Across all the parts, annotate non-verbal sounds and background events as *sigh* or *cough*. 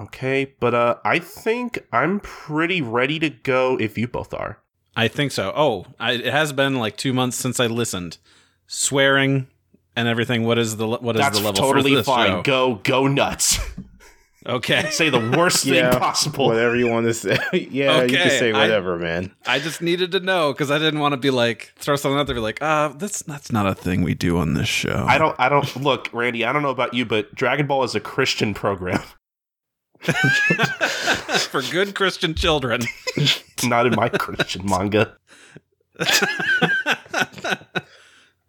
Okay, but uh, I think I'm pretty ready to go if you both are. I think so. Oh, I, it has been like two months since I listened. Swearing and everything. What is the what is That's the level totally for this fine. show? Go go nuts. *laughs* Okay, Say the worst thing Yeah, possible. Whatever you want to say. *laughs* yeah, you can Okay, say I- whatever, man. I just needed to know because I didn't want to be like throw something out there, be like, uh, that's that's not a thing we do on this show. I don't. I don't. Look, Randy. I don't know about you, but Dragon Ball is a Christian program. *laughs* for good Christian children. Not in my Christian manga.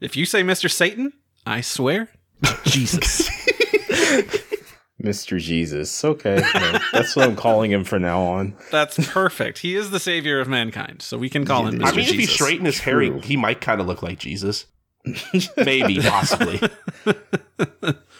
If you say Mr. Satan, I swear, Jesus. *laughs* Mr. Jesus. Okay. yeah, that's what I'm calling him from now on. That's perfect. He is the savior of mankind, so we can call him Mr. I mean, if he Jesus. straightened his hair, he might kind of look like Jesus. Maybe, possibly. *laughs*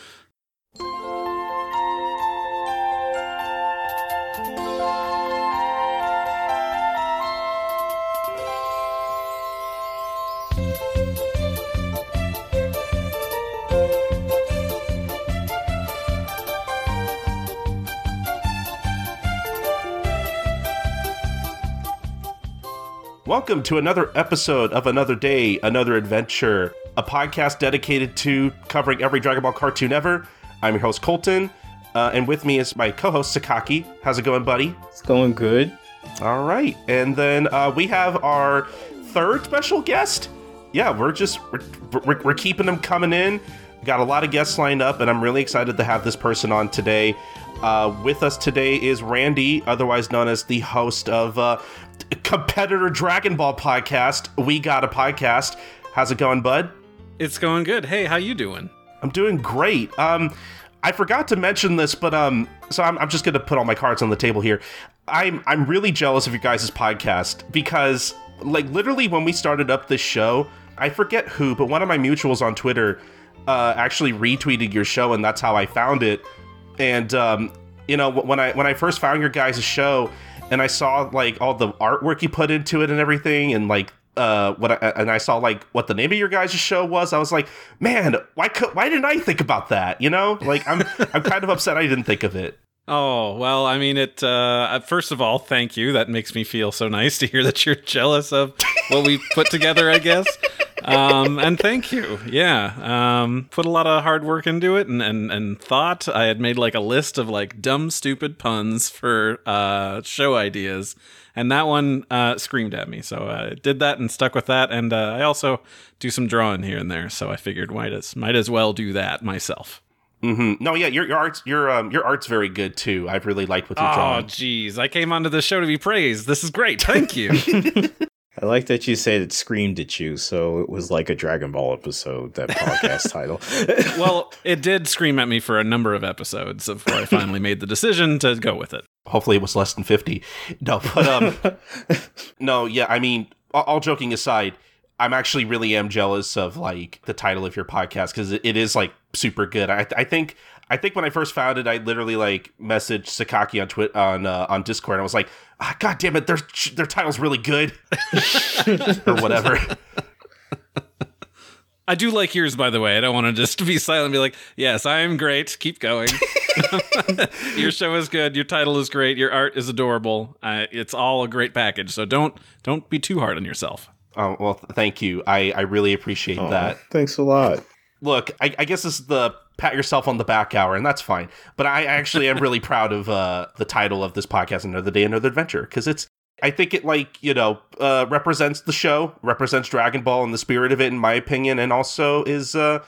Welcome to another episode of Another Day, Another Adventure, a podcast dedicated to covering every Dragon Ball cartoon ever. I'm your host, Colton, uh, and with me is my co host, Sakaki. How's it going, buddy? It's going good. All right. And then uh, we have our third special guest. Yeah, we're just, we're, we're, we're keeping them coming in. Got a lot of guests lined up, and I'm really excited to have this person on today. Uh, with us today is Randy, otherwise known as the host of uh, competitor Dragon Ball podcast. We got a podcast. How's it going, bud? It's going good. Hey, how you doing? I'm doing great. Um, I forgot to mention this, but um, so I'm, I'm just gonna put all my cards on the table here. I'm I'm really jealous of your guys' podcast because, like, literally when we started up this show, I forget who, but one of my mutuals on Twitter uh, actually retweeted your show, and that's how I found it. And um, you know, when I when I first found your guys' show, and I saw like all the artwork you put into it and everything, and like uh what I, and I saw like what the name of your guys' show was, I was like, man, why could why didn't I think about that? You know, like I'm I'm kind of upset I didn't think of it. Oh, well, I mean, it, uh, first of all, thank you. That makes me feel so nice to hear that you're *laughs* jealous of what we put together, I guess. Um, and thank you. Yeah. Um, put a lot of hard work into it and, and, and thought. I had made like a list of like dumb, stupid puns for, uh, show ideas. And that one, uh, screamed at me. So I did that and stuck with that. And, uh, I also do some drawing here and there. So I figured might as, might as well do that myself. Hmm No, yeah, your your art's your um your art's very good too. I've really liked what you're Oh, drawing. geez. I came onto this show to be praised. This is great. Thank you. *laughs* I like that you said it screamed at you, so it was like a Dragon Ball episode, that podcast *laughs* title. well, it did scream at me for a number of episodes before I finally made the decision to go with it. Hopefully, it was less than fifty. No, but um, *laughs* no, yeah. I mean, all, all joking aside, I'm actually really am jealous of like the title of your podcast because it, it is like super good. I, I think I think when I first found it, I literally like messaged Sakaki on Twitter on uh, on Discord. And I was like, ah, God damn it, their their title's really good, *laughs* or whatever. I do like yours, by the way. I don't want to just be silent and be like, yes, I am great. Keep going. *laughs* your show is good. Your title is great. Your art is adorable. Uh, it's all a great package. So don't don't be too hard on yourself. Oh well, th- thank you. I I really appreciate Aw, that. Thanks a lot. Look, I, I guess this is the pat yourself on the back hour, and that's fine. But I actually am really *laughs* proud of uh, the title of this podcast, Another Day, Another Adventure, because it's, I think it like you know uh, represents the show, represents Dragon Ball and the spirit of it, in my opinion, and also is uh,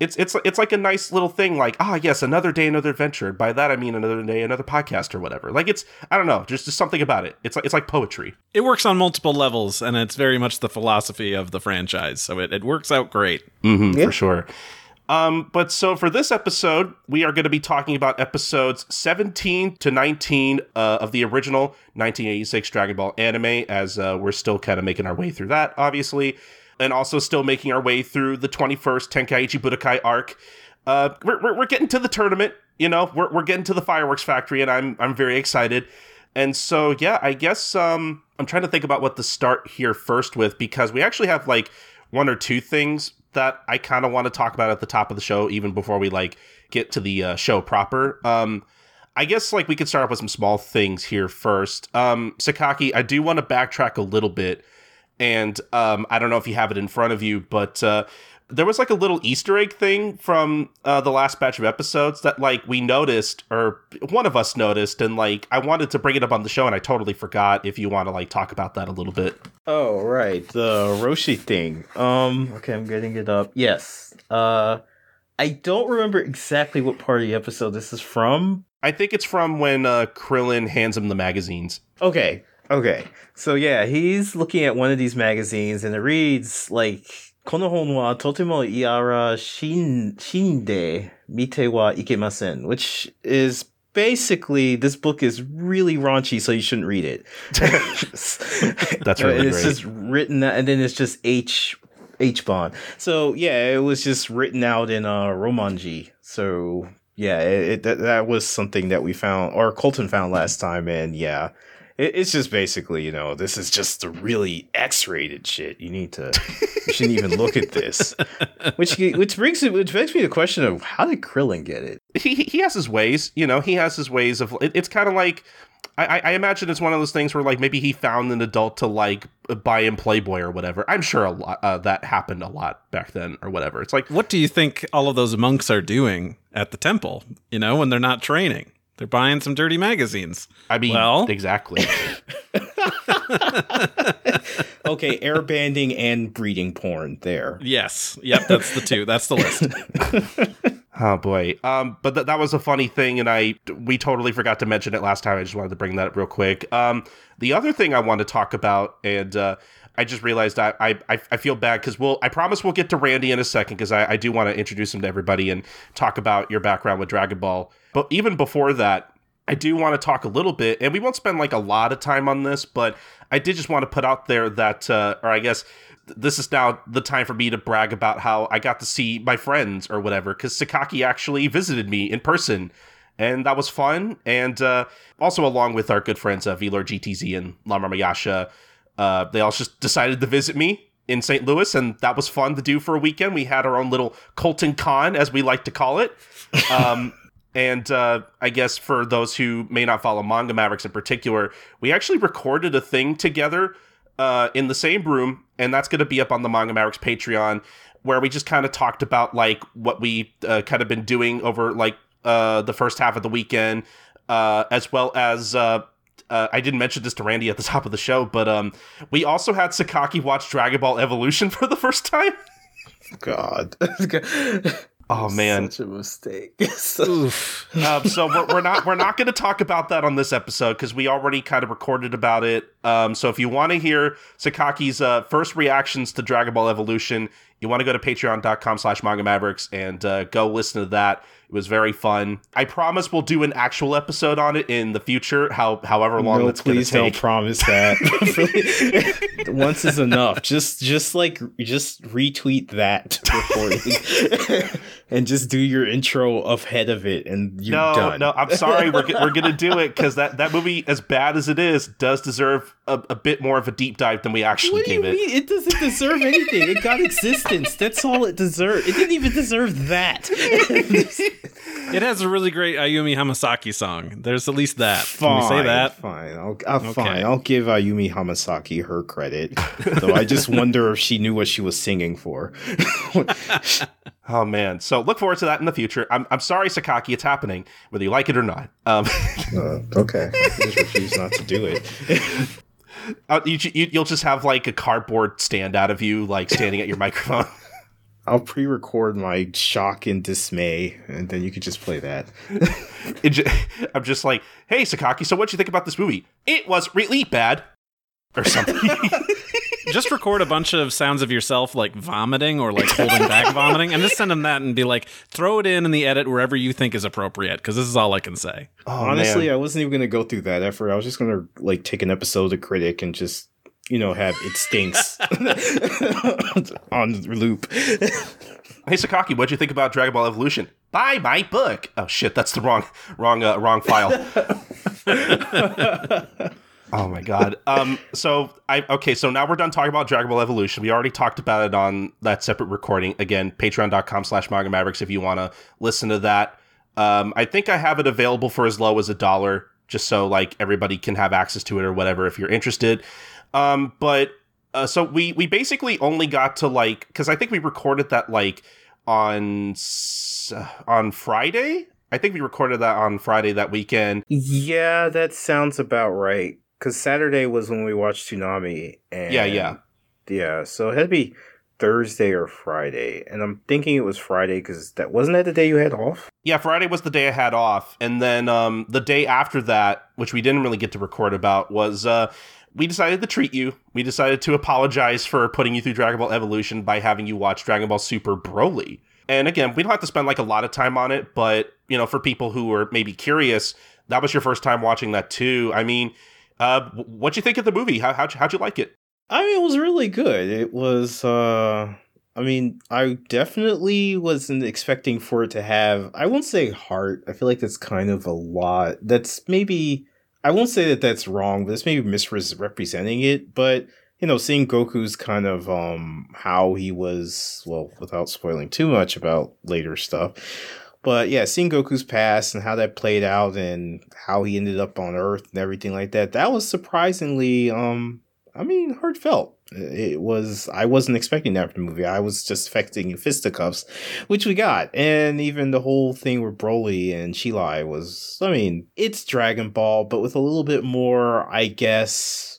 it's it's it's like a nice little thing, like ah yes, another day, another adventure. By that I mean another day, another podcast or whatever. Like it's I don't know, just just something about it. It's like it's like poetry. It works on multiple levels, and it's very much the philosophy of the franchise. So it, it works out great. Mm-hmm, Yeah. For sure. Um, but so for this episode, we are going to be talking about episodes 17 to 19 uh, of the original 1986 Dragon Ball anime, as uh, we're still kind of making our way through that, obviously, and also still making our way through the 21st Tenkaichi Budokai arc. Uh, we're, we're, we're getting to the tournament, you know, we're, we're getting to the fireworks factory, and I'm I'm very excited. And so, yeah, I guess um, I'm trying to think about what to start here first with because we actually have like one or two things that I kind of want to talk about at the top of the show, even before we like get to the uh, show proper. Um, I guess like we could start off with some small things here first. Um, Sakaki, I do want to backtrack a little bit, and um, I don't know if you have it in front of you, but uh, there was like a little Easter egg thing from uh, the last batch of episodes that like we noticed, or one of us noticed, and like I wanted to bring it up on the show, and I totally forgot. If you want to like talk about that a little bit. Oh right, the Roshi thing. Um, okay, I'm getting it up. Yes. Uh, I don't remember exactly what part of the episode this is from. I think it's from when uh, Krillin hands him the magazines. Okay, okay. So yeah, he's looking at one of these magazines, and it reads like この本はとてもいやらしんしんで見てはいけません which is basically this book is really raunchy so you shouldn't read it. *laughs* That's really and it's great. just written and then it's just H H bond. So yeah, it was just written out in uh Romanji. So yeah, it, it that, that was something that we found or Colton found last time and yeah. It, it's just basically, you know, this is just the really X-rated shit. You need to, you shouldn't even look at this. *laughs* Which which brings it, which begs me the question of how did Krillin get it? he he has his ways, you know. He has his ways of. It, it's kind of like I, I imagine it's one of those things where like maybe he found an adult to like buy him Playboy or whatever. I'm sure a lot uh, that happened a lot back then or whatever. It's like What do you think all of those monks are doing at the temple? You know, when they're not training, they're buying some dirty magazines. I mean, Well- exactly. *laughs* Okay, airbanding and breeding porn there. Yes, yep, that's the two. That's the list. *laughs* oh boy. Um, but th- that was a funny thing, and I we totally forgot to mention it last time. I just wanted to bring that up real quick. Um, the other thing I want to talk about, and uh, I just realized I I, I feel bad because we'll I promise we'll get to Randy in a second because I, I do want to introduce him to everybody and talk about your background with Dragon Ball. But even before that, I do want to talk a little bit, and we won't spend like a lot of time on this, but I did just want to put out there that, uh, or I guess this is now the time for me to brag about how I got to see my friends or whatever, because Sakaki actually visited me in person, and that was fun. And uh, also, along with our good friends uh, Velor GTZ and Lama Mayasha, uh, they all just decided to visit me in St. Louis, and that was fun to do for a weekend. We had our own little Colton Con, as we like to call it. *laughs* Um, and uh, I guess for those who may not follow Manga Mavericks in particular, we actually recorded a thing together uh, in the same room, and that's going to be up on the Manga Mavericks Patreon, where we just kind of talked about like what we uh, kind of been doing over like uh, the first half of the weekend, uh, as well as. Uh, I didn't mention this to Randy at the top of the show, but um, we also had Sakaki watch Dragon Ball Evolution *laughs* for the first time. God. *laughs* Oh man, Such a mistake. *laughs* Oof. um, so we're, we're not we're not going to talk about that on this episode because we already kind of recorded about it. Um, so if you want to hear Sakaki's uh, first reactions to Dragon Ball Evolution, you want to go to patreon.com slash manga mavericks and uh, go listen to that. It was very fun. I promise we'll do an actual episode on it in the future, how however long no, that's going to take. please don't promise that. *laughs* *laughs* Once is enough. Just, just like, just retweet that *laughs* recording, and just do your intro ahead of it, and you're no, done. no, I'm sorry. We're, we're going to do it because that, that movie, as bad as it is, does deserve a, a bit more of a deep dive than we actually What do you gave it. mean? It doesn't deserve anything. It got existence. That's all it deserved. It didn't even deserve that. *laughs* It has a really great Ayumi Hamasaki song. There's at least that. Can we say Fine, that? Fine, I'll, I'll fine. I'll give Ayumi Hamasaki her credit. Though I just wonder if she knew what she was singing for. *laughs* Oh man! So look forward to that in the future. I'm, I'm sorry, Sakaki, it's happening, whether you like it or not. Um, *laughs* Uh, okay, I just refuse not to do it. uh, you, you, you'll just have like a cardboard stand out of you, like standing at your microphone. I'll pre-record my shock and dismay, and then you can just play that. *laughs* It ju- I'm just like, hey, Sakaki, so what'd you think about this movie? It was really bad, or something. *laughs* Just record a bunch of sounds of yourself like vomiting or like holding back *laughs* vomiting and just send them that and be like, throw it in in the edit wherever you think is appropriate because this is all I can say. oh, Honestly, man. I wasn't even gonna go through that effort. I was just gonna like take an episode of Critic and just you know have it stinks *laughs* on loop. hey, Sakaki, what'd you think about Dragon Ball Evolution? Buy my book. Oh shit, that's the wrong, wrong, uh, wrong file. *laughs* Oh my god. Um. So I okay. So now we're done talking about Dragon Ball Evolution. We already talked about it on that separate recording. Again, Patreon.com/slash Manga Mavericks if you want to listen to that. Um, I think I have it available for as low as a dollar, just so like everybody can have access to it or whatever if you're interested. Um, but uh, so we we basically only got to like because I think we recorded that like on uh, on Friday. I think we recorded that on Friday that weekend. Yeah, that sounds about right. Because Saturday was when we watched Toonami. And Yeah, yeah. Yeah, so it had to be Thursday or Friday. And I'm thinking it was Friday because that wasn't that the day you had off? Yeah, Friday was the day I had off, and then um, the day after that, which we didn't really get to record about, was uh, we decided to treat you. We decided to apologize for putting you through Dragon Ball Evolution by having you watch Dragon Ball Super Broly. And again, we don't have to spend like a lot of time on it, but you know, for people who are maybe curious, that was your first time watching that too. I mean, uh, what'd you think of the movie? How how'd you, how'd you like it? I mean, it was really good. It was, uh, I mean, I definitely wasn't expecting for it to have, I won't say heart. I feel like that's kind of a lot. That's maybe, I won't say that that's wrong, but it's maybe misrepresenting it. But, you know, seeing Goku's kind of, um, how he was, well, without spoiling too much about later stuff. But yeah, seeing Goku's past and how that played out and how he ended up on Earth and everything like that, that was surprisingly, um, I mean, heartfelt. It was. I wasn't expecting that from the movie. I was just expecting fisticuffs, which we got, and even the whole thing with Broly and Cheelai was. I mean, it's Dragon Ball, but with a little bit more, I guess.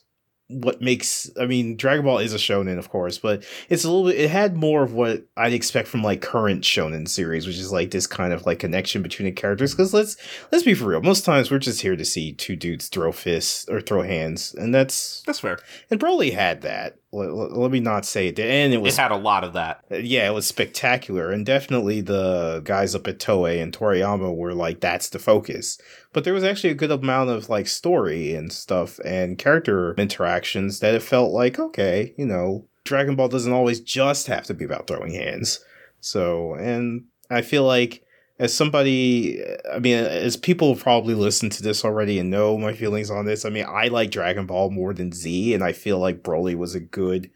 What makes I mean, Dragon Ball is a shonen, of course, but it's a little bit. It had more of what I'd expect from like current shonen series, which is like this kind of like connection between the characters. Because let's let's be for real. Most times we're just here to see two dudes throw fists or throw hands, and that's That's fair. and Broly had that. Let, let- me not say it. And it was it had a lot of that. yeah, it was spectacular. And definitely the guys up at Toei and Toriyama were like, that's the focus. But there was actually a good amount of like story and stuff and character interactions that it felt like, okay, you know, Dragon Ball doesn't always just have to be about throwing hands. So, and I feel like as somebody, I mean, as people probably listen to this already and know my feelings on this, I mean, I like Dragon Ball more than Z, and I feel like Broly was a good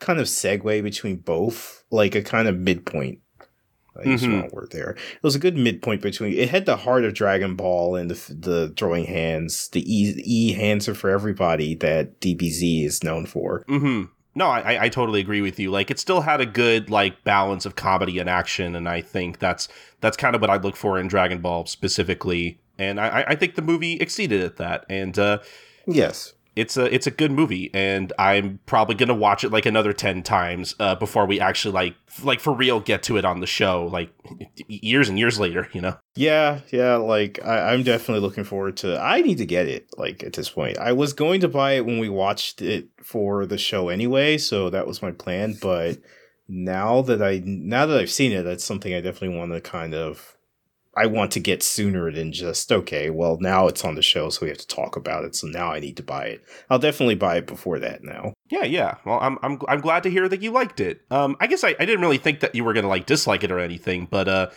kind of segue between both, like a kind of midpoint. I Mhm. wrong word there. It was a good midpoint between. It had the heart of Dragon Ball and the the throwing hands, the E E hands are for everybody that DBZ is known for. hmm No, I, I- totally agree with you. Like, it still had a good like balance of comedy and action, and I think that's that's kind of what I look for in Dragon Ball specifically. And I, I- I think the movie exceeded at that. And uh, Yes. It's a it's a good movie, and I'm probably gonna watch it like another ten times uh, before we actually like like for real get to it on the show, like years and years later. You know. Yeah, yeah, like I, I'm definitely looking forward to I need to get it, like at this point. I was going to buy it when we watched it for the show anyway, so that was my plan, but now that I now that I've seen it, that's something I definitely want to kind of I want to get sooner than just okay, well now it's on the show, so we have to talk about it, so now I need to buy it. I'll definitely buy it before that now. Yeah, yeah. Well, I'm I'm I'm glad to hear that you liked it. Um, I guess I, I didn't really think that you were gonna like dislike it or anything, but uh,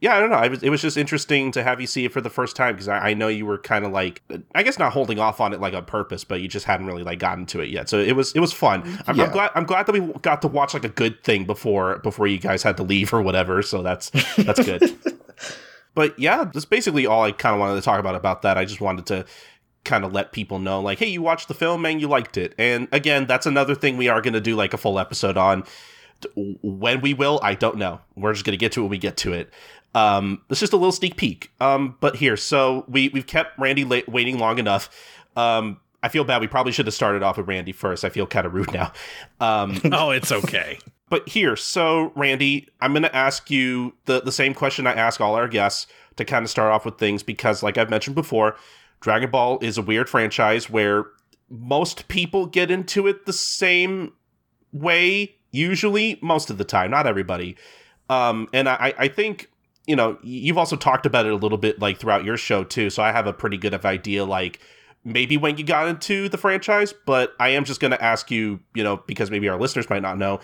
yeah, I don't know. It was it was just interesting to have you see it for the first time because I, I know you were kind of like I guess not holding off on it like on purpose, but you just hadn't really like gotten to it yet. So it was it was fun. I'm, Yeah. I'm glad I'm glad that we got to watch like a good thing before before you guys had to leave or whatever. So that's that's good. *laughs* but yeah, that's basically all I kind of wanted to talk about about that. I just wanted to kind of let people know like hey you watched the film and you liked it. And again that's another thing we are going to do like a full episode on. When we will i don't know. We're just going to get to it when we get to it. Um it's just a little sneak peek. Um but here so we we've kept randy la- waiting long enough. Um i feel bad. We probably should have started off with randy first. I feel kind of rude now. Um *laughs* Oh, it's okay. But here, so Randy, I'm going to ask you the, the same question I ask all our guests to kind of start off with things because, like I've mentioned before, Dragon Ball is a weird franchise where most people get into it the same way, usually, most of the time, not everybody. Um, and I, I think, you know, you've also talked about it a little bit like throughout your show too, so I have a pretty good of idea, like, maybe when you got into the franchise, but I am just going to ask you, you know, because maybe our listeners might not know,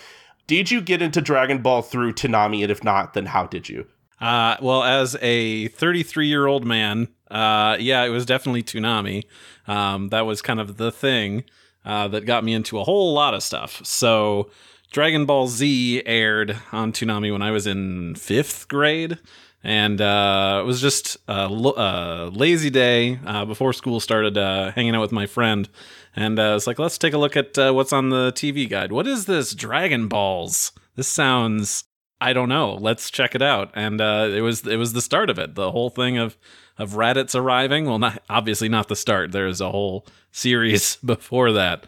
did you get into Dragon Ball through Toonami? And if not, then how did you? Uh, well, as a 33 year old man, uh, yeah, it was definitely Toonami. Um, that was kind of the thing uh, that got me into a whole lot of stuff. So, Dragon Ball Z aired on Toonami when I was in fifth grade. and uh, it was just a lo- uh, lazy day uh, before school started. Uh, hanging out with my friend, and uh, it's like, let's take a look at uh, what's on the TV guide. What is this Dragon Balls? This sounds I don't know. Let's check it out. And uh, it was it was the start of it. The whole thing of of Raditz arriving. Well, not obviously not the start. There's a whole series *laughs* before that.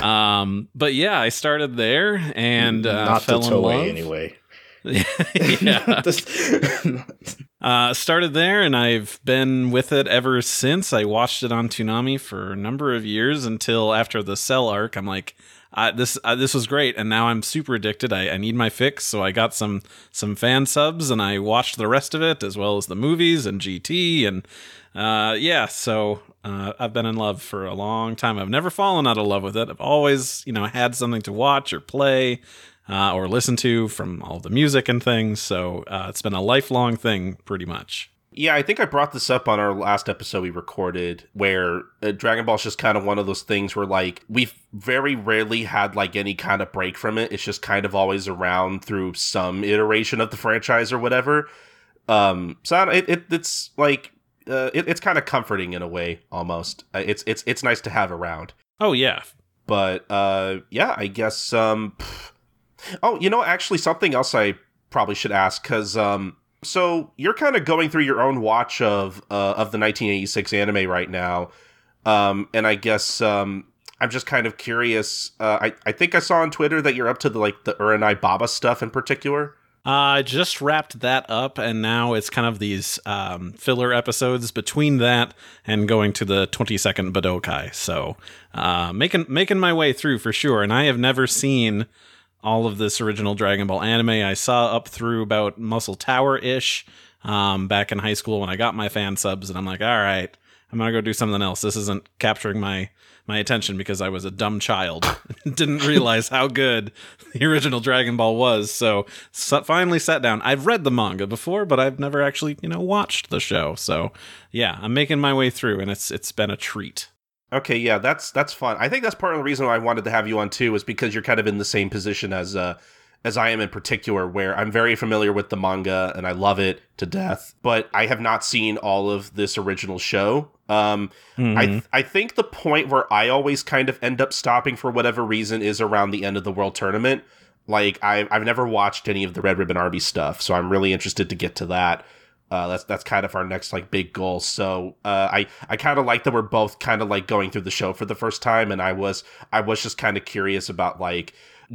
Um, but yeah, I started there and uh, Not fell in love. anyway. *laughs* yeah, *laughs* *laughs* uh, started there, and I've been with it ever since. I watched it on Toonami for a number of years until after the Cell arc. I'm like, I, this uh, this was great, and now I'm super addicted. I, I need my fix, so I got some some fan subs, and I watched the rest of it as well as the movies and GT, and uh, yeah. So uh, I've been in love for a long time. I've never fallen out of love with it. I've always, you know, had something to watch or play uh, or listen to from all the music and things. So uh, it's been a lifelong thing, pretty much. Yeah, I think I brought this up on our last episode we recorded, where uh, Dragon Ball is just kind of one of those things where, like, we've very rarely had like any kind of break from it. It's just kind of always around through some iteration of the franchise or whatever. Um, so I don't- it, it it's like uh, it, it's kind of comforting in a way, almost. Uh, It's it's it's nice to have around. Oh yeah, But uh, yeah, I guess. Um, pff. Oh, you know, actually, something else I probably should ask because um, so you're kind of going through your own watch of uh, of the 1986 anime right now, um, and I guess um, I'm just kind of curious. Uh, I I think I saw on Twitter that you're up to the like the Uranai Baba stuff in particular. I just wrapped that up, and now it's kind of these um, filler episodes between that and going to the 22nd Budokai. So uh, making making my way through for sure. And I have never seen all of this original Dragon Ball anime. I saw up through about Muscle Tower ish um, back in high school when I got my fan subs, and I'm like, all right, I'm gonna go do something else. This isn't capturing my my attention because I was a dumb child, *laughs* didn't realize how good the original Dragon Ball was. So, so finally sat down. I've read the manga before, but I've never actually you know watched the show. So yeah, I'm making my way through, and it's it's been a treat. Okay, yeah, that's that's fun. I think that's part of the reason why I wanted to have you on too, is because you're kind of in the same position as uh as I am in particular, where I'm very familiar with the manga and I love it to death, but I have not seen all of this original show. Um, I th- I think the point where I always kind of end up stopping for whatever reason is around the end of the world tournament. Like I I've never watched any of the Red Ribbon Army stuff, so I'm really interested to get to that. Uh, that's that's kind of our next like big goal. So uh, I I kind of like that we're both kind of like going through the show for the first time, and I was I was just kind of curious about like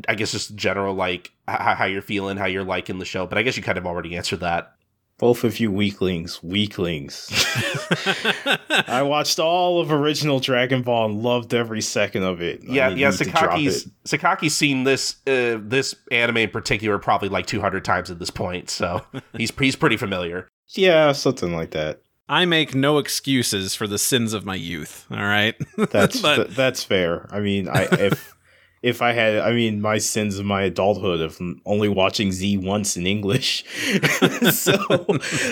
I guess just general like h- how you're feeling, how you're liking the show. But I guess you kind of already answered that. Both of you weaklings, weaklings. *laughs* I watched all of original Dragon Ball and loved every second of it. Yeah, need- yeah. need to Sakaki's. Sakaki's seen this uh, this anime in particular probably like 200 times at this point, so *laughs* he's he's pretty familiar. Yeah, something like that. I make no excuses for the sins of my youth. All right, *laughs* That's But- th- that's fair. I mean, I if *laughs* if I had, I mean, my sins of my adulthood of only watching Z once in English, *laughs* so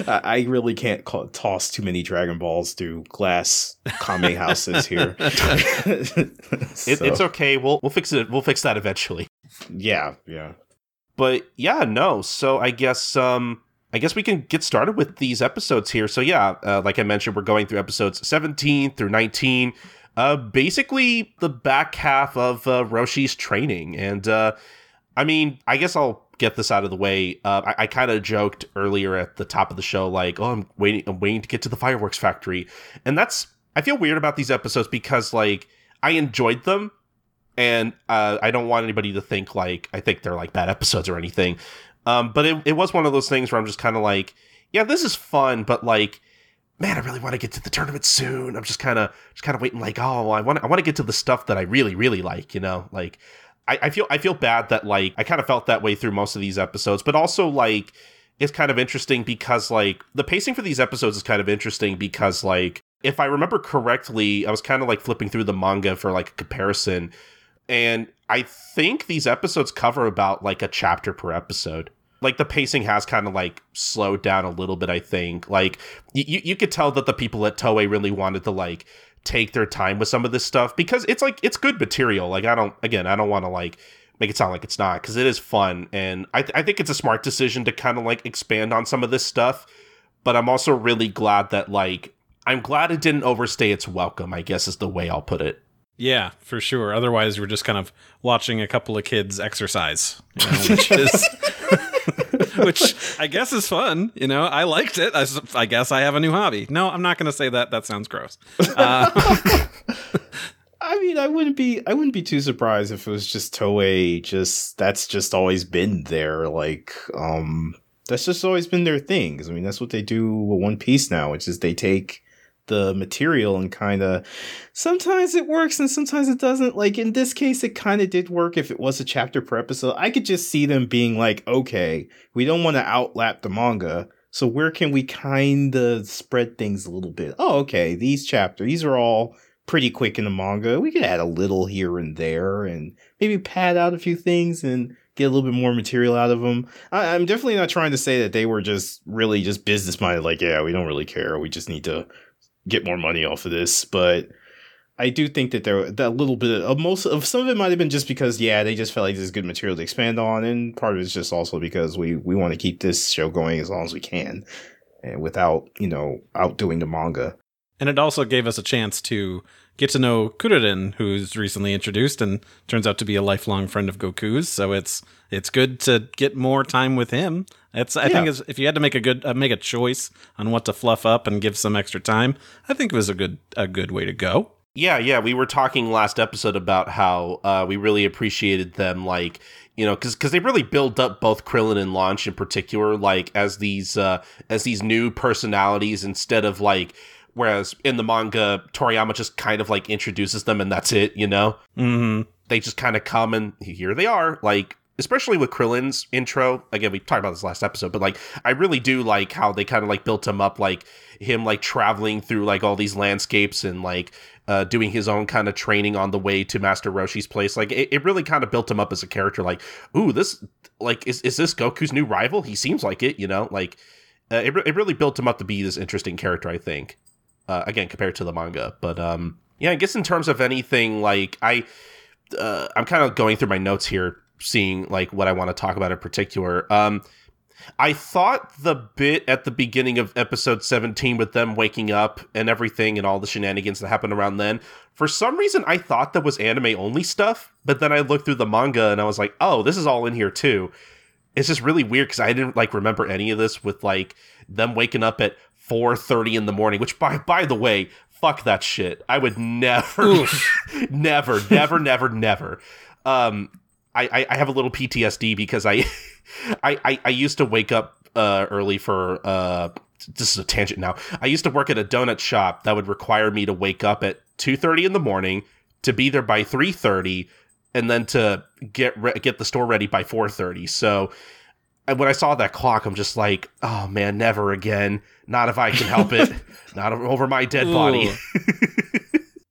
I I really can't call, toss too many Dragon Balls through glass kame houses here. It, It's okay. We'll we'll fix it. We'll fix that eventually. yeah, yeah. But yeah, no. So I guess um I guess we can get started with these episodes here. So yeah, uh, like I mentioned, we're going through episodes 17 through 19. Uh, basically the back half of uh, Roshi's training, and uh, I mean, I guess I'll get this out of the way. Uh, I, I kind of joked earlier at the top of the show, like, "Oh, I'm waiting, I'm waiting to get to the fireworks factory," and that's I feel weird about these episodes because like I enjoyed them, and uh, I don't want anybody to think like I think they're like bad episodes or anything. Um, but it, it was one of those things where I'm just kind of like, yeah, this is fun, but like, man, I really want to get to the tournament soon. I'm just kind of just kind of waiting, like, oh, I want I want to get to the stuff that I really really like, you know, like. I, I feel I feel bad that like I kind of felt that way through most of these episodes, but also like it's kind of interesting because like the pacing for these episodes is kind of interesting because like if I remember correctly, I was kind of like flipping through the manga for like a comparison, and I think these episodes cover about like a chapter per episode. Like the pacing has kind of like slowed down a little bit. I think like you you could tell that the people at Toei really wanted to like take their time with some of this stuff because it's like it's good material. Like I don't again I don't want to like make it sound like it's not because it is fun and I th- I think it's a smart decision to kind of like expand on some of this stuff but I'm also really glad that like I'm glad it didn't overstay its welcome. I guess is the way I'll put it. Yeah, for sure. Otherwise, we're just kind of watching a couple of kids exercise, you know, which *laughs* is, *laughs* which I guess is fun. You know, I liked it. I, I guess I have a new hobby. No, I'm not going to say that. That sounds gross. *laughs* Uh, I mean, I wouldn't be I wouldn't be too surprised if it was just Toei just that's just always been there like um that's just always been their thing. I mean, that's what they do with One Piece now, which is they take the material and kind of sometimes it works and sometimes it doesn't. Like in this case it kind of did work if it was a chapter per episode. I could just see them being like, "Okay, we don't want to outlap the manga." So where can we kind of spread things a little bit? Oh, okay, these chapters, these are all pretty quick in the manga. We could add a little here and there and maybe pad out a few things and get a little bit more material out of them. I, I'm definitely not trying to say that they were just really just business minded, like, yeah, we don't really care. We just need to get more money off of this. But I do think that there that little bit of most of some of it might have been just because yeah they just felt like there's good material to expand on, and part of it's just also because we we want to keep this show going as long as we can, and without you know outdoing the manga. and it also gave us a chance to get to know Kuririn, who's recently introduced and turns out to be a lifelong friend of Goku's. So it's it's good to get more time with him. It's I think Yeah. it's, if you had to make a good uh, make a choice on what to fluff up and give some extra time, I think it was a good a good way to go. Yeah, yeah. We were talking last episode about how uh, we really appreciated them, like you know, because they really build up both Krillin and Launch in particular, like as these uh, as these new personalities instead of like. Whereas in the manga, Toriyama just kind of like introduces them and that's it, you know? hmm They just kind of come and here they are. Like, especially with Krillin's intro. Again, we talked about this last episode, but like, I really do like how they kind of like built him up, like him like traveling through like all these landscapes and like uh, doing his own kind of training on the way to Master Roshi's place. Like, it, it really kind of built him up as a character. Like, ooh, this, like, is, is this Goku's new rival? He seems like it, you know? Like, uh, it, it really built him up to be this interesting character, I think. Uh, again, compared to the manga. But um, yeah, I guess in terms of anything, like, I, uh, I'm kind of going through my notes here, seeing like what I want to talk about in particular. Um, I thought the bit at the beginning of episode 17 with them waking up and everything and all the shenanigans that happened around then, for some reason I thought that was anime only stuff, but then I looked through the manga and I was like, oh, this is all in here too. It's just really weird because I didn't like remember any of this with like them waking up at 4:30 in the morning, which by by the way, fuck that shit. I would never *laughs* never, never, never, never. Um, I, I, I have a little PTSD because I, *laughs* I, I, I used to wake up uh, early for uh, this is a tangent now. I used to work at a donut shop that would require me to wake up at two thirty in the morning to be there by three thirty, and then to get re- get the store ready by four thirty. So. And when I saw that clock, I'm just like, oh man, never again. Not if I can help it. *laughs* Not over my dead body.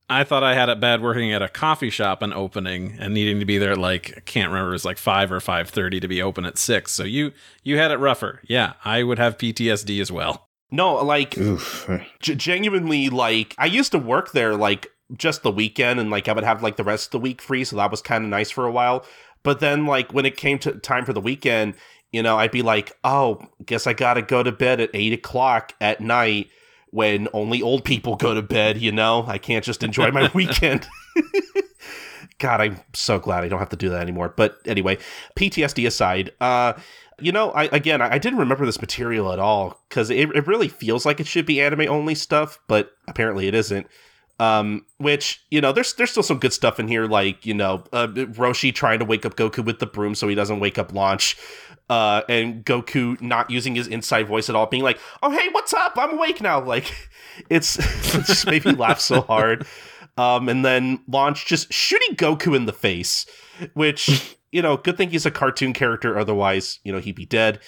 I thought I had it bad working at a coffee shop and opening and needing to be there at like I can't remember it was like five or five thirty to be open at six. So you you had it rougher. Yeah, I would have PTSD as well. No, like g- genuinely like i used to work there like just the weekend and like i would have like the rest of the week free so that was kind of nice for a while but then like when it came to time for the weekend you know i'd be like oh guess i gotta go to bed at eight o'clock at night when only old people go to bed you know? I can't just enjoy my *laughs* weekend. *laughs* God i'm so glad i don't have to do that anymore. But anyway ptsd aside uh you know, I again, I, I didn't remember this material at all because it, it really feels like it should be anime only stuff, but apparently it isn't. Um, which you know, there's there's still some good stuff in here, like you know, uh, Roshi trying to wake up Goku with the broom so he doesn't wake up Launch, uh, and Goku not using his inside voice at all, being like, "Oh hey, what's up? I'm awake now." *laughs* Like, it's *laughs* it just made me laugh so hard. Um, and then Launch just shooting Goku in the face, which you know, good thing he's a cartoon character. Otherwise, you know, he'd be dead.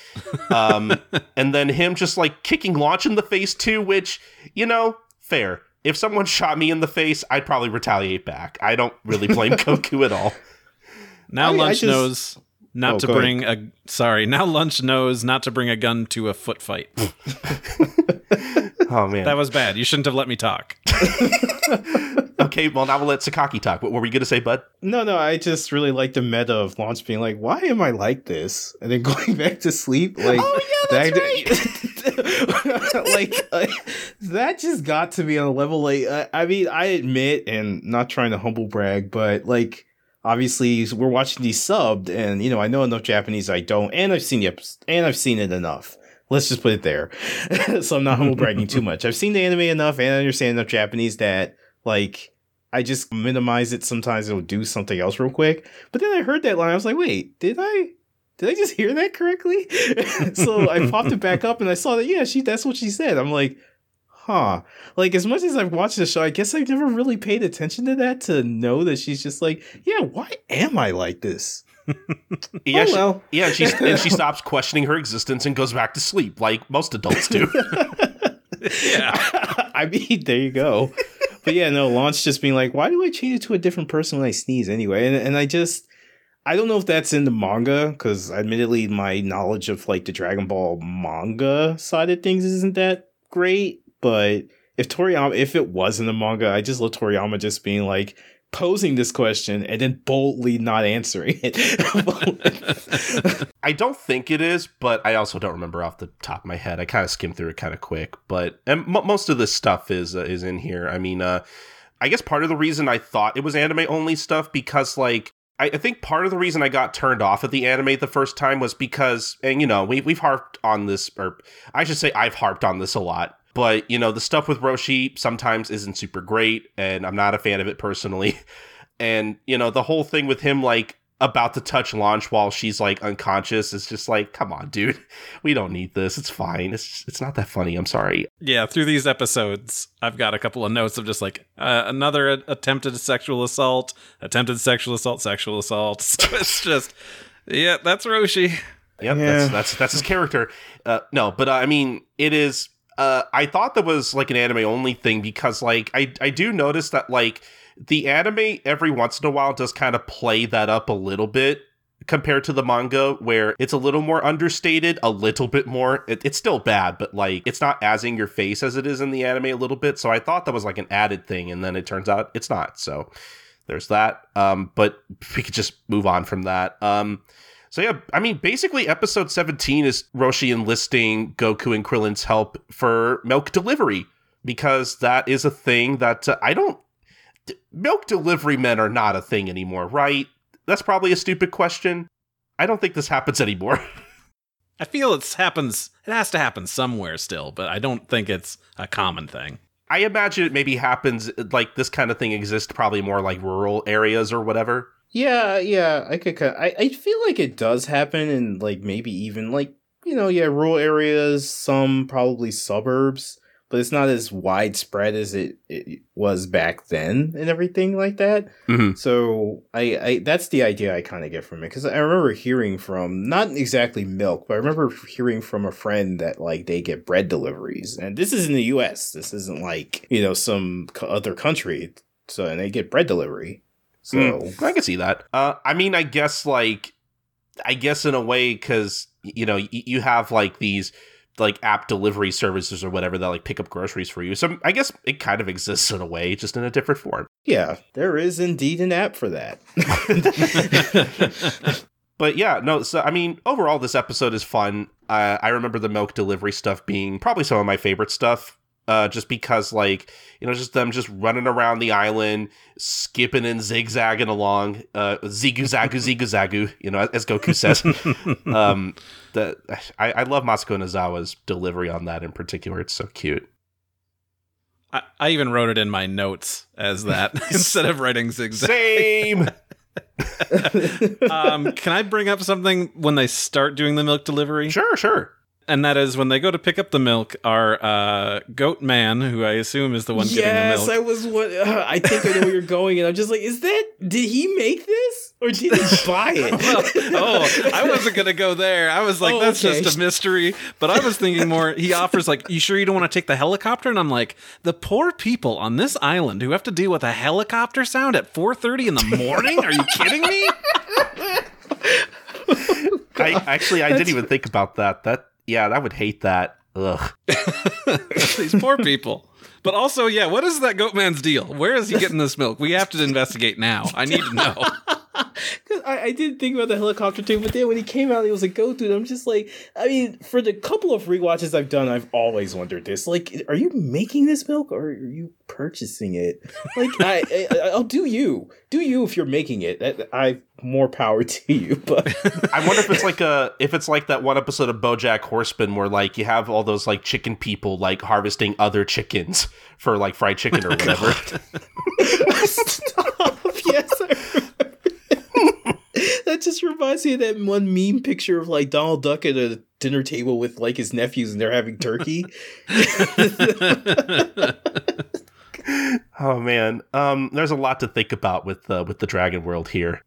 Um, *laughs* and then him just like kicking Launch in the face too, which you know, fair. If someone shot me in the face, I'd probably retaliate back. I don't really blame Goku at all. Now I mean, I lunch just- knows not Oh, to go ahead. bring a sorry. *laughs* Now lunch knows not to bring a gun to a foot fight. *laughs* Oh man, that was bad. You shouldn't have let me talk. *laughs* okay, well now we'll let Sakaki talk. What were we gonna say, Bud? No, no, I just really like the meta of Launch being like, "Why am I like this?" and then going back to sleep. Like, Oh, yeah, that's that, like, like, that just got to me on a level. Like, I, I mean, I admit, and not trying to humble brag, but like, obviously, we're watching these subbed, and you know, I know enough Japanese. I don't, and I've seen the and I've seen it enough. Let's just put it there. *laughs* so I'm not humble bragging too much. I've seen the anime enough, and I understand enough Japanese that like I just minimize it. Sometimes it'll do something else real quick. But then I heard that line. I was like, wait, did I? Did I just hear that correctly? *laughs* so I popped it back up and I saw that, yeah, she that's what she said. I'm like, huh. Like as much as I've watched the show, I guess I've never really paid attention to that to know that she's just like, yeah, why am I like this? *laughs* Yeah, oh, she- well. yeah, and she's and she *laughs* stops questioning her existence and goes back to sleep, like most adults do. *laughs* Yeah. I mean, there you go. But yeah, no, Launch just being like, why do I change it to a different person when I sneeze anyway? And, and I just, I don't know if that's in the manga, because admittedly, my knowledge of like the Dragon Ball manga side of things isn't that great. But if Toriyama, if it was in the manga, I just love Toriyama just being like, posing this question and then boldly not answering it. *laughs* I don't think it is, but I also don't remember off the top of my head. I kind of skimmed through it kind of quick, but and m- most of this stuff is uh, is in here. I mean, uh, I guess part of the reason I thought it was anime only stuff because like. I think part of the reason I got turned off of the anime the first time was because, and you know, we, we've harped on this, or I should say I've harped on this a lot, but you know, the stuff with Roshi sometimes isn't super great, and I'm not a fan of it personally. *laughs* And you know, the whole thing with him like about to touch launch while she's like unconscious is just like, come on, dude, *laughs* we don't need this. It's fine. It's it's not that funny. I'm sorry. Yeah, through these episodes, I've got a couple of notes of just like uh, another attempted sexual assault, attempted sexual assault, sexual assault. *laughs* So it's just, yeah, that's Roshi. Yep, Yeah. that's that's that's his character. Uh, no, but uh, I mean, it is. Uh, I thought that was like an anime only thing because like I I do notice that like the anime every once in a while does kind of play that up a little bit compared to the manga where it's a little more understated a little bit more it, it's still bad but like it's not as in your face as it is in the anime a little bit. So i thought that was like an added thing and then it turns out it's not. So there's that. Um but we could just move on from that. Um so yeah, I mean, basically, episode seventeen is Roshi enlisting Goku and Krillin's help for milk delivery because that is a thing that uh, I don't. D- milk delivery men are not a thing anymore, right? That's probably a stupid question. I don't think this happens anymore. *laughs* I feel it happens. It has to happen somewhere still, but I don't think it's a common thing. I imagine it maybe happens like this kind of thing exists probably more like rural areas or whatever. Yeah, yeah, I could. I I feel like it does happen in like maybe even like you know yeah rural areas, some probably suburbs, but it's not as widespread as it, it was back then and everything like that. Mhm. So I, I that's the idea I kind of get from it because I remember hearing from not exactly milk, but I remember hearing from a friend that like they get bread deliveries, and this is in the U.S. This isn't like you know some other country. So and they get bread delivery. So. Mm, I can see that. Uh, I mean, I guess like, I guess in a way, because you know, y- you have like these like app delivery services or whatever that like pick up groceries for you. So I guess it kind of exists in a way, just in a different form. Yeah, there is indeed an app for that. *laughs* But yeah, no. So I mean, overall, this episode is fun. Uh, I remember the milk delivery stuff being probably some of my favorite stuff. Uh, just because, like, you know, just them just running around the island, skipping and zigzagging along, uh, zigu zagu *laughs* zigu zagu, you know, as Goku says. um, the I, I love Masako Nozawa's delivery on that in particular. It's so cute. I, I even wrote it in my notes as that *laughs* instead of writing zigzag. Same. *laughs* Um, can I bring up something when they start doing the milk delivery? sure, sure. And that is when they go to pick up the milk, our uh, goat man, who I assume is the one getting the milk. I was what uh, I think I know where you're going, and I'm just like, is that did he make this or did he *laughs* buy it? Well, oh, I wasn't gonna go there. I was like, Oh, that's okay. just a mystery. But I was thinking more. He offers like, you sure you don't want to take the helicopter? And I'm like, the poor people on this island who have to deal with a helicopter sound at 4:30 in the *laughs* morning. Are you kidding me? I actually I didn't even think about that. That yeah, I would hate that. Ugh. *laughs* These poor people. But also, yeah, what is that goat man's deal? Where is he getting this milk? We have to investigate now. I need to know. *laughs* Cause I, I didn't think about the helicopter thing, but then when he came out, he was a goat dude. I'm just like, I mean, for the couple of rewatches I've done, I've always wondered this. Like, are you making this milk or are you purchasing it? Like, I, I I'll do you, do you if you're making it. I, I more power *laughs* to you. But *laughs* I wonder if it's like a if it's like that one episode of BoJack Horseman where like you have all those like chicken people like harvesting other chickens for like fried chicken or oh whatever. *laughs* Stop. Yes, I remember. *laughs* that just reminds me of that one meme picture of like Donald Duck at a dinner table with like his nephews and they're having turkey. *laughs* Oh man, um, there's a lot to think about with uh, with the Dragon World here.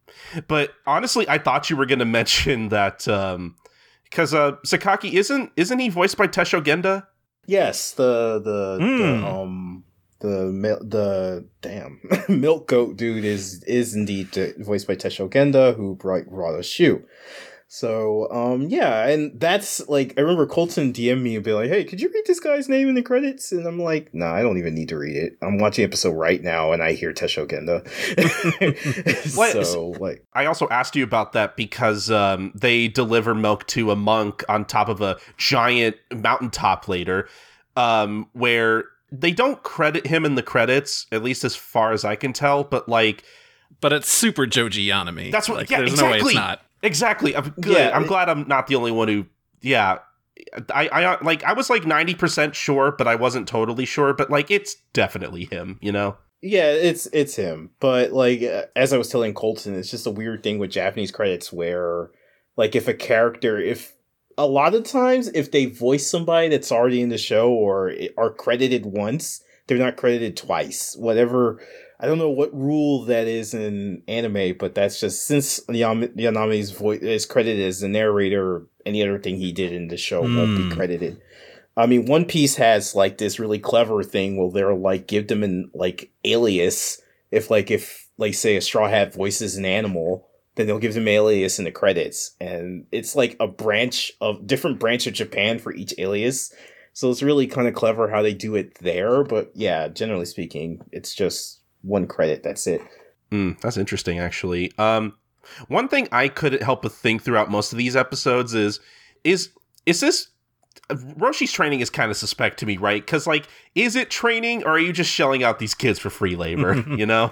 But honestly, I thought you were going to mention that because um, uh, Sakaki isn't isn't he voiced by Tessho Genda? yes, the the, Hmm. the um the mil- the damn *laughs* milk goat dude is is indeed voiced by Tessho Genda, who brought us Shu. So um yeah, and that's like I remember Colton DM me and be like, "Hey, could you read this guy's name in the credits?" And I'm like, "No, I don't even need to read it. I'm watching episode right now, and I hear Tessho Genda." *laughs* So like, I also asked you about that because um, they deliver milk to a monk on top of a giant mountaintop later, um, where they don't credit him in the credits, at least as far as I can tell. But like, but it's super Joji Yanami. That's what- Like, yeah, there's no way exactly. it's not. exactly, I'm good. Yeah, I'm it- glad I'm not the only one who. Yeah, I, I like I was like ninety percent sure, but I wasn't totally sure. But like, it's definitely him. You know. Yeah, it's it's him. But like uh, as I was telling Colton, it's just a weird thing with Japanese credits where like if a character if a lot of times if they voice somebody that's already in the show or are credited once, they're not credited twice. Whatever I don't know what rule that is in anime, but that's just since Yanami's voice is credited as the narrator, any other thing he did in the show won't be Hmm. credited. I mean, One Piece has like this really clever thing where they're like give them an like alias. If like if like say a straw hat voices an animal, then they'll give them alias in the credits, and it's like a branch of different branch of Japan for each alias. So it's really kind of clever how they do it there. But yeah, generally speaking, it's just one credit. That's it. Mm, that's interesting, actually. Um, one thing I couldn't help but think throughout most of these episodes is, is is this Roshi's training is kind of suspect to me, right? Because like, is it training or are you just shelling out these kids for free labor? *laughs* you know,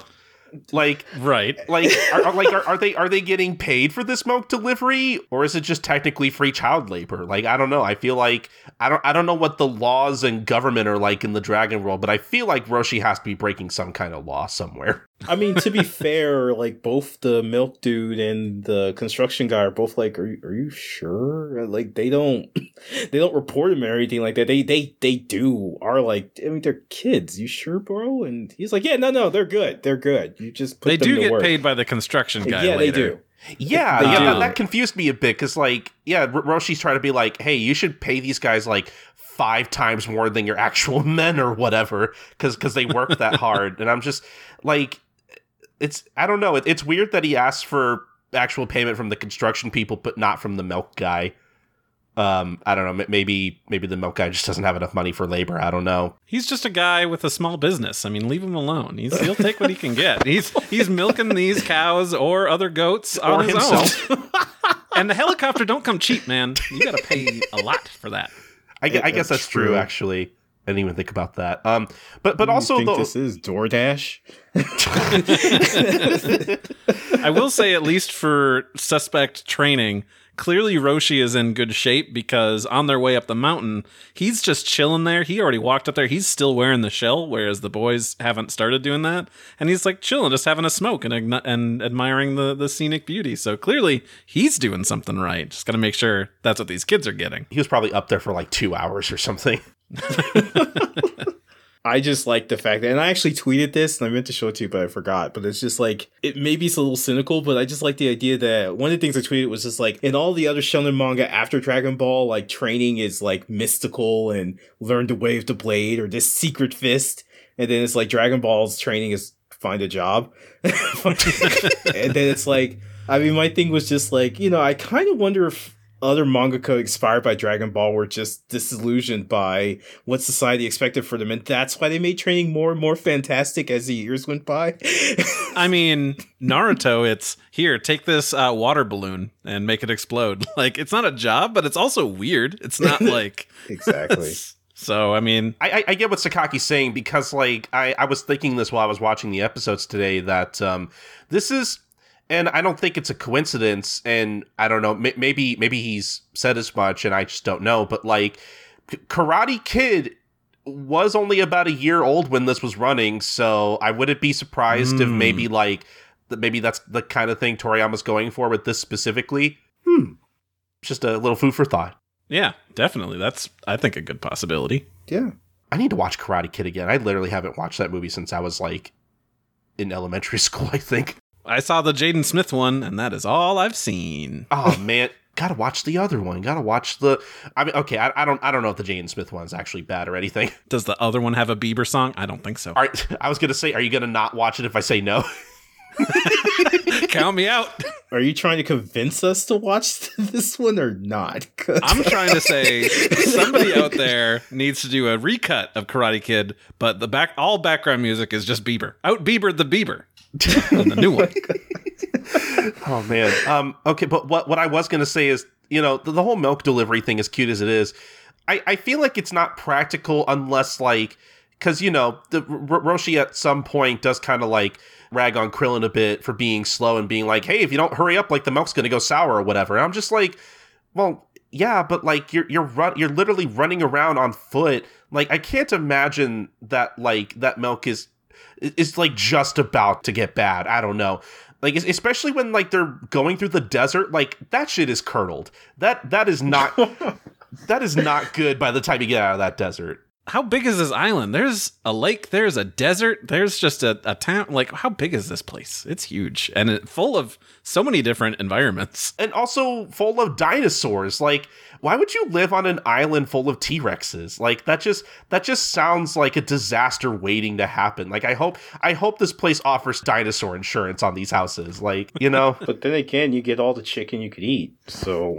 like. Right. Like, *laughs* are, are- like, are, are they are they getting paid for this milk delivery, or is it just technically free child labor? Like, I don't know. I feel like I don't I don't know what the laws and government are like in the Dragon World, but I feel like Roshi has to be breaking some kind of law somewhere. I mean, to be fair, like both the milk dude and the construction guy are both like, "Are you, are you sure?" Like they don't, *clears throat* they don't report him or anything like that. They they they do are like, I mean, they're kids. You sure, bro? And he's like, "Yeah, no, no, they're good. They're good. You just put They them do to get work." paid by the construction guy. yeah, they do. Yeah, They yeah, do. that, that confused me a bit because, like, yeah, R- Roshi's trying to be like, hey, you should pay these guys like five times more than your actual *laughs* men or whatever because because they work that hard, and I'm just like, it's I don't know, it, it's weird that he asks for actual payment from the construction people, but not from the milk guy. Um, I don't know, maybe maybe the milk guy just doesn't have enough money for labor. I don't know. He's just a guy with a small business. I mean, leave him alone. He's, he'll take what he can get. He's he's milking these cows or other goats on Or his himself. own. *laughs* and the helicopter don't come cheap, man. You got to pay a lot for that. I, I guess that's that's true. true. Actually, I didn't even think about that. Um, but but You also think the, this is DoorDash. *laughs* I will say, at least for suspect training, clearly Roshi is in good shape because on their way up the mountain, he's just chilling there. He already walked up there. He's still wearing the shell, whereas the boys haven't started doing that. And he's like chilling, just having a smoke and, and admiring the, the scenic beauty. So clearly he's doing something right. Just got to make sure that's what these kids are getting. he was probably up there for like two hours or something. *laughs* *laughs* I just like the fact that, and I actually tweeted this, and I meant to show it to you, but I forgot. But it's just like it maybe it's a little cynical, but I just like the idea that one of the things I tweeted was just like in all the other shonen manga after Dragon Ball, like training is like mystical and learn to wave the blade or this secret fist, and then it's like Dragon Ball's training is find a job, *laughs* and then it's like I mean my thing was just like you know I kind of wonder if other mangaka inspired by Dragon Ball were just disillusioned by what society expected for them, and that's why they made training more and more fantastic as the years went by. *laughs* I mean, Naruto, it's here, take this uh, water balloon and make it explode. *laughs* Like, it's not a job, but it's also weird. It's not *laughs* like. exactly. So, I mean, I, I, I get what Sakaki's saying because, like, I, I was thinking this while I was watching the episodes today that um, this is, and I don't think it's a coincidence, and I don't know, m- maybe maybe he's said as much, and I just don't know, but like, K- Karate Kid was only about a year old when this was running, so I wouldn't be surprised if Mm. maybe like that maybe that's the kind of thing Toriyama's going for with this specifically. Hmm, just a little food for thought. yeah, definitely. That's, I think, a good possibility. Yeah. I need to watch Karate Kid again. I literally haven't watched that movie since I was like in elementary *laughs* school, I think. I saw the Jaden Smith one, and that is all I've seen. Oh *laughs* man, gotta watch the other one. Gotta watch the. I mean, okay, I, I don't, I don't know if the Jaden Smith one's actually bad or anything. Does the other one have a Bieber song? I don't think so. All right, *laughs* I was gonna say, are you gonna not watch it if I say no? *laughs* *laughs* Count me out. Are you trying to convince us to watch *laughs* this one or not? *laughs* I'm trying to say somebody out there needs to do a recut of Karate Kid, but the back all background music is just Bieber. Out Bieber the Bieber. And the new one. oh man. Um. Okay, but what what I was gonna say is, you know, the, the whole milk delivery thing, as cute as it is, I I feel like it's not practical unless like, because you know, the R- Roshi at some point does kind of like rag on Krillin a bit for being slow and being like, hey, if you don't hurry up, like the milk's gonna go sour or whatever. And I'm just like, well. Yeah, but like you're you're run you're literally running around on foot. Like I can't imagine that like that milk is is like just about to get bad. I don't know. Like especially when like they're going through the desert, like that shit is curdled. That that is not *laughs* that is not good by the time you get out of that desert. How big is this island? There's a lake, there's a desert, there's just a, a town. Like, how big is this place? It's huge and it, full of so many different environments. And also full of dinosaurs. Like why would you live on an island full of T-Rexes? Like that just that just sounds like a disaster waiting to happen. Like I hope I hope this place offers dinosaur insurance on these houses. Like, you know? *laughs* But then again, you get all the chicken you could eat. So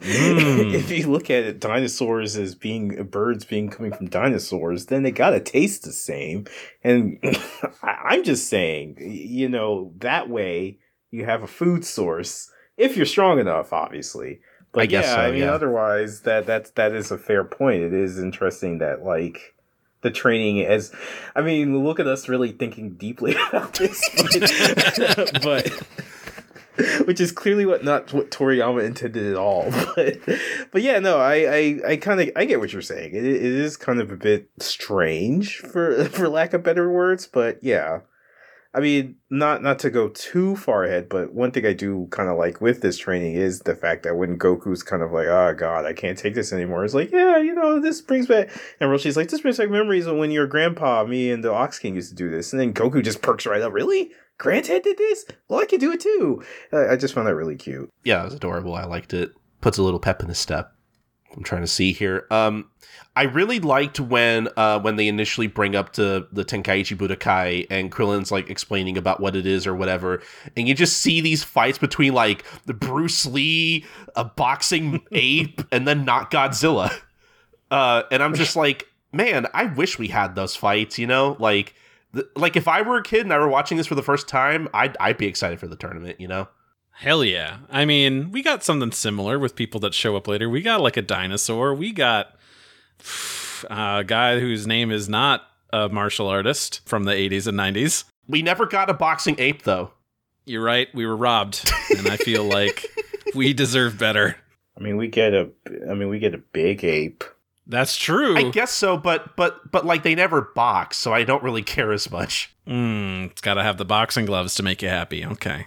Mm. *laughs* if you look at it, dinosaurs as being birds being coming from dinosaurs, then they gotta taste the same. And *laughs* I- I'm just saying, you know, that way you have a food source if you're strong enough, obviously. But I guess yeah, so, I mean, yeah. otherwise, that that's that is a fair point. It is interesting that like the training as I mean, look at us really thinking deeply *laughs* about this, but, *laughs* but *laughs* which is clearly what not what Toriyama intended at all. But but yeah, no, I I, I kind of I get what you're saying. It, it is kind of a bit strange for for lack of better words, but yeah. I mean, not not to go too far ahead, but one thing I do kind of like with this training is the fact that when Goku's kind of like, "Oh God, I can't take this anymore," it's like, "Yeah, you know, this brings back," and Roshi's like, "This brings back memories of when your grandpa, me, and the Ox King used to do this," and then Goku just perks right up. Really, Granddad did this? Well, I can do it too. I, I just found that really cute. yeah, it was adorable. I liked it. Puts a little pep in his step. I'm trying to see here. Um, I really liked when uh when they initially bring up to the Tenkaichi Budokai and Krillin's like explaining about what it is or whatever, and you just see these fights between like the Bruce Lee, a boxing *laughs* ape, and then not Godzilla. Uh, and I'm just like, man, I wish we had those fights. You know, like. th- Like if I were a kid and I were watching this for the first time, I'd I'd be excited for the tournament, you know. Hell yeah. I mean, we got something similar with people that show up later. We got like a dinosaur. We got a guy whose name is not a martial artist from the 80s and 90s. We never got a boxing ape though. You're right. We were robbed. And I feel like *laughs* we deserve better. I mean, we get a, I mean, we get a big ape. That's true. I guess so, but but but like they never box, so I don't really care as much. Mm, it's got to have the boxing gloves to make you happy. Okay.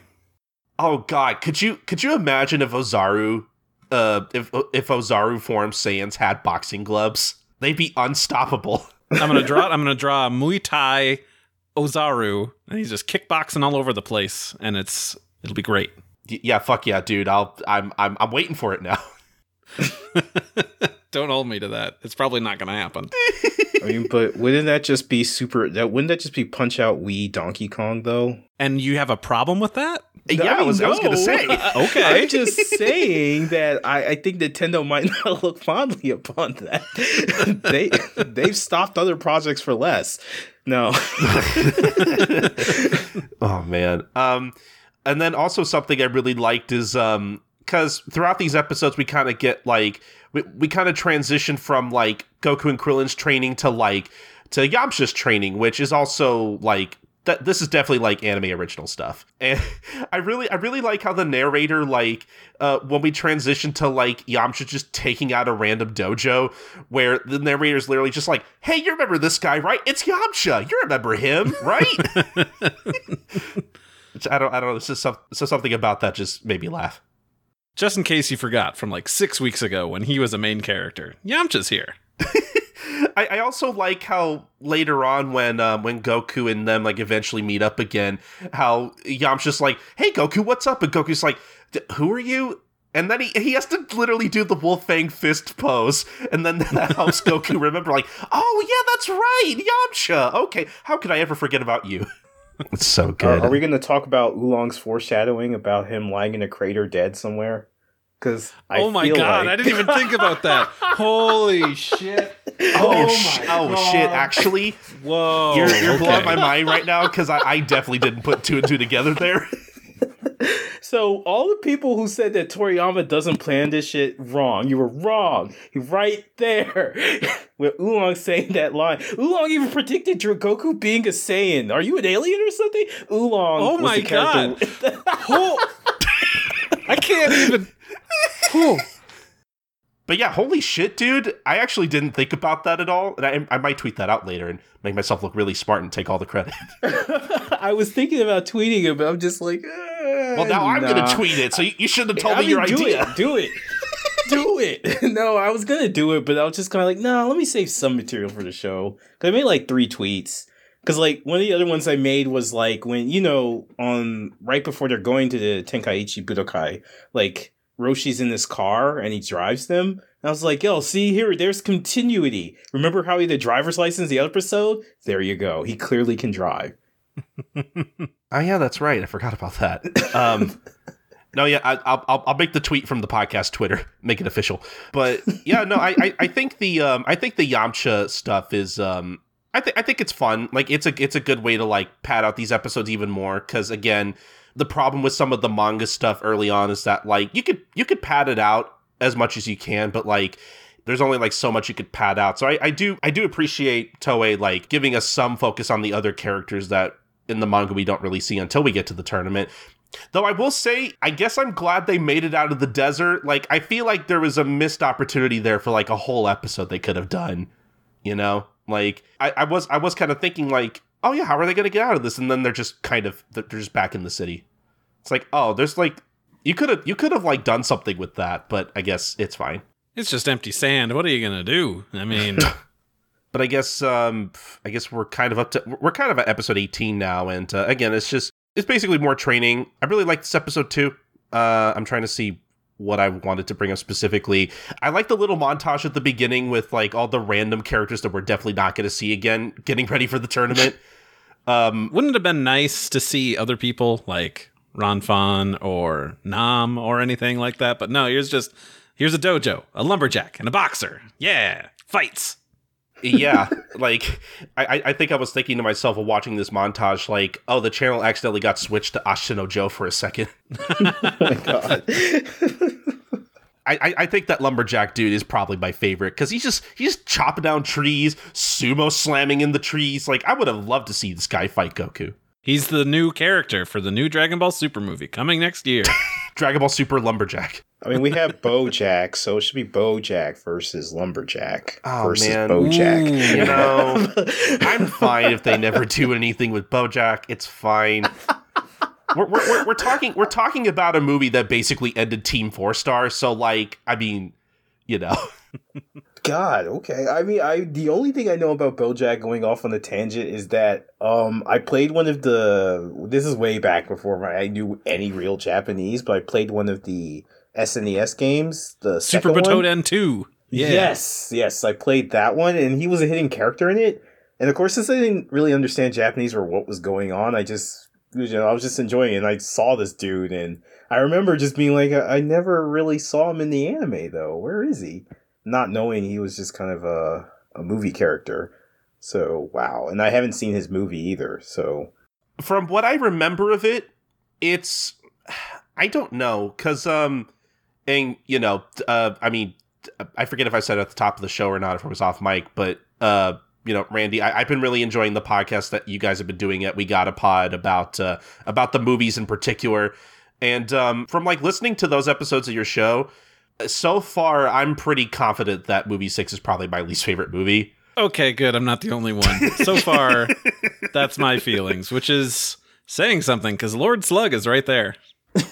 Oh god, could you could you imagine if Ozaru uh if if Ozaru form Saiyans had boxing gloves? They'd be unstoppable. I'm gonna draw. *laughs* I'm gonna draw Muay Thai Ozaru, and he's just kickboxing all over the place, and it's it'll be great. Y- yeah, fuck yeah, dude. I'll I'm I'm I'm waiting for it now. *laughs* *laughs* don't hold me to that. It's probably not going to happen. *laughs* I mean, but wouldn't that just be super? That wouldn't that just be Punch Out Wii Donkey Kong though? And you have a problem with that? yeah, I, mean, was, I was gonna say. *laughs* *laughs* Okay. I'm just saying that I, I think Nintendo might not look fondly upon that. they they've stopped other projects for less. No. Oh man. Um, and then also something I really liked is um, because throughout these episodes we kind of get like we, we kind of transition from like Goku and Krillin's training to like to Yamcha's training, which is also like that. This is definitely like anime original stuff, *laughs* and I really I really like how the narrator like uh when we transition to like Yamcha just taking out a random dojo, where the narrator is literally just like, "Hey, you remember this guy, right? It's Yamcha. You remember him, right?" *laughs* *laughs* I don't, I don't know. This is some, so something about that just made me laugh. Just in case you forgot from like six weeks ago when he was a main character, Yamcha's here. *laughs* I, I also like how later on when um, when Goku and them like eventually meet up again, how Yamcha's like, "Hey Goku, what's up?" And Goku's like, "D- "Who are you?" And then he, he has to literally do the Wolf Fang fist pose, and then that *laughs* helps Goku remember, like, "Oh yeah, that's right, Yamcha. Okay, how could I ever forget about you?" *laughs* It's so *laughs* Are, good. are we going to talk about Oolong's foreshadowing about him lying in a crater dead somewhere? Because oh my god, I didn't even think about that. *laughs* Holy shit. oh, sh- oh shit! Actually, Whoa. you're, you're blowing my mind right now because I, I definitely didn't put two and two together there. *laughs* So all the people who said that Toriyama doesn't plan this shit wrong. You were wrong. He right there. *laughs* With Oolong saying that line. Oolong even predicted Goku being a Saiyan. Are you an alien or something? Oolong. Oh my god. *laughs* I can't even. But yeah, holy shit, dude! I actually didn't think about that at all, and I, I might tweet that out later and make myself look really smart and take all the credit. *laughs* I was thinking about tweeting it, but I'm just like, eh, well, now I'm gonna tweet it, so you, you shouldn't have told I me your mean, do idea. It, do it. *laughs* do it. *laughs* no, I was gonna do it, but I was just kind of like, no, let me save some material for the show. Cause I made like three tweets. Cause like one of the other ones I made was like when you know on right before they're going to the Tenkaichi Budokai, like Roshi's in this car and he drives them. And I was like, yo, see here, there's continuity. Remember how he had the driver's license the other episode? There you go. He clearly can drive. *laughs* Oh yeah, that's right. I forgot about that. Um, no, yeah, I, I'll I'll I'll make the tweet from the podcast Twitter, *laughs* make it official. But yeah, no, I I, I think the um I think the Yamcha stuff is um I think I think it's fun. Like it's a it's a good way to like pad out these episodes even more because again, the problem with some of the manga stuff early on is that like you could you could pad it out as much as you can, but like there's only like so much you could pad out. So I, I do I do appreciate Toei like giving us some focus on the other characters that in the manga we don't really see until we get to the tournament. Though I will say, I guess I'm glad they made it out of the desert. Like I feel like there was a missed opportunity there for like a whole episode they could have done. You know? Like I, I was I was kind of thinking like, oh yeah, how are they gonna get out of this? And then they're just kind of they're just back in the city. It's like, oh, there's like you could have you could have like done something with that, but I guess it's fine. It's just empty sand. What are you gonna do? I mean, *laughs* but I guess um I guess we're kind of up to we're kind of at episode 18 now and uh, again it's just it's basically more training. I really like this episode too. Uh I'm trying to see what I wanted to bring up specifically. I like the little montage at the beginning with like all the random characters that we're definitely not going to see again getting ready for the tournament. *laughs* Um wouldn't it have been nice to see other people like Ranfan or Nam or anything like that? But no, here's just here's a dojo, a lumberjack, and a boxer. Yeah, fights. yeah, *laughs* like I, I think I was thinking to myself while watching this montage, like, oh, the channel accidentally got switched to Ashita no Joe for a second. *laughs* Oh my god. I, I, I think that lumberjack dude is probably my favorite because he's just he's just chopping down trees, sumo slamming in the trees. Like I would have loved to see this guy fight Goku. He's the new character for the new Dragon Ball Super movie coming next year. *laughs* Dragon Ball Super Lumberjack. I mean, we have Bojack, so it should be Bojack versus Lumberjack Oh, versus man. Bojack. Ooh. You *laughs* know, I'm fine if they never do anything with BoJack. It's fine. We're, we're, we're, we're talking we're talking about a movie that basically ended Team Four Star. So like, I mean, you know, *laughs* God, okay. I mean, I the only thing I know about Bojack going off on a tangent is that um I played one of the this is way back before I knew any real Japanese, but I played one of the SNES games, the Super second one. Butoden 2. Yeah. Yes, yes, I played that one, and he was a hidden character in it. And of course, since I didn't really understand Japanese or what was going on, I just, you know, I was just enjoying it. And I saw this dude, and I remember just being like, I never really saw him in the anime, though. Where is he? Not knowing he was just kind of a, a movie character. So, wow. And I haven't seen his movie either. So, From what I remember of it, it's *sighs* I don't know because um, and you know, uh, I mean, I forget if I said at the top of the show or not if it was off mic, but uh, you know, Randy, I, I've been really enjoying the podcast that you guys have been doing. At we got a pod about uh, about the movies in particular, and um, from like listening to those episodes of your show. So far, I'm pretty confident that movie six is probably my least favorite movie. Okay, good. I'm not the only one. So far, *laughs* that's my feelings, which is saying something because Lord Slug is right there. *laughs*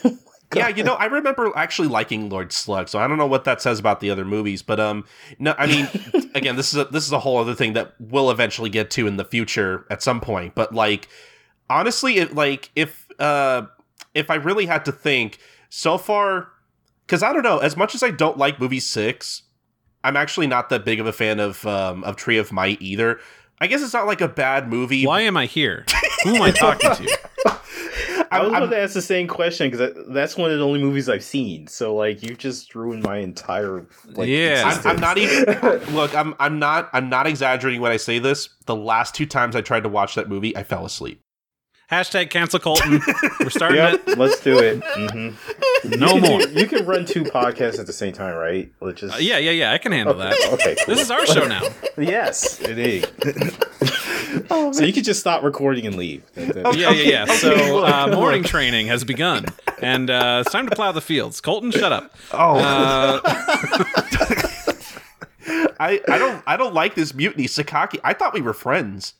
Yeah, you know, I remember actually liking Lord Slug, so I don't know what that says about the other movies, but um, no, I mean, *laughs* again, this is a, this is a whole other thing that we'll eventually get to in the future at some point. But like, honestly, it like if uh if I really had to think so far, because I don't know, as much as I don't like movie six, I'm actually not that big of a fan of um of Tree of Might either. I guess it's not like a bad movie. Why am I here? Who am I talking to? *laughs* I was I'm- about to ask the same question because that's one of the only movies I've seen. So, like, you've just ruined my entire. Like, Yeah. I'm, I'm not even *laughs* look. I'm I'm not I'm not exaggerating when I say this. The last two times I tried to watch that movie, I fell asleep. Hashtag cancel Colton. We're starting yep, it. let's do it. hmm No more. You can run two podcasts at the same time, right? Let's just. Uh, yeah, yeah, yeah. I can handle that. Okay. Cool. This is our show now. *laughs* Yes, it is. *laughs* so you could just stop recording and leave. Yeah, yeah, yeah. So uh, morning training has begun, and uh, it's time to plow the fields. Colton, shut up. Oh, Uh, *laughs* I, I don't I don't like this mutiny, Sakaki. I thought we were friends.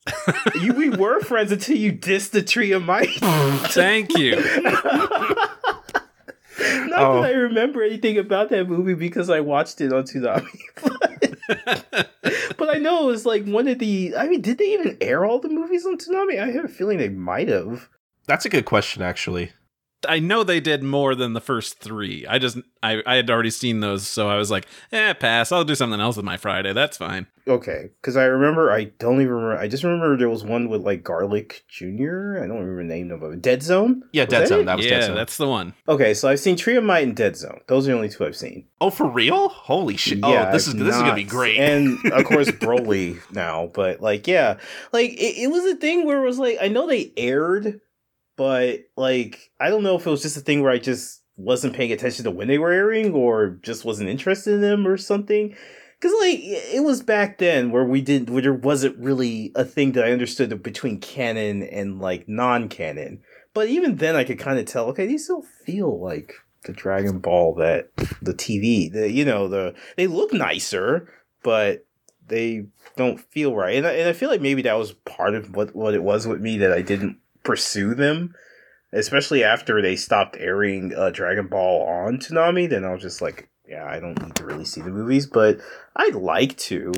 you, we were friends until you dissed the tree of might. *laughs* thank you. Not Oh. that I remember anything about that movie because I watched it on Toonami. but, but I know it was like one of the. I mean, did they even air all the movies on Toonami? I have a feeling they might have. That's a good question, actually. I know they did more than the first three. I just I, I had already seen those, so I was like, eh, pass. I'll do something else with my Friday. That's fine. Okay, because I remember. I don't even remember. I just remember there was one with like Garlic Junior. I don't remember the name of it. Dead Zone. Yeah, Was Dead that Zone. it? That was yeah, Dead Zone. that's the one. Okay, so I've seen Tree of Might and Dead Zone. Those are the only two I've seen. Oh, for real? Holy shit! oh, this is I've this is gonna be great. And of *laughs* course, Broly now, but like, yeah, like it, it was a thing where it was like, I know they aired, but like, I don't know if it was just a thing where I just wasn't paying attention to when they were airing or just wasn't interested in them or something. Cause like it was back then where we didn't, where there wasn't really a thing that I understood between canon and like non-canon. But even then, I could kind of tell. Okay, these still feel like the Dragon Ball that the TV, the you know the they look nicer, but they don't feel right. And I, and I feel like maybe that was part of what what it was with me that I didn't pursue them, especially after they stopped airing uh, Dragon Ball on Toonami. Then I was just like, yeah, I don't need to really see the movies, but I'd like to.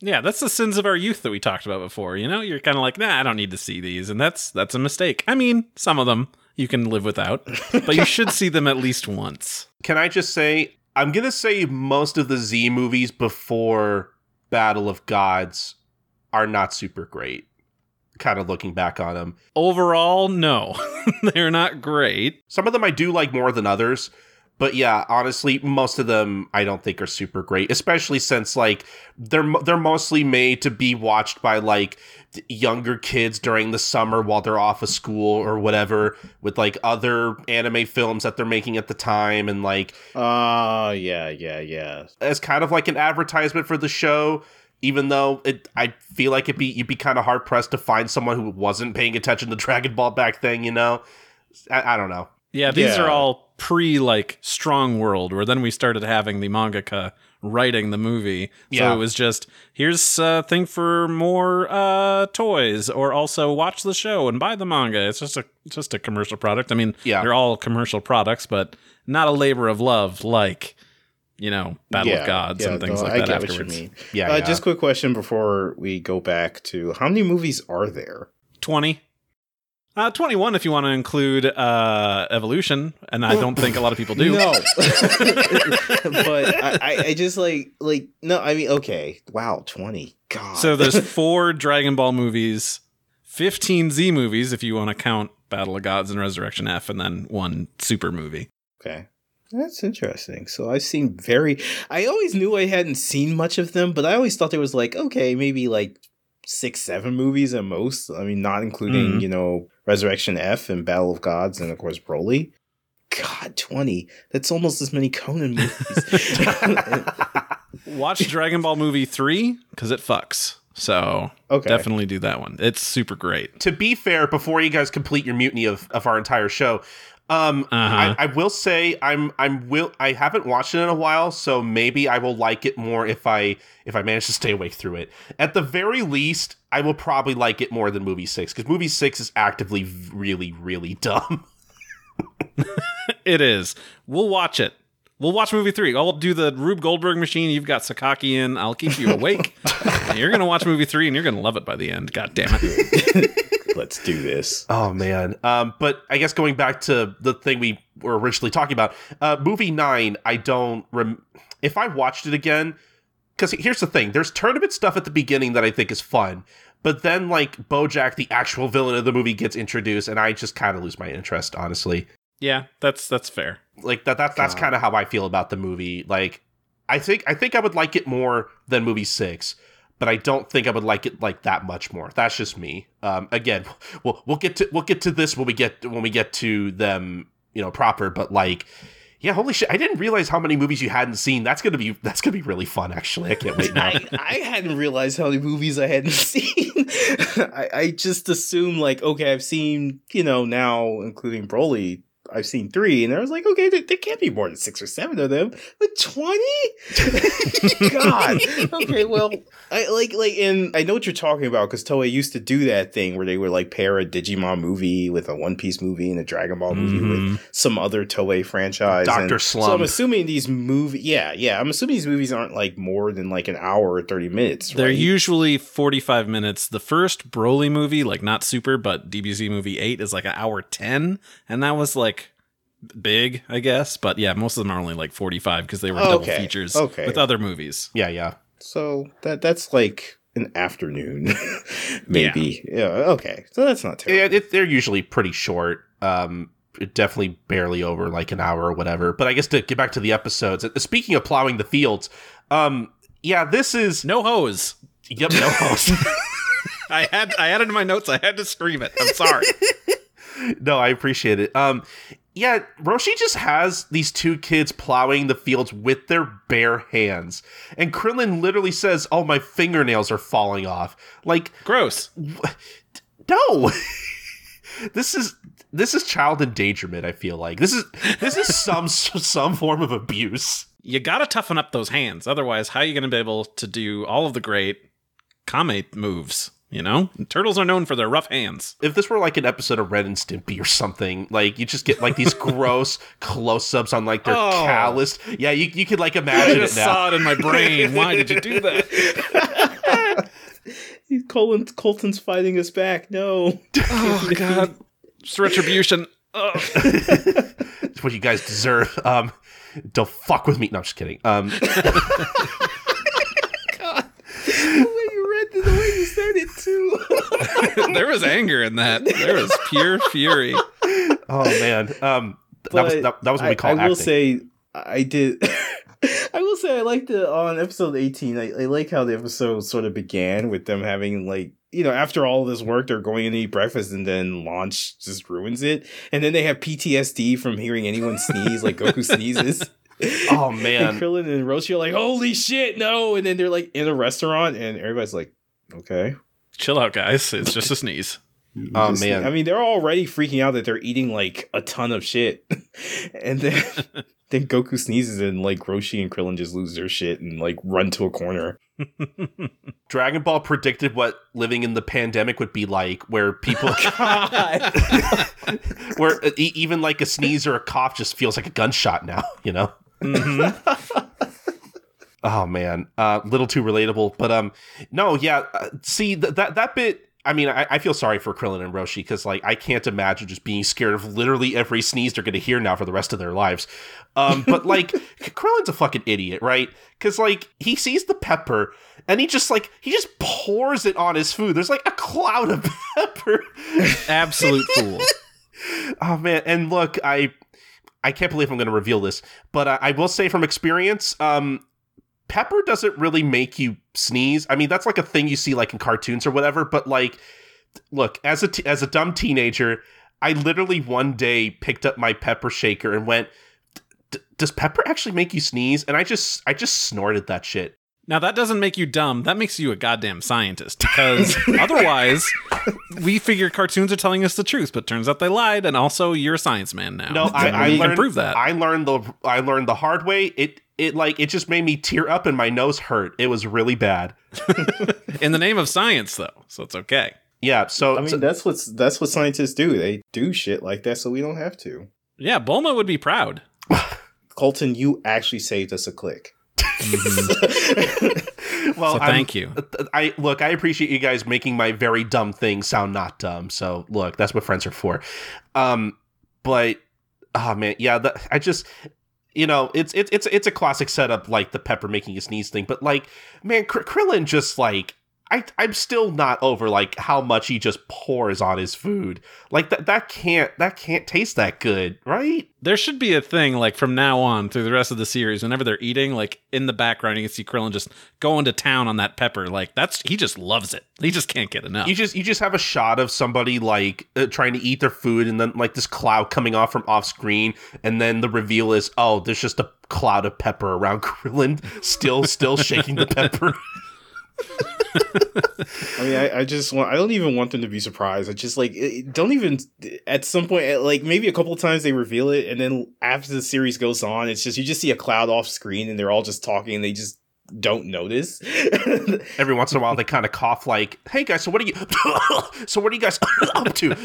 Yeah, that's the sins of our youth that we talked about before. You know, you're kind of like, nah, I don't need to see these, and that's that's a mistake. I mean, some of them you can live without, but you should see them at least once. *laughs* Can I just say I'm gonna say most of the Z movies before Battle of Gods are not super great. Kind of looking back on them, Overall, no, *laughs* they're not great. some of them I do like more than others. But yeah, honestly, most of them I don't think are super great, especially since like they're they're mostly made to be watched by like younger kids during the summer while they're off of school or whatever with like other anime films that they're making at the time and like Uh yeah, yeah, yeah. as kind of like an advertisement for the show even though it I feel like it'd be you'd be kind of hard pressed to find someone who wasn't paying attention to *laughs* Dragon Ball back then, you know. I, I don't know. Yeah, these Yeah. are all pre like Strong World, where then we started having the mangaka writing the movie. Yeah. So it was just here's a thing for more uh, toys, or also watch the show and buy the manga. It's just a just a commercial product. I mean, Yeah. they're all commercial products, but not a labor of love like you know Battle Yeah, of Gods yeah, and things no, like I that get afterwards. What you mean. Yeah, uh, yeah. Just quick question before we go back to how many movies are there? Twenty. Uh, 21 if you want to include uh, evolution, and I don't think a lot of people do. *laughs* No, *laughs* but I, I, I just like like no. I mean, okay, wow, twenty. God. So there's *laughs* four Dragon Ball movies, 15 Z movies if you want to count Battle of Gods and Resurrection F, and then one super movie. okay, that's interesting. So I've seen very. I always knew I hadn't seen much of them, but I always thought there was like okay, maybe like six, seven movies at most. I mean, not including Mhm. you know Resurrection F and Battle of Gods and of course Broly. God, twenty. That's almost as many Conan movies. *laughs* Watch Dragon Ball movie 3 because it fucks. So okay. definitely do that one. It's super great. to be fair, before you guys complete your mutiny of, of our entire show, um, Uh-huh. I, I will say I'm I'm will I haven't watched it in a while, so maybe I will like it more if I if I manage to stay awake through it. At the very least, I will probably like it more than movie six because movie six is actively really really *laughs* dumb. It is. We'll watch it. We'll watch movie three. I'll do the Rube Goldberg machine. You've got Sakaki in. I'll keep you awake. *laughs* you're going to watch movie three and you're going to love it by the end. God damn it. *laughs* Let's do this. Oh man. Um, but I guess going back to the thing we were originally talking about, uh, movie nine. I don't. Rem- if I watched it again, because here's the thing: there's tournament stuff at the beginning that I think is fun, but then like BoJack, the actual villain of the movie, gets introduced, and I just kind of lose my interest. Honestly, Yeah, that's that's fair. like that. That that's kind of how I feel about the movie. Like, I think I think I would like it more than movie six. But I don't think I would like it like that much more. That's just me. Um, again, we'll we'll get to we'll get to this when we get when we get to them, you know, proper. But like, yeah, holy shit! I didn't realize how many movies you hadn't seen. That's gonna be that's gonna be really fun. Actually, I can't wait now. *laughs* I, I hadn't realized how many movies I hadn't *laughs* seen. *laughs* I, I just assumed like, okay, I've seen, you know, now including Broly, I've seen three, and I was like, okay, there, there can't be more than six or seven of them. But twenty? *laughs* God. *laughs* Okay, well, I like like, and I know what you're talking about because Toei used to do that thing where they would like pair a Digimon movie with a One Piece movie and a Dragon Ball movie with Mhm. some other Toei franchise. Dr. and So I'm assuming these movie, yeah, yeah. I'm assuming these movies aren't like more than like an hour or thirty minutes. They're right? usually 45 minutes. The first Broly movie, like not super, but DBZ movie 8 is like an hour 10. And that was like big, I guess. But yeah, most of them are only like 45 because they were double features okay. with other movies. yeah, yeah. so that that's like an afternoon, *laughs* maybe. Yeah. Okay. So that's not terrible. Yeah, it, they're usually pretty short. Um, definitely barely over like an hour or whatever. But I guess to get back to the episodes. uh, Speaking of plowing the fields, um, yeah, this is No hose. yep, no host. *laughs* *laughs* I had I had it in my notes. I had to scream it. I'm sorry. no, I appreciate it. Um, yeah, Roshi just has these two kids plowing the fields with their bare hands, and Krillin literally says, "Oh, my fingernails are falling off." Like, Gross. *laughs* no, *laughs* this is this is child endangerment. I feel like this is this is some *laughs* some form of abuse. You gotta toughen up those hands. Otherwise, how are you gonna be able to do all of the great Kame moves? You know? Turtles are known for their rough hands. If this were like an episode of Ren and Stimpy or something, like you just get like these *laughs* gross close-ups on like their Oh. calloused. Yeah, you you could like I imagine it now. saw it in my brain. Why did you do that? *laughs* Colin Colton's fighting us back. No. Oh *laughs* god. Just retribution. Ugh. It's what you guys deserve. Um, don't fuck with me. No, I'm just kidding. Um, the way you read it, the way you said *laughs* there was anger in that. There was pure fury. oh man. Um, that was that, that was what we I, call I acting. will say I did. *laughs* I will say I liked it on episode eighteen. I, I like how the episode sort of began with them having like you know after all this work they're going in to eat breakfast and then launch just ruins it and then they have PTSD from hearing anyone *laughs* sneeze like Goku sneezes. oh man! And man. Krillin and Roshi are like, "Holy shit, no!" And then they're like in a restaurant, and everybody's like, "Okay." Chill out, guys. It's just a sneeze. *laughs* Oh, man. I mean, they're already freaking out that they're eating like a ton of shit, *laughs* and then *laughs* then Goku sneezes and like Roshi and Krillin just lose their shit and like run to a corner. Dragon Ball predicted what living in the pandemic would be like, where people, where e- even like a sneeze or a cough just feels like a gunshot now. You know. Mhm. Oh man, a uh, little too relatable. But um, no, yeah. Uh, see th- that that bit, I mean, I, I feel sorry for Krillin and Roshi because, like, I can't imagine just being scared of literally every sneeze they're going to hear now for the rest of their lives. Um, but like, *laughs* Krillin's a fucking idiot, right? Because like he sees the pepper and he just like he just pours it on his food. There's like a cloud of *laughs* pepper. Absolute *laughs* fool. Oh man, and look, I I can't believe I'm going to reveal this, but uh, I will say from experience, um, pepper doesn't really make you sneeze. I mean, that's like a thing you see like in cartoons or whatever. But like, look, as a t- as a dumb teenager, I literally one day picked up my pepper shaker and went, "Does pepper actually make you sneeze?" And I just I just snorted that shit. Now that doesn't make you dumb. That makes you a goddamn scientist. Because *laughs* otherwise, we figure cartoons are telling us the truth, but turns out they lied. And also, you're a science man now. No, *laughs* I, I learned prove that. I learned the I learned the hard way. It it like it just made me tear up and my nose hurt. It was really bad. *laughs* In the name of science, though, so it's okay. Yeah. So I mean, so- that's what's that's what scientists do. They do shit like that, so we don't have to. Yeah, Bulma would be proud. *laughs* Colton, you actually saved us a click. *laughs* well, So I'm- thank you. I look. I appreciate you guys making my very dumb thing sound not dumb. So look, that's what friends are for. Um, but oh man, yeah. The, I just you know it's it's it's it's a classic setup like the pepper making you sneeze thing. But like man, Kr- Krillin just like. I, I'm still not over like how much he just pours on his food. Like that that can't that can't taste that good, right? There should be a thing like from now on through the rest of the series, whenever they're eating, like in the background, you can see Krillin just going to town on that pepper. Like that's he just loves it. He just can't get enough. You just you just have a shot of somebody like uh, trying to eat their food, and then like this cloud coming off from off screen, and then the reveal is oh, there's just a cloud of pepper around *laughs* Krillin, still still shaking the pepper. *laughs* I mean, I, I just want, I don't even want them to be surprised. I just like, don't even, at some point, eh, like maybe a couple times they reveal it, and then after the series goes on, it's just, you just see a cloud off screen and they're all just talking and they just don't notice. *laughs* Every once in a while, they kind of cough like, "Hey guys, so what are you? *laughs* so what are you guys *laughs* up to?"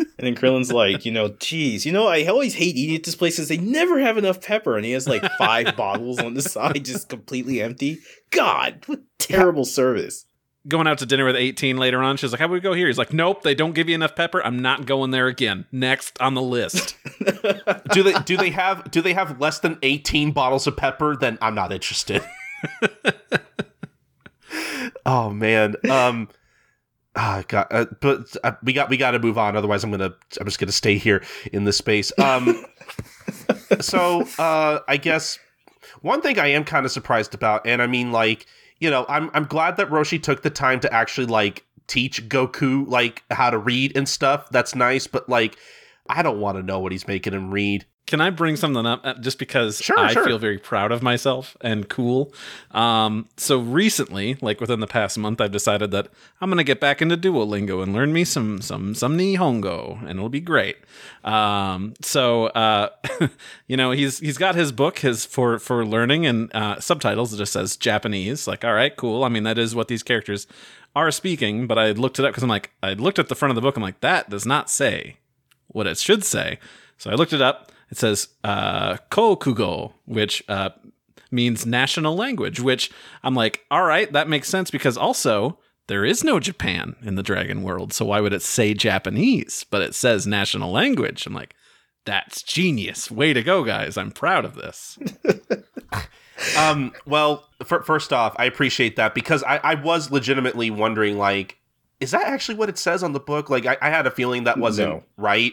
And then Krillin's like, you know, geez, you know, I always hate eating at this place because they never have enough pepper. And he has like five *laughs* bottles on the side, just completely empty. God, what terrible service. going out to dinner with 18 later on. She's like, How would we go here? He's like, Nope, they don't give you enough pepper. I'm not going there again. Next on the list. *laughs* do they do they have do they have less than eighteen bottles of pepper? Then I'm not interested. *laughs* oh man. Um. Ah, God. Uh, but uh, we got we got to move on. Otherwise, I'm gonna I'm just gonna stay here in this space. Um. *laughs* so uh, I guess one thing I am kind of surprised about, and I mean, like, you know, I'm I'm glad that Roshi took the time to actually like teach Goku like how to read and stuff. That's nice, but like, I don't want to know what he's making him read. Can I bring something up uh, just because Sure, I sure. feel very proud of myself and cool? Um, so recently, like within the past month, I've decided that I'm gonna get back into Duolingo and learn me some some some Nihongo, and it'll be great. Um, so uh, *laughs* you know, he's he's got his book his for for learning and uh, subtitles. It just says Japanese. Like, all right, cool. I mean, that is what these characters are speaking. But I looked it up because I'm like, I looked at the front of the book. I'm like, that does not say what it should say. So I looked it up. It says uh, Kokugo, which uh, means national language, which I'm like, all right, that makes sense because also there is no Japan in the dragon world. So why would it say Japanese? But it says national language. I'm like, that's genius. Way to go, guys. I'm proud of this. *laughs* Um, well, fir- first off, I appreciate that because I, I was legitimately wondering, like, is that actually what it says on the book? Like, I, I had a feeling that wasn't No. right.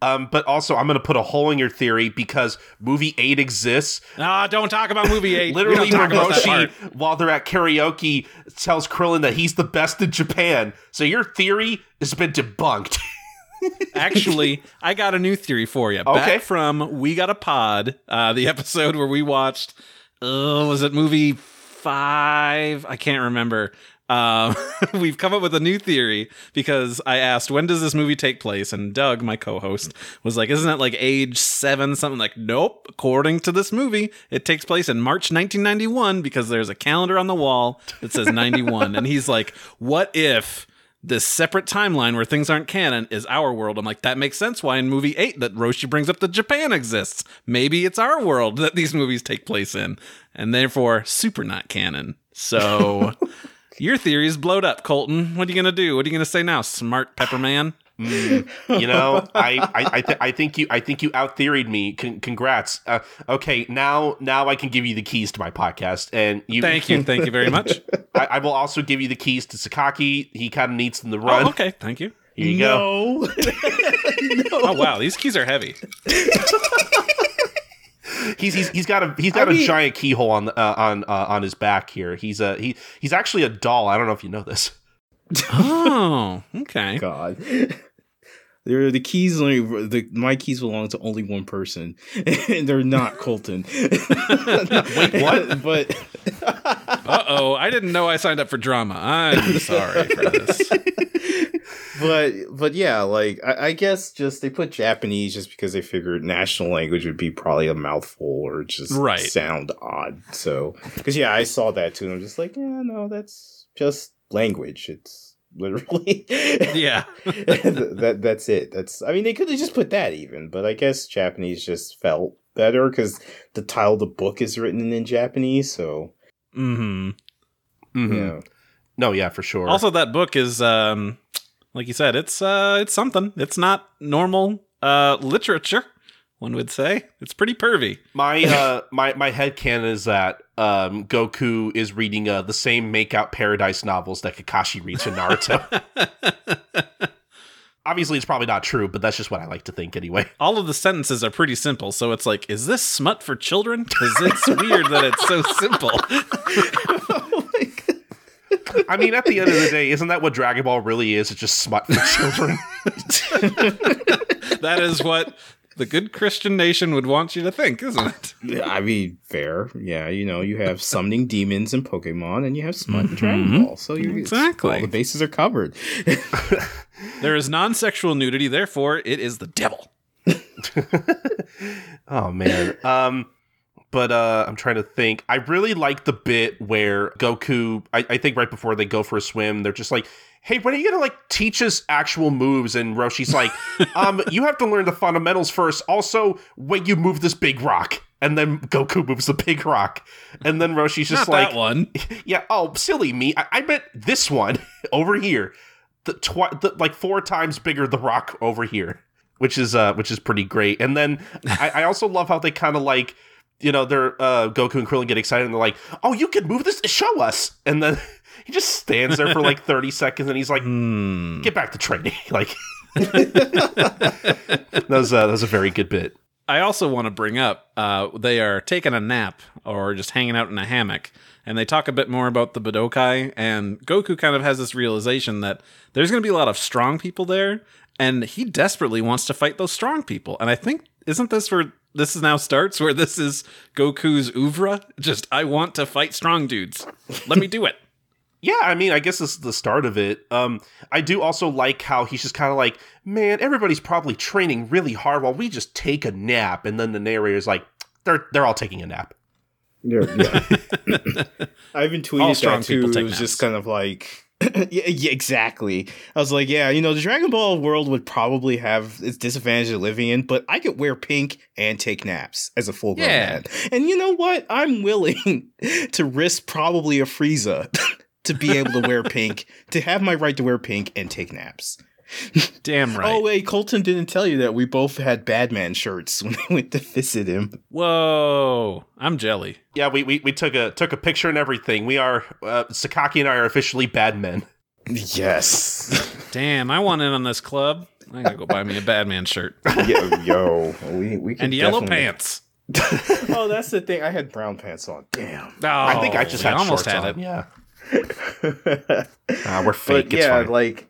Um, but also, I'm going to put a hole in your theory because movie eight exists. Ah, don't talk about movie eight. Literally, don't talk about that Roshi, part. while they're at karaoke, tells Krillin that he's the best in Japan. So your theory has been debunked. *laughs* Actually, I got a new theory for you. Okay. Back from We Got a Pod, uh, the *laughs* episode where we watched, uh, was it movie five? I can't remember. Um, *laughs* we've come up with a new theory because I asked, when does this movie take place? And Doug, my co host, was like, isn't it like age seven, something like, nope. According to this movie, it takes place in March 1991 because there's a calendar on the wall that says 91. and he's like, what if this separate timeline where things aren't canon is our world. I'm like, that makes sense why in movie eight that Roshi brings up that Japan exists. Maybe it's our world that these movies take place in, and therefore super not canon. So *laughs* Your theory is blowed up, Colton. What are you gonna do? What are you gonna say now, smart pepper man? You know, I I I, th- I think you I think you out theoried me. Con- congrats. Uh, okay, now now I can give you the keys to my podcast, and you. Thank you, thank you very much. *laughs* I, I will also give you the keys to Sakaki. He kind of needs them to run. Oh, okay, thank you. Here you go. no. *laughs* Oh wow, these keys are heavy. *laughs* He's, he's he's got a he's got I a mean- giant keyhole on uh, on uh, on his back here. He's a he he's actually a doll. I don't know if you know this. Oh, okay. God. They're the keys only the my keys belong to only one person, *laughs* and they're not *laughs* Colton. Wait, what? *laughs* But Uh oh, I didn't know I signed up for drama. I'm sorry for this. but but yeah, like I, I guess just they put Japanese just because they figured national language would be probably a mouthful or just Right. sound odd. So because yeah, I saw that too. and I'm just like, yeah, no, that's just language. It's literally *laughs* Yeah. that that's it. That's I mean they could have just put that even, but I guess Japanese just felt better because the title of the book is written in Japanese. So hmm Mhm. yeah, No, yeah, for sure. Also, that book is, um, like you said, it's uh, it's something. It's not normal uh, literature. One would say it's pretty pervy. my *laughs* uh my my headcanon is that um Goku is reading uh the same Makeout Paradise novels that Kakashi reads in Naruto. *laughs* Obviously, it's probably not true, but that's just what I like to think anyway. *laughs* All of the sentences are pretty simple, so it's like, is this smut for children? Because it's weird that it's so simple. *laughs* I mean, at the end of the day, isn't that what Dragon Ball really is? It's just smut for children. that is what the good Christian nation would want you to think, isn't it? I mean fair. Yeah, you know you have summoning demons in Pokemon, and you have Smut in Dragon Ball. So you Exactly. all the bases are covered. *laughs* There is non-sexual nudity, therefore it is the devil. *laughs* *laughs* Oh man. Um but uh I'm trying to think. I really like the bit where Goku I, I think right before they go for a swim, they're just like, Hey, when are you gonna like teach us actual moves? And Roshi's like, *laughs* um, you have to learn the fundamentals first. Also, when you move this big rock. And then Goku moves the big rock. And then Roshi's just Not like that one. *laughs* Yeah, oh, silly me. I, I meant this one *laughs* over here. The, twi- the like four times bigger the rock over here, which is uh which is pretty great. And then I, I also love how they kind of like you know they're uh Goku and Krillin get excited and they're like, "Oh, you can move this? Show us!" And then *laughs* he just stands there for like thirty seconds and he's like, Hmm. "Get back to training!" *laughs* like *laughs* that was uh, that was a very good bit. I also want to bring up uh, they are taking a nap or just hanging out in a hammock, and they talk a bit more about the Budokai. And Goku kind of has this realization that there's going to be a lot of strong people there, and he desperately wants to fight those strong people. And I think isn't this where this is now starts where this is Goku's oeuvre? Just I want to fight strong dudes. Let me do it. *laughs* Yeah, I mean, I guess this is the start of it. Um, I do also like how he's just kind of like, man, everybody's probably training really hard while we just take a nap, and then the narrator's like, they're they're all taking a nap. Yeah, yeah. *laughs* I even tweeted All strong that too. people It take was naps. just kind of like, *laughs* yeah, yeah, exactly. I was like, yeah, you know, the Dragon Ball world would probably have its disadvantage of living in, but I could wear pink and take naps as a full grown Yeah. man. And you know what? I'm willing *laughs* to risk probably a Frieza *laughs* to be able to wear pink, to have my right to wear pink and take naps. Damn right. Oh wait, Colton didn't tell you that we both had Badman shirts *laughs* when we went to visit him. Whoa, I'm jelly. Yeah, we, we, we took a took a picture and everything. We are uh, Sakaki and I are officially bad men. Yes. *laughs* Damn, I want in on this club. I gotta go buy me a Batman shirt *laughs* yo, yo, we we could and yellow definitely- pants. oh, that's the thing. I had brown pants on. Damn. Oh, I think I just had almost shorts had on. it. Yeah, but Ah, we're fake. it's yeah, fine. like,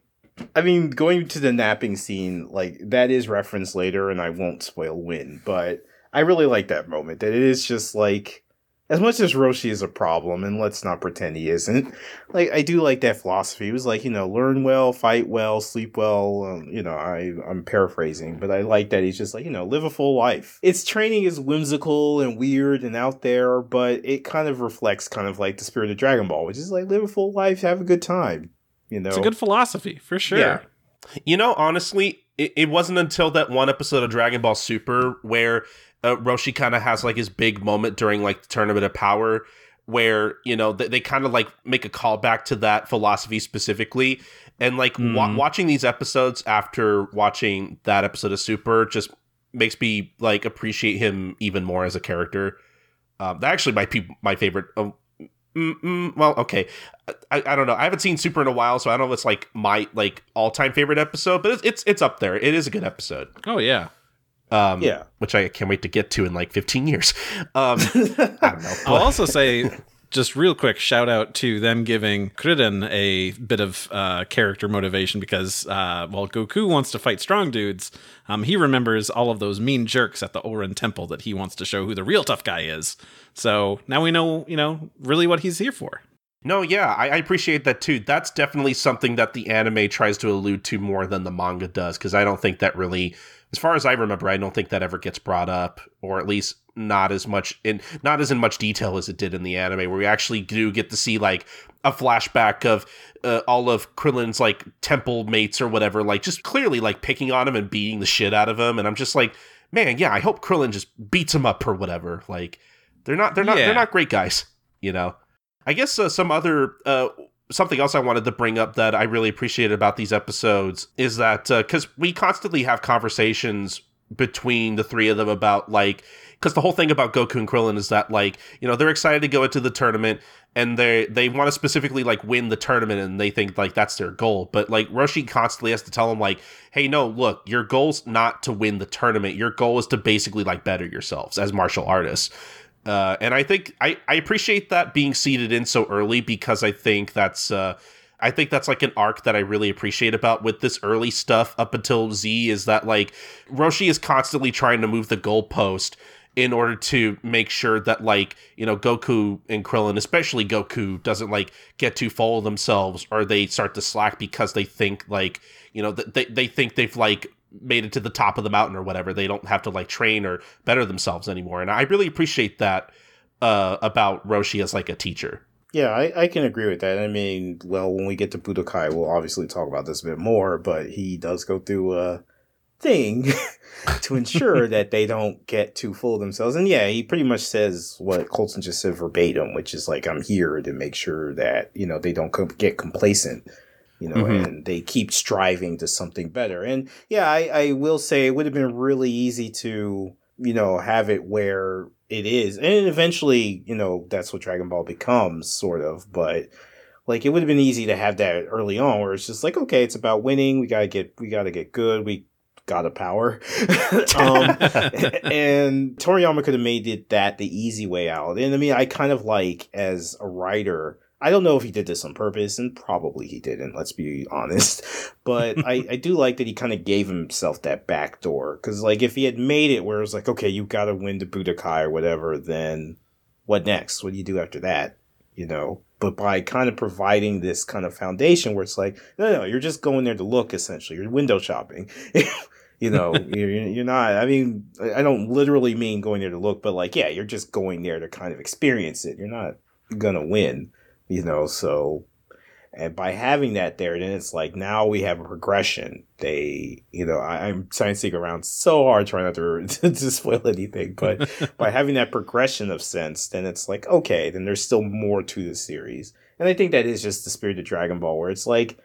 I mean, going to the napping scene, like that is referenced later, and I won't spoil when, but I really like that moment. That it is just like, as much as Roshi is a problem, and let's not pretend he isn't. Like, I do like that philosophy. It was like, you know, learn well, fight well, sleep well. Um, you know, I I'm paraphrasing, but I like that he's just like, you know, live a full life. Its training is whimsical and weird and out there, but it kind of reflects kind of like the spirit of Dragon Ball, which is like live a full life, have a good time. You know, It's a good philosophy for sure. Yeah. You know, honestly, it, it wasn't until that one episode of Dragon Ball Super where uh, Roshi kind of has like his big moment during like the Tournament of Power, where you know they, they kind of like make a callback to that philosophy specifically and like wa- watching these episodes after watching that episode of super just makes me like appreciate him even more as a character um, that actually might be my favorite um, mm, mm, well okay. I, I don't know. I haven't seen super in a while so i don't know if it's like my like all-time favorite episode but it's it's, it's up there. It is a good episode. Oh yeah. um Yeah. which i can't wait to get to in like 15 years. Um *laughs* i don't know I'll also say, *laughs* just real quick, shout out to them giving Krillin a bit of uh, character motivation because uh, while Goku wants to fight strong dudes, um, he remembers all of those mean jerks at the Orin Temple that he wants to show who the real tough guy is. So now we know, you know, really what he's here for. No, yeah, I, I appreciate that too. That's definitely something that the anime tries to allude to more than the manga does, because I don't think that really, as far as I remember, I don't think that ever gets brought up, or at least not as much in not as in much detail as it did in the anime, where we actually do get to see like a flashback of uh, all of Krillin's like temple mates or whatever, like just clearly like picking on him and beating the shit out of him, and I'm just like, man, yeah, I hope Krillin just beats him up or whatever. Like they're not they're not Yeah. they're not great guys, you know. I guess uh, some other uh, something else I wanted to bring up that I really appreciated about these episodes is that because we constantly have conversations between the three of them about like because the whole thing about Goku and Krillin is that like you know they're excited to go into the tournament and they they want to specifically like win the tournament and they think like that's their goal. But like Roshi constantly has to tell them like hey no look your goal's not to win the tournament. Your goal is to basically like better yourselves as martial artists. Uh, and I think I, I appreciate that being seeded in so early because I think that's uh, I think that's like an arc that I really appreciate about with this early stuff up until Z is that like Roshi is constantly trying to move the goalpost in order to make sure that like you know Goku and Krillin, especially Goku, doesn't like get too full of themselves or they start to slack because they think like you know th- they they think they've like made it to the top of the mountain or whatever. They don't have to like train or better themselves anymore, and I really appreciate that uh, about Roshi as like a teacher. Yeah, I, I can agree with that. I mean, well, when we get to Budokai, we'll obviously talk about this a bit more, but he does go through a thing *laughs* to ensure *laughs* that they don't get too full of themselves. And yeah, he pretty much says what Colton just said verbatim, which is like, I'm here to make sure that, you know, they don't get complacent. You know, Mhm. and they keep striving to something better. And yeah, I, I will say it would have been really easy to, you know, have it where it is. And eventually, you know, that's what Dragon Ball becomes, sort of. But like it would have been easy to have that early on where it's just like, okay, it's about winning. We gotta get we gotta get good. We got a power. *laughs* um, *laughs* and Toriyama could have made it that the easy way out. And I mean, I kind of like as a writer, I don't know if he did this on purpose, and probably he didn't, let's be honest. *laughs* But I, I do like that he kind of gave himself that back door. Because, like, if he had made it where it was like, okay, you've got to win the Budokai or whatever, then what next? What do you do after that? You know? But by kind of providing this kind of foundation where it's like, no, no, you're just going there to look, essentially. You're window shopping. You know, you're, you're not, I mean, I don't literally mean going there to look, but like, yeah, you're just going there to kind of experience it. You're not going to win you know so and by having that there then it's like now we have a progression they you know I, i'm trying to stick around so hard trying not to, *laughs* to spoil anything but *laughs* by having that progression of sense then it's like okay then there's still more to the series and i think that is just the spirit of dragon ball where it's like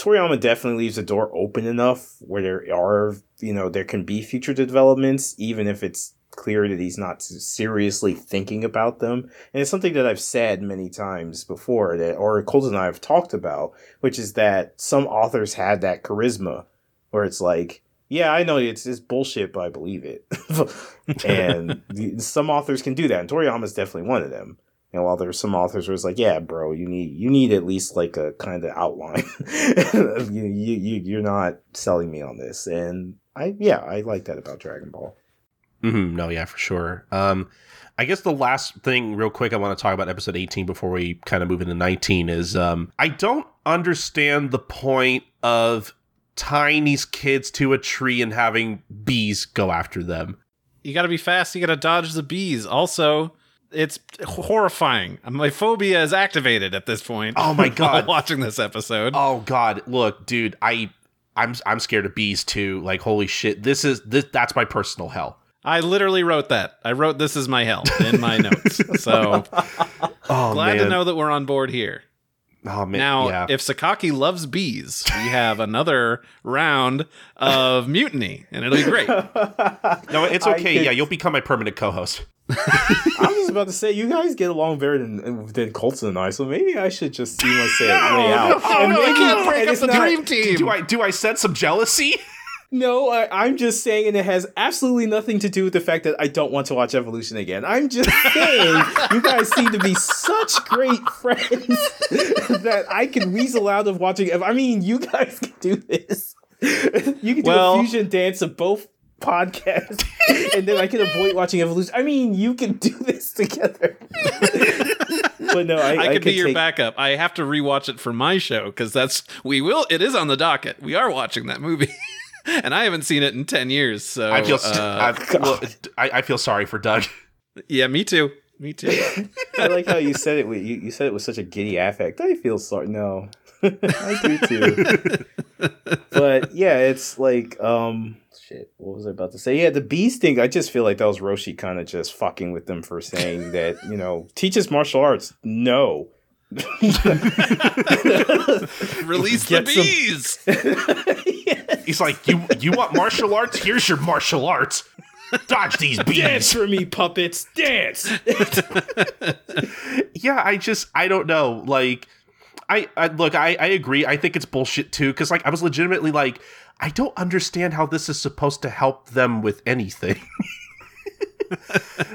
toriyama definitely leaves the door open enough where there are you know there can be future developments even if it's clear that he's not seriously thinking about them. And it's something that I've said many times before that, or Colton and I have talked about, which is that some authors have that charisma where it's like, yeah, I know it's, it's bullshit, but I believe it. *laughs* *laughs* and some authors can do that. And Toriyama's definitely one of them. And while there's some authors where it's like, yeah, bro, you need you need at least like a kind of outline. *laughs* you, you you you're not selling me on this, and I yeah, I like that about Dragon Ball. Mm-hmm. No, yeah, for sure. Um, I guess the last thing, real quick, I want to talk about episode 18 before we kind of move into 19 is um, I don't understand the point of tying these kids to a tree and having bees go after them. You got to be fast. You got to dodge the bees. Also, it's horrifying. My phobia is activated at this point. Oh my *laughs* God. watching this episode. Oh God, look, dude, I, I'm, I'm scared of bees too. Like, holy shit, this is this. That's my personal hell. I literally wrote that. I wrote this is my hell in my *laughs* notes. So Oh glad man. to know that we're on board here. Oh man. Now, yeah. if Sakaki loves bees, we have another round of mutiny, and it'll be great. *laughs* no, it's okay. could- Yeah, you'll become my permanent co-host. *laughs* I was just about to say you guys get along better than than Colton and I, so maybe I should just see myself *laughs* lay out. no, And no, I maybe- can't break up the not- Dream team. Do I do I sense some jealousy? No, I, I'm just saying, and it has absolutely nothing to do with the fact that I don't want to watch Evolution again. I'm just *laughs* saying, you guys seem to be such great *laughs* friends *laughs* that I can weasel out of watching. I mean, you guys can do this. You can do Well- a fusion dance of both podcasts, and then I can avoid watching Evolution. I mean, you can do this together. but no, I, I, could be your take- backup. I have to rewatch it for my show because that's we will. It is on the docket. We are watching that movie, *laughs* and I haven't seen it in ten years. So I feel uh, I, *laughs* well, I, I feel sorry for Doug. yeah, me too. Me too. *laughs* I like how you said it. With, you, you said it with such a giddy affect. I feel sorry. No, I do too. but yeah, it's like um, shit. What was I about to say? Yeah, the bees thing. I just feel like that was Roshi kind of just fucking with them for saying that you know teach us martial arts. No. Release the Get some- bees. He's like, you you want martial arts? Here's your martial arts. Dodge these Dance for me, puppets. Dance. *laughs* Yeah, I just I don't know. Like, I, I look, I I agree. I think it's bullshit too. Because like I was legitimately like, I don't understand how this is supposed to help them with anything. *laughs*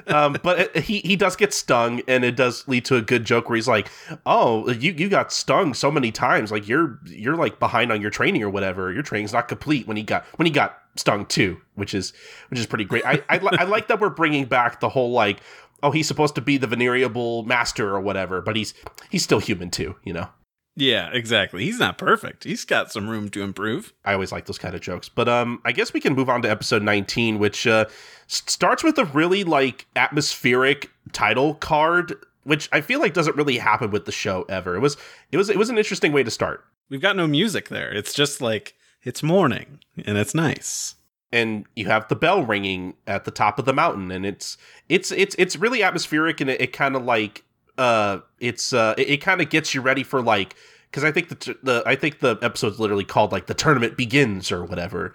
um, but it, he he does get stung, and it does lead to a good joke where he's like, "Oh, you you got stung so many times, like you're you're like behind on your training or whatever. Your training's not complete." When he got when he got stung too, which is which is pretty great. I I, I like that we're bringing back the whole like, oh, he's supposed to be the venerable master or whatever, but he's he's still human too, you know. Yeah, exactly. He's not perfect. He's got some room to improve. I always like those kind of jokes. But um, I guess we can move on to episode 19, which uh, starts with a really like atmospheric title card, which I feel like doesn't really happen with the show ever. It was it was it was an interesting way to start. We've got no music there. It's just like it's morning and it's nice. And you have the bell ringing at the top of the mountain, and it's it's it's it's really atmospheric, and it, it kind of like uh, it's uh, it, it kind of gets you ready for like because I think the the I think the episode's literally called like the tournament begins or whatever,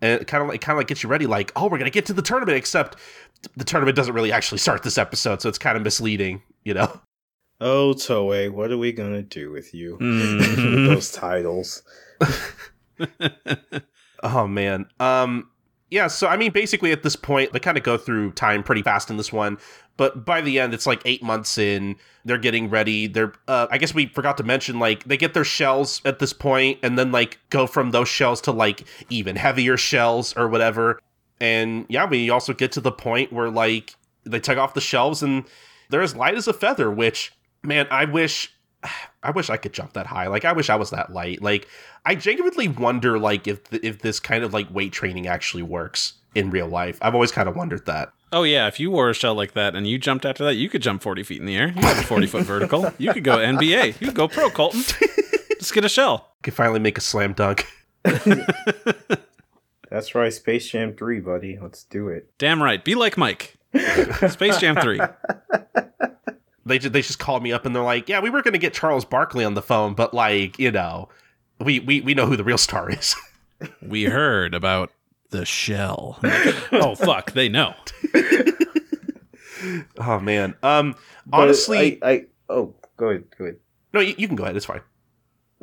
and it kind of like kind of like gets you ready like oh we're gonna get to the tournament except the tournament doesn't really actually start this episode so it's kind of misleading you know Oh, Toei, what are we gonna do with you? Mhm. *laughs* with those titles. *laughs* oh man um yeah so I mean basically at this point they kind of go through time pretty fast in this one but by the end it's like eight months in they're getting ready they're uh, i guess we forgot to mention like they get their shells at this point and then like go from those shells to like even heavier shells or whatever. And yeah we also get to the point where like they take off the shelves and they're as light as a feather which man i wish *sighs* i wish i could jump that high. Like i wish i was that light. Like i genuinely wonder like if th- if this kind of like weight training actually works in real life i've always kind of wondered that Oh yeah, if you wore a shell like that and you jumped after that, you could jump forty feet in the air. You have a forty foot vertical. You could go NBA. You could go pro, Colton. Just get a shell. could finally make a slam dunk *laughs* That's right, Space Jam 3, buddy. Let's do it. Damn right. Be like Mike. Space Jam three. *laughs* they just they just called me up and they're like, "Yeah, we were going to get Charles Barkley on the phone, but like, you know, we we we know who the real star is." We heard about the shell. *laughs* oh fuck, they know. *laughs* oh man. Um But honestly, I, I oh, go ahead, go ahead. no, you, you can go ahead. It's fine.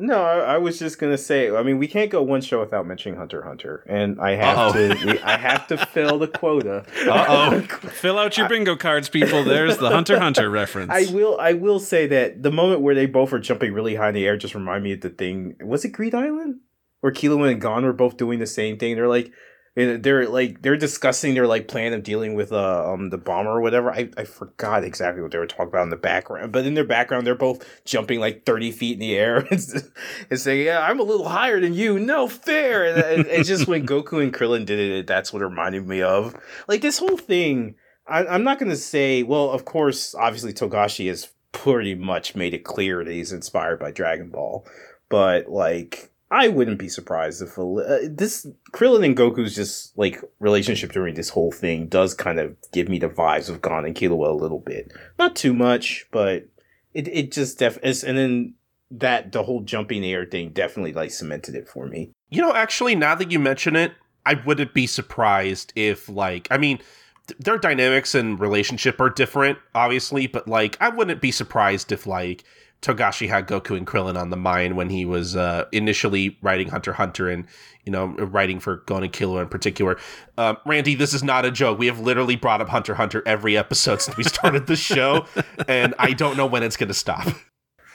No, I, I was just gonna say. I mean, we can't go one show without mentioning Hunter Hunter, and I have Uh-oh. to. we- I have to fill the quota. *laughs* Uh-oh. Fill out your bingo cards, people. There's the Hunter Hunter reference. I will. I will say that the moment where they both are jumping really high in the air just remind me of the thing. Was it Greed Island? Where Killua and Gon were both doing the same thing. They're like, and they're like, they're discussing their like plan of dealing with uh, um the bomber or whatever. I, I forgot exactly what they were talking about in the background, but in their background, they're both jumping like thirty feet in the air *laughs* and, and saying, "Yeah, I'm a little higher than you. No fair." And, and, and just when *laughs* Goku and Krillin did it, that's what it reminded me of. Like this whole thing. I, I'm not going to say, well, of course, obviously Togashi has pretty much made it clear that he's inspired by Dragon Ball, but like I wouldn't be surprised if uh, this Krillin and Goku's just like relationship during this whole thing does kind of give me the vibes of Gon and Killua a little bit. Not too much, but it it just def and then that the whole jumping air thing definitely like cemented it for me. You know, actually, now that you mention it, I wouldn't be surprised if like I mean th- their dynamics and relationship are different, obviously, but like I wouldn't be surprised if like Togashi had Goku and Krillin on the mind when he was uh, initially writing Hunter Hunter and you know writing for Gon and Killua in particular. Uh, Randy, this is not a joke. We have literally brought up Hunter Hunter every episode since we started the show, *laughs* and I don't know when it's going to stop.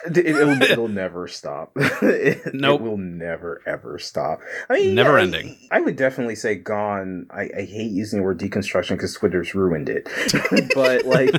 It, will *laughs* it'll never stop. *laughs* it, nope. it will never ever stop. I mean, never yeah, ending. I, I, would definitely say Gon. I, I hate using the word deconstruction because Twitter's ruined it. *laughs* but like,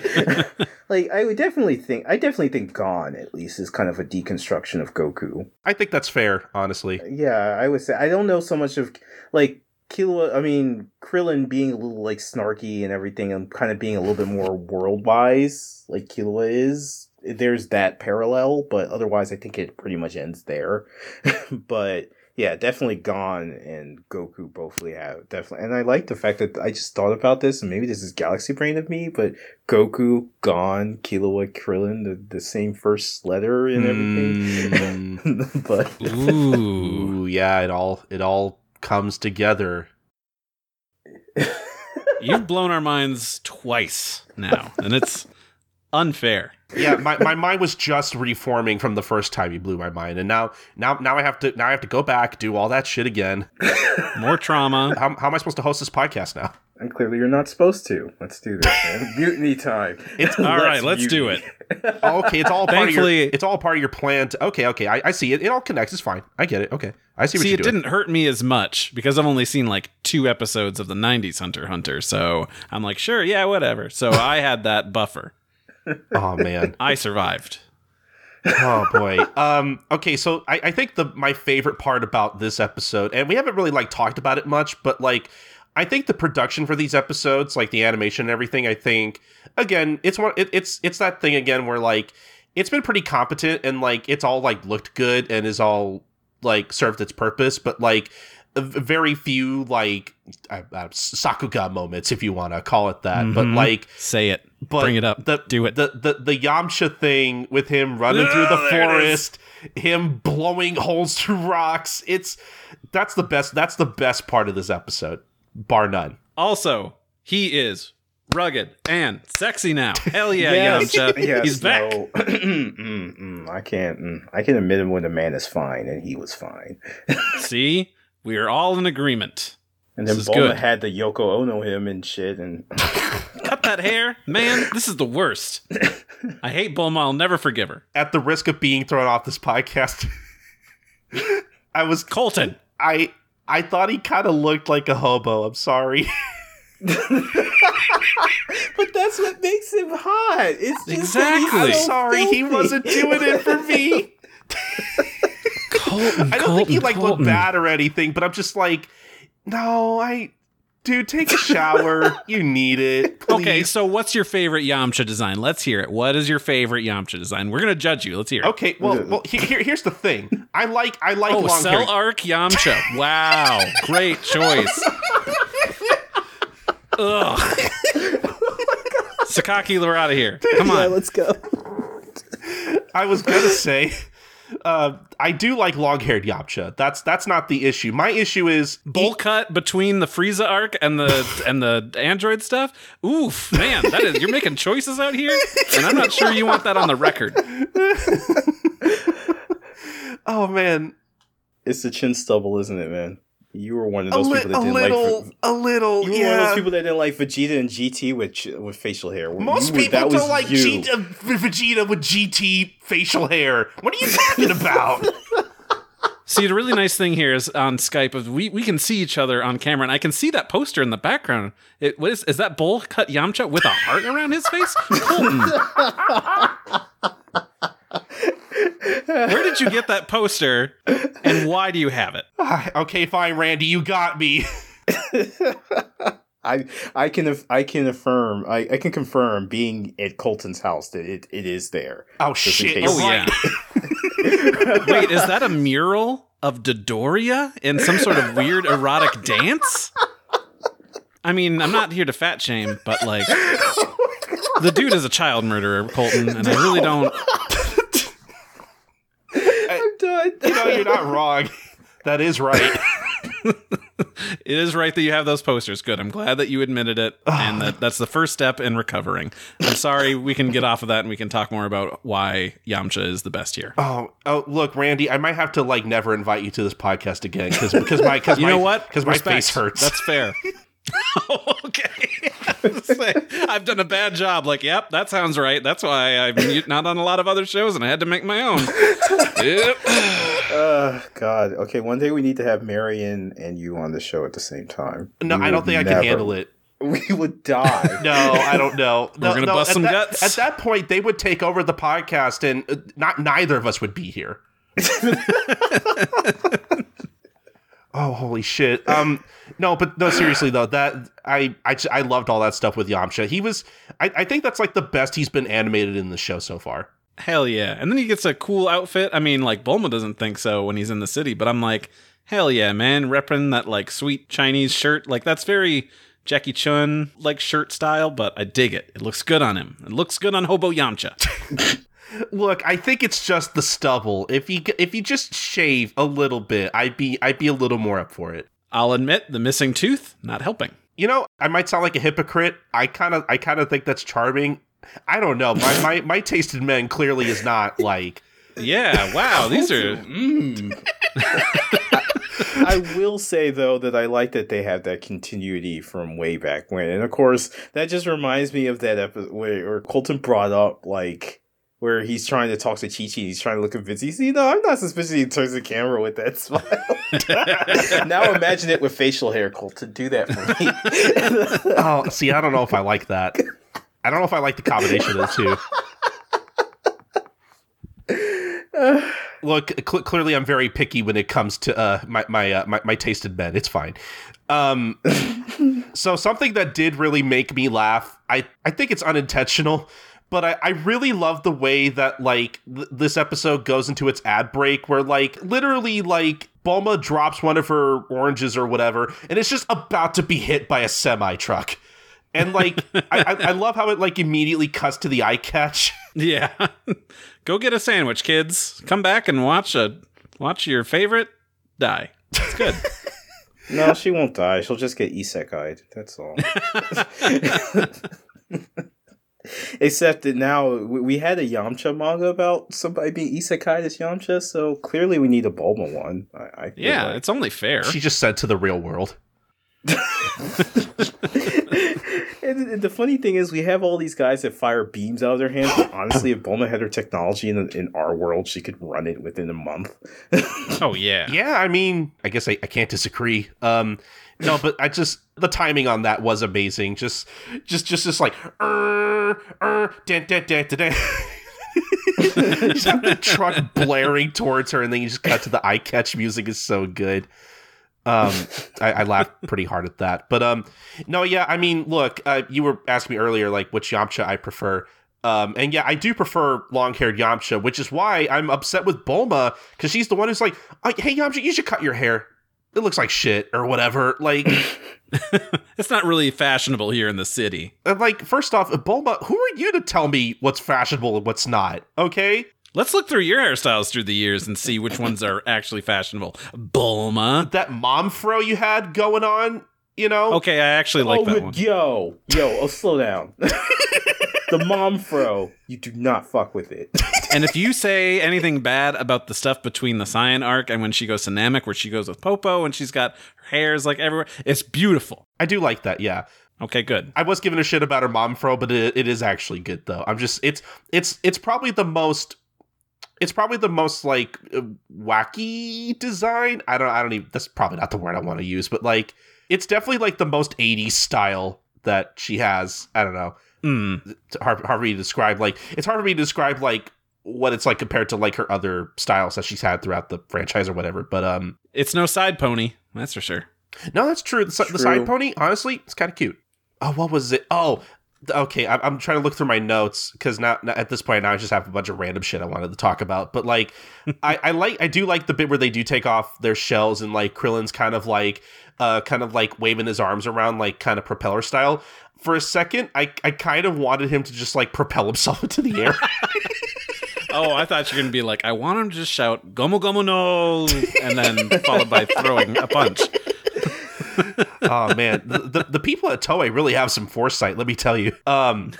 like I would definitely think I definitely think Gon at least is kind of a deconstruction of Goku. I think that's fair, honestly. Yeah, I would say I don't know so much of like Killua, I mean, Krillin being a little like snarky and everything, and kind of being a little bit more world wise, like Killua is there's that parallel, but otherwise, I think it pretty much ends there. *laughs* but yeah, definitely Gon and Goku both have definitely, and I like the fact that I just thought about this, and maybe this is galaxy brain of me, but Goku, Gon, Killua, Krillin, the, the same first letter and everything. Mm. *laughs* but ooh, ooh, *laughs* yeah, it all it all comes together. You've blown our minds twice now, and it's unfair yeah, my, my mind was just reforming from the first time you blew my mind, and now now now I have to now I have to go back do all that shit again. *laughs* More trauma. How, how am I supposed to host this podcast now? And clearly, you're not supposed to. Let's do this, man. *laughs* mutiny time. It's *laughs* all let's mutiny. do it. okay, it's all part Thankfully, of your. It's all part of your plan. To, okay, okay, I, I see it. It all connects. It's fine. I get it. Okay, I see. What see, it doing. didn't hurt me as much because I've only seen like two episodes of the '90s Hunter Hunter, so I'm like, sure, yeah, whatever. So I had that buffer oh man, I survived. oh boy. Um. Okay. So I, I think the my favorite part about this episode, and we haven't really like talked about it much, but like I think the production for these episodes, like the animation and everything, I think again, it's one. It, it's it's that thing again where like it's been pretty competent and like it's all like looked good and is all like served its purpose, but like very few like uh, uh, sakuga moments if you want to call it that mm-hmm. but like say it but bring it up the, do it the, the the yamcha thing with him running through the forest him blowing holes *laughs* through rocks it's that's the best that's the best part of this episode bar none also he is rugged and sexy now. *laughs* Hell yeah, yes. Yamcha. *laughs* Yes, He's back. No. *clears throat* mm, mm, I can't. Mm, I can admit him when a man is fine, and he was fine. See, we are all in agreement. And then Bulma had the Yoko Ono him and shit and cut that hair, man. This is the worst. I hate Bulma. I'll never forgive her. At the risk of being thrown off this podcast, *laughs* I was Colton. I I thought he kind of looked like a hobo. I'm sorry. *laughs* but that's what makes him hot. It's exactly. I'm sorry, he wasn't doing it for me. *laughs* Colton, I don't Colton, think he like Colton. looked bad or anything, but I'm just like, no, I dude, take a shower. *laughs* you need it. Please. Okay, so what's your favorite Yamcha design? Let's hear it. What is your favorite Yamcha design? We're gonna judge you. Let's hear it. Okay, well, well, here, here's the thing. I like, I like. Oh, long Cell hair. Arc Yamcha. Wow, great choice. Ugh. Sakaki, we're out of here. *laughs* Come on, yeah, let's go. I was gonna say uh, I do like long-haired Yamcha. That's that's not the issue. My issue is bowl he- cut between the Frieza arc and the and the android stuff. Oof, man, that is you're making choices out here, and I'm not sure you want that on the record. *laughs* *laughs* oh man, it's the chin stubble, isn't it, man? You were one of those li- people that didn't little, like a little. You were yeah. one of those people that didn't like Vegeta and GT with with facial hair. Most you people don't like G- uh, Vegeta with GT facial hair. What are you talking about? *laughs* See, the really nice thing here is on Skype of we, we can see each other on camera, and I can see that poster in the background. It what is is that bowl cut Yamcha with a heart around his face? *laughs* *laughs* Where did you get that poster, and why do you have it? *laughs* okay, fine, Randy, you got me. *laughs* I I can I can affirm I, I can confirm being at Colton's house that it, it is there. Oh shit! Oh yeah. *laughs* Wait, is that a mural of Dodoria in some sort of weird erotic dance? I mean, I'm not here to fat shame, but like, the dude is a child murderer, Colton, and I really don't. You know, you're not wrong. *laughs* That is right. *laughs* It is right that you have those posters. Good. I'm glad that you admitted it, and that that's the first step in recovering. I'm sorry. We can get off of that, and we can talk more about why Yamcha is the best here. Oh, oh, look, Randy, I might have to like never invite you to this podcast again because because my because *laughs* You my, know what? because my face hurts. That's fair. *laughs* okay. *laughs* I've done a bad job. Like, yep, that sounds right. That's why I'm not on a lot of other shows, and I had to make my own. yep. *laughs* Uh, God. Okay, one day we need to have Marion and you on the show at the same time. no, We I don't would think I can handle it. We would die. No, I don't know. No, We're gonna no, bust at some that, guts. At that point, they would take over the podcast, and uh, not neither of us would be here. oh, holy shit! Um, no, but no, seriously though, that I I I loved all that stuff with Yamcha. He was, I, I think that's like the best he's been animated in the show so far. Hell yeah. And then he gets a cool outfit. I mean, like, Bulma doesn't think so when he's in the city, but I'm like, hell yeah, man. Repping that, like, sweet Chinese shirt. Like, that's very Jackie Chun, like, shirt style, but I dig it. It looks good on him. It looks good on Hobo Yamcha. *laughs* Look, I think it's just the stubble. If you if you just shave a little bit, I'd be I'd be a little more up for it. I'll admit, the missing tooth, not helping. You know, I might sound like a hypocrite. I kind of I kind of think that's charming. I don't know. My my my taste in men clearly is not like Yeah, wow. These are. *laughs* Mm. I will say though that I like that they have that continuity from way back when, and of course that just reminds me of that episode where, where Colton brought up like where he's trying to talk to Chi Chi, he's trying to look at Vince. He's, you know, I'm not suspicious. He turns the camera with that smile. *laughs* now imagine it with facial hair, Colton. Do that for me. *laughs* oh, see, I don't know if I like that. I don't know if I like the combination of the two. Look, cl- clearly I'm very picky when it comes to uh, my my, uh, my my taste in men. It's fine. Um, so something that did really make me laugh. I I think it's unintentional, but I, I really love the way that like th- this episode goes into its ad break, where like literally like Bulma drops one of her oranges or whatever, and it's just about to be hit by a semi truck. And like *laughs* I, I, I love how it like immediately cuts to the eye catch. *laughs* Yeah. *laughs* Go get a sandwich, kids. Come back and watch a watch your favorite die. It's good. no, she won't die. She'll just get isekai'd. That's all. *laughs* Except that now we we had a Yamcha manga about somebody being isekai as Yamcha, so clearly we need a Bulma one. I, I Yeah, like. it's only fair. She just said to the real world. *laughs* and, and the funny thing is, we have all these guys that fire beams out of their hands. But honestly, if Bulma had her technology in in our world, she could run it within a month. *laughs* Oh yeah. Yeah, I mean, I guess I, I can't disagree. Um, no, but I just the timing on that was amazing. Just, just, just, just like, er, dun, dun, dun, dun. *laughs* just have the truck blaring towards her, and then you just cut to the eye catch music is so good. Um, I, I laughed pretty hard at that, but um, no, yeah, I mean, look, uh, you were asking me earlier, like which Yamcha I prefer. Um, and yeah, I do prefer long-haired Yamcha, which is why I'm upset with Bulma because she's the one who's like, oh, "Hey, Yamcha, you should cut your hair. It looks like shit or whatever." Like, *laughs* It's not really fashionable here in the city. uh, like first off, Bulma, who are you to tell me what's fashionable and what's not? Okay, Let's look through your hairstyles through the years and see which ones are *laughs* actually fashionable. Bulma. that mom fro you had going on, you know? Okay, I actually like oh, that one. yo, yo, oh, slow down. *laughs* the mom fro, you do not fuck with it. *laughs* And if you say anything bad about the stuff between the Saiyan arc and when she goes to Namek, where she goes with Popo and she's got her hairs like everywhere, it's beautiful. I do like that. Yeah, Okay, good. I was giving a shit about her mom fro, but it, it is actually good though. I'm just it's it's it's probably the most it's probably the most like uh, wacky design. I don't I don't even that's probably not the word I want to use, but like it's definitely like the most 80s style that she has. I don't know. Mm. It's hard, hard for me to describe like it's hard for me to describe like what it's like compared to like her other styles that she's had throughout the franchise or whatever. But um It's no side pony, that's for sure. no, that's true. The, si- the side pony, honestly, it's kind of cute. Oh, what was it? Oh, okay, I'm, I'm trying to look through my notes because now, now at this point now I just have a bunch of random shit I wanted to talk about. But like, *laughs* I, I like I do like the bit where they do take off their shells and like Krillin's kind of like uh kind of like waving his arms around like kind of propeller style. For a second, I I kind of wanted him to just like propel himself *laughs* into the air. *laughs* Oh, I thought you were gonna be like, I want him to just shout "Gomu Gomu no," and then followed by throwing a punch. *laughs* oh man, the, the, the people at Toei really have some foresight. Let me tell you. Um,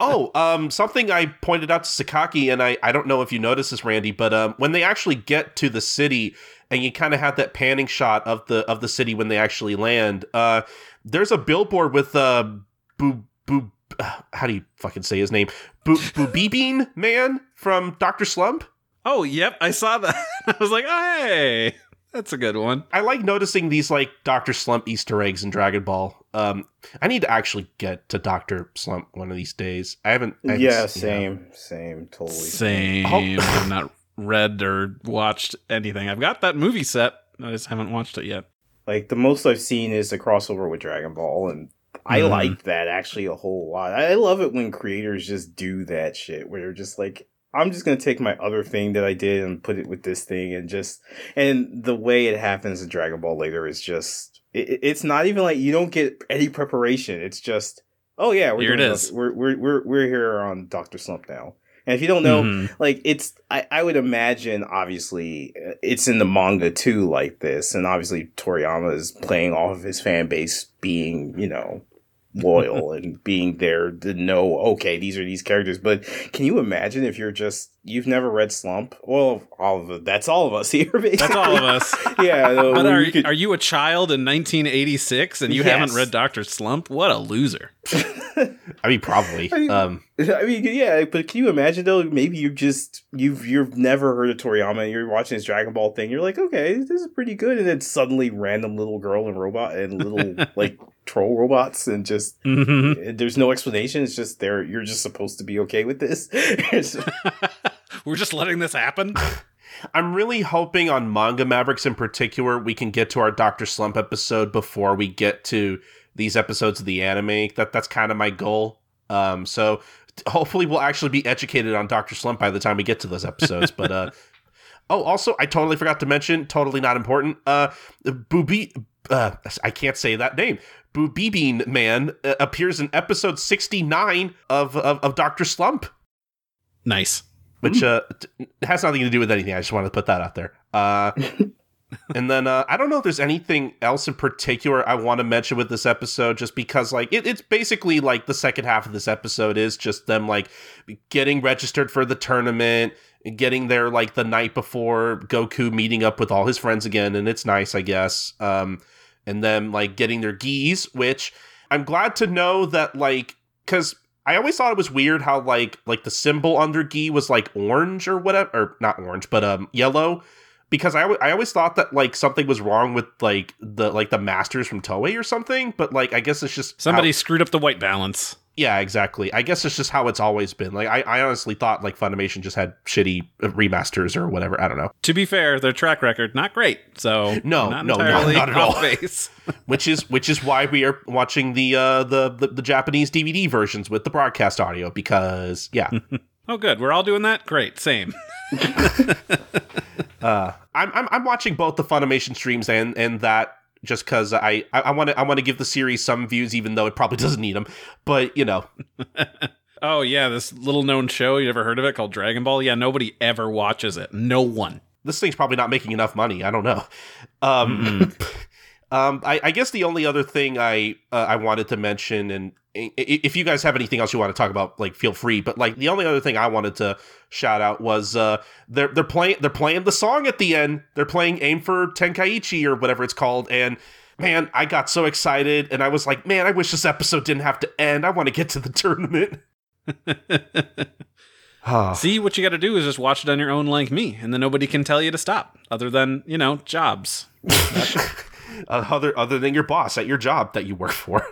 oh, um, something I pointed out to Sakaki, and I I don't know if you noticed this, Randy, but um, when they actually get to the city, and you kind of have that panning shot of the of the city when they actually land, uh, there's a billboard with uh, boo boo. *sighs* How do you fucking say his name? Boo Boo Bean Man from Doctor Slump. Oh, yep, I saw that. *laughs* I was like, oh, hey. That's a good one. I like noticing these like Doctor Slump Easter eggs in Dragon Ball. Um, I need to actually get to Doctor Slump one of these days. I haven't. I haven't yeah, seen same, him. same, totally. Same. I've not read or watched anything. I've got that movie set. I just haven't watched it yet. Like the most I've seen is the crossover with Dragon Ball, and I Mhm. like that actually a whole lot. I love it when creators just do that shit where they're just like, I'm just gonna take my other thing that I did and put it with this thing, and just and the way it happens in Dragon Ball later is just it, it's not even like you don't get any preparation. It's just oh yeah, we're Here it is. We're we're we're we're here on Doctor Slump now. And if you don't know, Mhm. like it's I, I would imagine obviously uh, it's in the manga too like this and obviously toriyama is playing off of his fan base being you know loyal *laughs* and being there to know okay these are these characters but can you imagine if you're just you've never read slump well all of it, that's all of us *laughs* here basically. That's all of us. *laughs* yeah no, But are, you could- are you a child in 1986 and you haven't read Doctor Slump? What a loser. *laughs* I mean, probably. I mean- um, I mean, yeah, but can you imagine though? Maybe you just you've you've never heard of Toriyama, and you're watching this Dragon Ball thing. You're like, okay, this is pretty good, and then suddenly random little girl and robot and little like troll robots, and just Mhm. there's no explanation. It's just there. You're just supposed to be okay with this. *laughs* We're just letting this happen. I'm really hoping on Manga Mavericks in particular, we can get to our Doctor Slump episode before we get to these episodes of the anime. That that's kind of my goal. Um, so hopefully we'll actually be educated on Doctor Slump by the time we get to those episodes. but uh, *laughs* oh, also I totally forgot to mention, totally not important. Uh, Booby, uh, I can't say that name. Boobibine Man uh, appears in episode 69 of of, of Doctor Slump Nice. Which uh, has nothing to do with anything. I just wanted to put that out there. Uh, *laughs* and then uh, I don't know if there's anything else in particular I want to mention with this episode, just because like it, it's basically like the second half of this episode is just them like getting registered for the tournament, getting there like the night before Goku meeting up with all his friends again, and it's nice, I guess. Um, and then like getting their gis, which I'm glad to know that like because I always thought it was weird how like like the symbol under gi was like orange or whatever, or not orange, but um yellow. Because I, I always thought that like something was wrong with like the like the masters from Toei or something, but like I guess it's just Somebody how- screwed up the white balance. Yeah, exactly. I guess it's just how it's always been. Like I, I honestly thought like Funimation just had shitty remasters or whatever. I don't know. To be fair, their track record not great. So No, not no, no, entirely not at all. *laughs* *laughs* which is which is why we are watching the uh the, the the Japanese DVD versions with the broadcast audio because yeah. *laughs* Oh, good. We're all doing that. Great. Same. uh I'm, I'm I'm watching both the Funimation streams and and that just because I I want to I want to give the series some views even though it probably *laughs* doesn't need them. But you know, *laughs* Oh yeah, this little known show you ever heard of it called Dragon Ball? Yeah, nobody ever watches it. No one. this thing's probably not making enough money. I don't know. Um, *laughs* um, I, I guess the only other thing I uh, I wanted to mention, and if you guys have anything else you want to talk about, like feel free. But like the only other thing I wanted to shout out was uh, they're they're playing they're playing the song at the end. They're playing "Aim for Tenkaichi" or whatever it's called, and. Man, I got so excited, and I was like, "Man, I wish this episode didn't have to end. I want to get to the *laughs* tournament." *laughs* See, what you got to do is just watch it on your own, like me, and then nobody can tell you to stop, other than you know jobs. *laughs* Uh, other other than your boss at your job that you work for.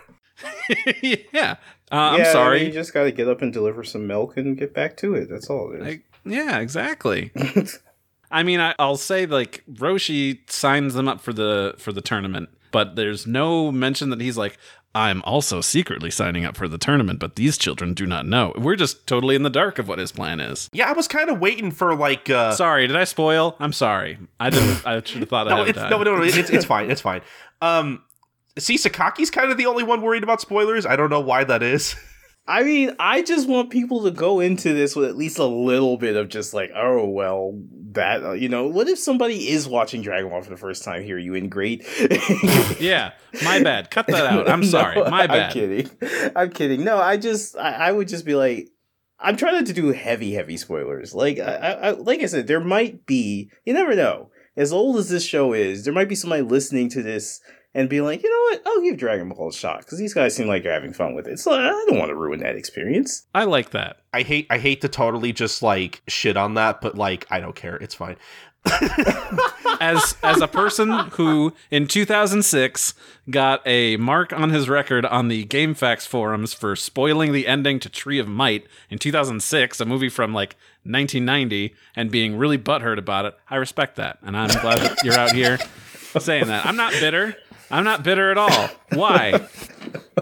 *laughs* yeah, uh, I'm Yeah, I sorry. mean, you just got to get up and deliver some milk and get back to it. That's all it is. I- yeah, exactly. *laughs* I mean, I, I'll say like Roshi signs them up for the for the tournament. but there's no mention that he's like, I'm also secretly signing up for the tournament, but these children do not know. We're just totally in the dark of what his plan is. Yeah, I was kind of waiting for like. Uh, Sorry, did I spoil? I'm sorry. I didn't. I should have thought no, ahead of it's, time. no, no, no, it's it's fine. It's fine. Um, see, Sakaki's kind of the only one worried about spoilers. I don't know why that is. *laughs* I mean, I just want people to go into this with at least a little bit of just like, oh well, that uh, you know, what if somebody is watching Dragon Ball for the first time here? You in great? *laughs* yeah, my bad. Cut that out. I'm *laughs* sorry. No, my bad. I'm kidding. I'm kidding. No, I just, I, I would just be like, I'm trying not to do heavy, heavy spoilers. Like, I, I, like I said, there might be. You never know. As old as this show is, there might be somebody listening to this and be like, you know what? I'll give Dragon Ball a shot because these guys seem like they're having fun with it. So I don't want to ruin that experience. I like that. I hate I hate to totally just like shit on that, but like I don't care. It's fine. *laughs* as as a person who in 2006 got a mark on his record on the GameFAQs forums for spoiling the ending to Tree of Might in 2006, a movie from like 1990, and being really butthurt about it, I respect that, and I'm glad that you're out here saying that. I'm not bitter. I'm not bitter at all. Why? *laughs*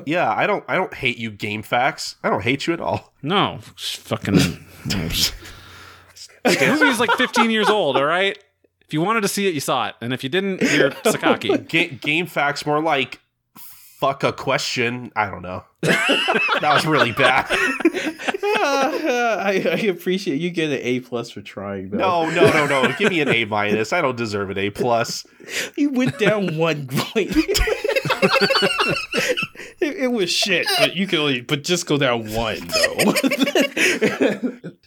Yeah, I don't I don't hate you GameFAQs. I don't hate you at all. No, fucking. *laughs* the movie's like 15 years old. All right. If you wanted to see it, you saw it, and if you didn't, you're *laughs* Sakaki. Ga- GameFAQs more like fuck a question. I don't know. *laughs* that was really bad. *laughs* I, I appreciate you get an A plus for trying. Though. No, no, no, no. Give me an A minus. I don't deserve an A plus. you went down one *laughs* point. it, it was shit, but you can only but just go down one though.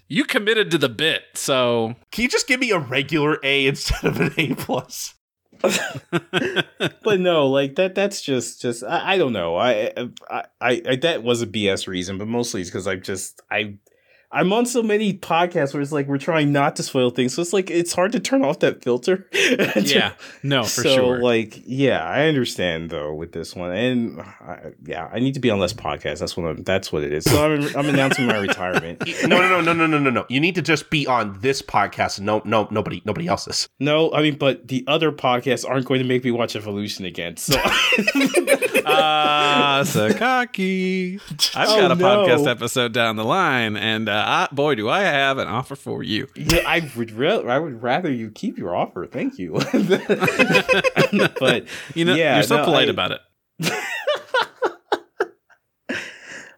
You committed to the bit, so Can you just give me a regular A instead of an A plus? *laughs* but no, like that. That's just just I, I don't know. I, I I that was a BS reason, but mostly it's because I just I. I'm on so many podcasts where it's like we're trying not to spoil things, so it's like it's hard to turn off that filter. *laughs* yeah, no, for so, sure. like, yeah, I understand though with this one, and I, yeah, I need to be on less podcasts. That's what I'm, that's what it is. So I'm I'm announcing my retirement. No, *laughs* no, no, no, no, no, no, no. You need to just be on this podcast. No, no, nobody, nobody else's. No, I mean, but the other podcasts aren't going to make me watch Evolution again. So *laughs* Ah, Sakaki. I've Oh, got a no. podcast episode down the line, and uh, I, boy, do I have an offer for you. yeah, I would re- I would rather you keep your offer. Thank you. *laughs* *laughs* but You know, Yeah, you're so no, polite I- about it. *laughs*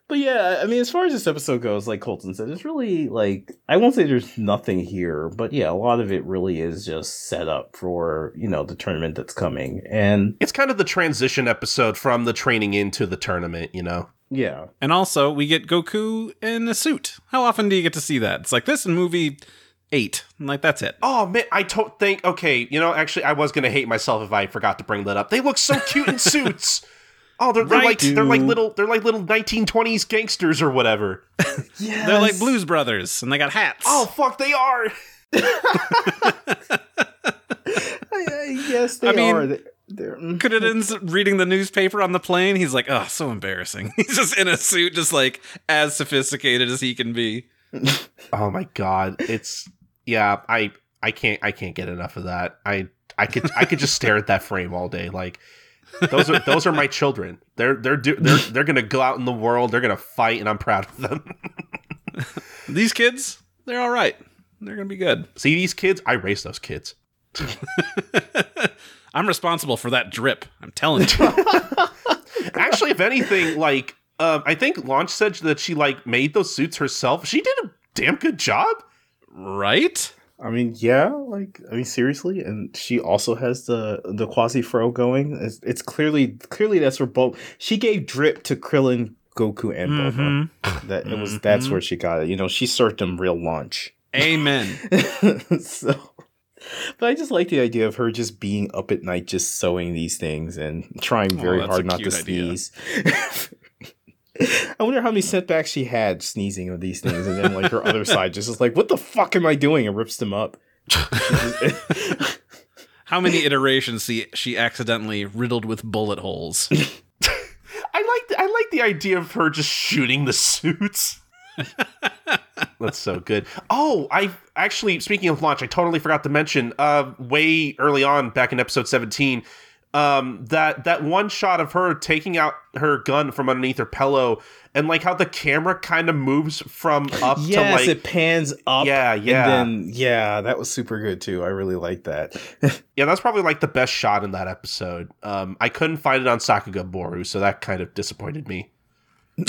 But yeah, I mean, as far as this episode goes, like Colton said, it's really like I won't say there's nothing here, but yeah, a lot of it really is just set up for you know the tournament that's coming, and It's kind of the transition episode from the training into the tournament, you know? yeah, And also, we get Goku in a suit. How often do you get to see that? It's like this in movie eight. Like that's it. Oh man, I to- think okay. You know, actually, I was gonna hate myself if I forgot to bring that up. They look so cute in *laughs* suits. Oh, they're, they're Right, like they're like little they're like little 1920s gangsters or whatever. *laughs* yeah, They're like Blues Brothers, and they got hats. Oh fuck, they are. *laughs* yes, they I mean, are. They- They're, mm. Kudinin's reading the newspaper on the plane. He's like, oh, so embarrassing. *laughs* He's just in a suit, just like as sophisticated as he can be. Oh my god, it's yeah. I I can't I can't get enough of that. I I could I could just stare at that frame all day. Like those are those are my children. They're they're do, they're they're gonna go out in the world. They're gonna fight, and I'm proud of them. *laughs* These kids, they're all right. They're gonna be good. See these kids? I raised those kids. *laughs* I'm responsible for that drip. I'm telling you. *laughs* Actually, if anything, like um, I think Launch said that she like made those suits herself. She did a damn good job. right? I mean, yeah, like I mean, seriously, and she also has the the quasi fro going. It's, it's clearly clearly that's where both she gave drip to Krillin, Goku, and Bulma. Mm-hmm. That it was mm-hmm. that's where she got it. You know, she served them real lunch. Amen. *laughs* so, but I just like the idea of her just being up at night, just sewing these things and trying oh, very that's hard not to idea. sneeze. *laughs* *laughs* I wonder how many setbacks she had sneezing of these things, and then like her other side just is like, "What the fuck am I doing?" and rips them up. *laughs* How many iterations she she accidentally riddled with bullet holes? *laughs* I like the, I like the idea of her just shooting the suits. That's so good. Oh, I actually speaking of launch, I totally forgot to mention. Uh, way early on, back in episode seventeen, um, that that one shot of her taking out her gun from underneath her pillow, and like how the camera kind of moves from up yes, to like it pans up. Yeah, yeah. And then yeah, that was super good too. I really like that. *laughs* yeah, that's probably like the best shot in that episode. Um, I couldn't find it on Sakugabooru, so that kind of disappointed me.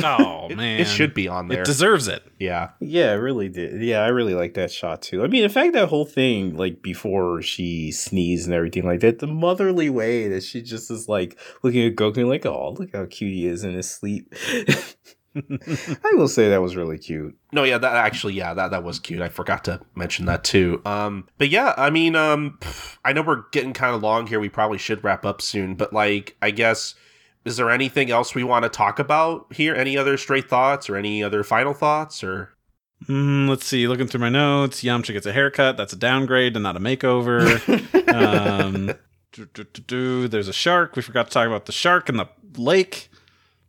Oh *laughs* It, man, it should be on there. It deserves it. yeah, yeah, it really did. Yeah, I really like that shot too. I mean, in fact, that whole thing, like before she sneezed and everything like that, the motherly way that she just is like looking at Goku like, oh, look how cute he is in his sleep. *laughs* I will say that was really cute. no, yeah, that actually, yeah, that that was cute. I forgot to mention that too. Um, but yeah, I mean, um, I know we're getting kind of long here. We probably should wrap up soon, but like, I guess. Is there anything else we want to talk about here? Any other straight thoughts or any other final thoughts or Mm, let's see. Looking through my notes, Yamcha gets a haircut. That's a downgrade and not a makeover. *laughs* um, *laughs* do, do, do. There's a shark. We forgot to talk about the shark in the lake,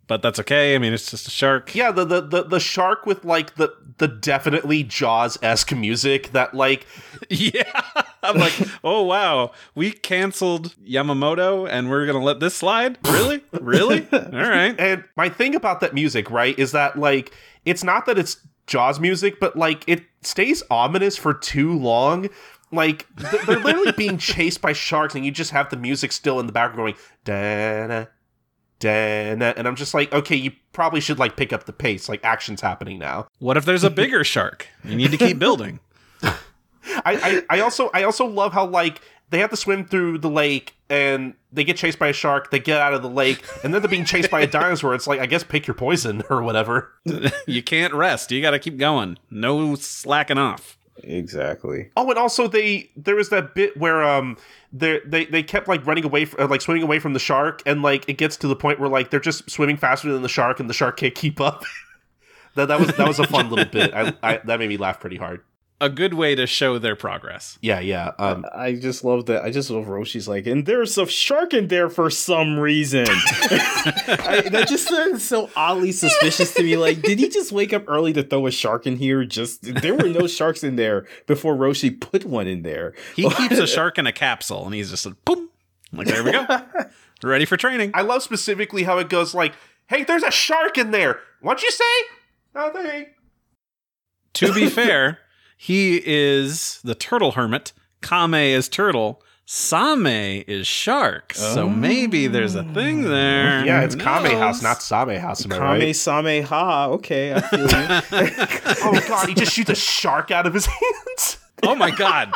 but that's okay. I mean, it's just a shark. Yeah, the the the, the shark with like the the definitely Jaws esque music that like *laughs* Yeah. I'm like, oh wow, we canceled Yamamoto and we're gonna let this slide? Really? Really? *laughs* All right. and my thing about that music, right, is that like it's not that it's Jaws music, but like it stays ominous for too long. Like th- they're literally *laughs* being chased by sharks, and you just have the music still in the background going da da and I'm just like, okay, you probably should like pick up the pace. Like action's happening now. What if there's a bigger shark? You need to keep *laughs* building. I, I, I also I also love how like they have to swim through the lake and they get chased by a shark, they get out of the lake, and then they're being chased by a dinosaur. It's like I guess pick your poison *laughs* or whatever. *laughs* you can't rest. You got to keep going. No slacking off. Exactly. Oh, and also they there was that bit where um they they they kept like running away from, uh, like swimming away from the shark, and like it gets to the point where like they're just swimming faster than the shark, and the shark can't keep up. *laughs* that that was that was a fun little bit. I, I that made me laugh pretty hard. A good way to show their progress. Yeah, yeah. Um, I just love that. I just love Roshi's like, and there's a shark in there for some reason. *laughs* I, that just sounds so oddly suspicious to me. Like, did he just wake up early to throw a shark in here? Just there were no sharks in there before Roshi put one in there. He keeps a shark in a capsule and he's just like, boom. I'm like, there we go. *laughs* Ready for training. I love specifically how it goes like, "Hey, there's a shark in there. What'd you say?" Nothing. to be fair, he is the turtle hermit. Kame is turtle. Same is shark. So oh. maybe there's a thing there. Yeah, it's Kame? House, not Same House. Am I Kame right? Same Ha. Okay, I feel you. *laughs* Oh god, he just shoots a shark out of his *laughs* hands. Oh my god.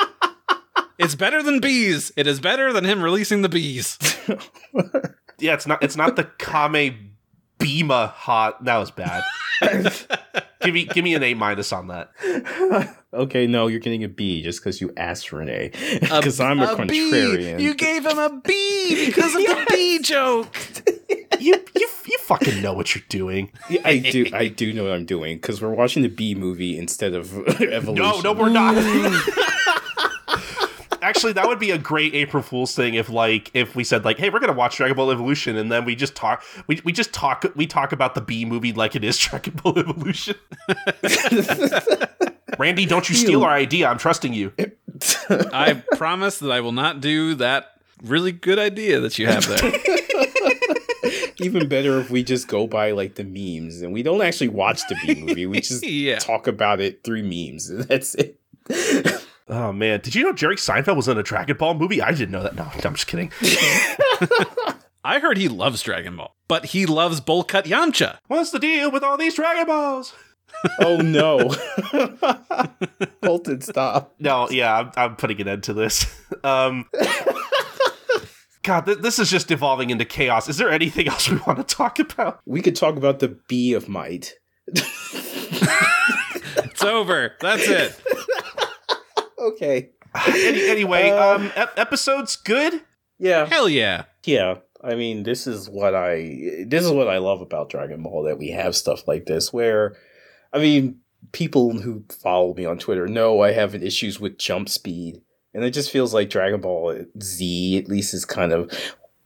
It's better than bees. It is better than him releasing the bees. Yeah, it's not. It's not the Kame Bima hot. That was bad. *laughs* give me give me an A minus on that. *laughs* okay, no, you're getting a B just because you asked for an A. Because *laughs* I'm a, contrarian. Bee. You gave him a B because of the bee *laughs* joke. You you you fucking know what you're doing. Yeah, I do. I do know what I'm doing because we're watching the B movie instead of Evolution. No, no, we're not. Actually, that would be a great April Fool's thing if, like, if we said, like, "Hey, we're gonna watch Dragon Ball Evolution," and then we just talk, we, we just talk, we talk about the B movie like it is *laughs* Dragon Ball Evolution. *laughs* Randy, don't you steal our idea? I'm trusting you. *laughs* I promise that I will not do that really good idea that you have there. Even better if we just go by like the memes and we don't actually watch the B movie. We just Yeah. talk about it through memes. That's it. Oh man, did you know Jerry Seinfeld was in a Dragon Ball movie? I didn't know that. No, I'm just kidding. *laughs* I heard he loves Dragon Ball, but he loves Bowl Cut Yamcha. What's the deal with all these Dragon Balls? *laughs* Oh no, *laughs* Colton, stop. No, yeah, I'm, I'm putting an end to this. Um, God, th- this is just evolving into chaos. Is there anything else we want to talk about? We could talk about the B of might. It's over. That's it. Okay. *laughs* Any, anyway, Uh, um, ep- episode's good. Yeah. Hell yeah. Yeah, I mean, this is what I this is what I love about Dragon Ball that we have stuff like this where I mean, people who follow me on Twitter know I have issues with jump speed, and it just feels like Dragon Ball Z at least is kind of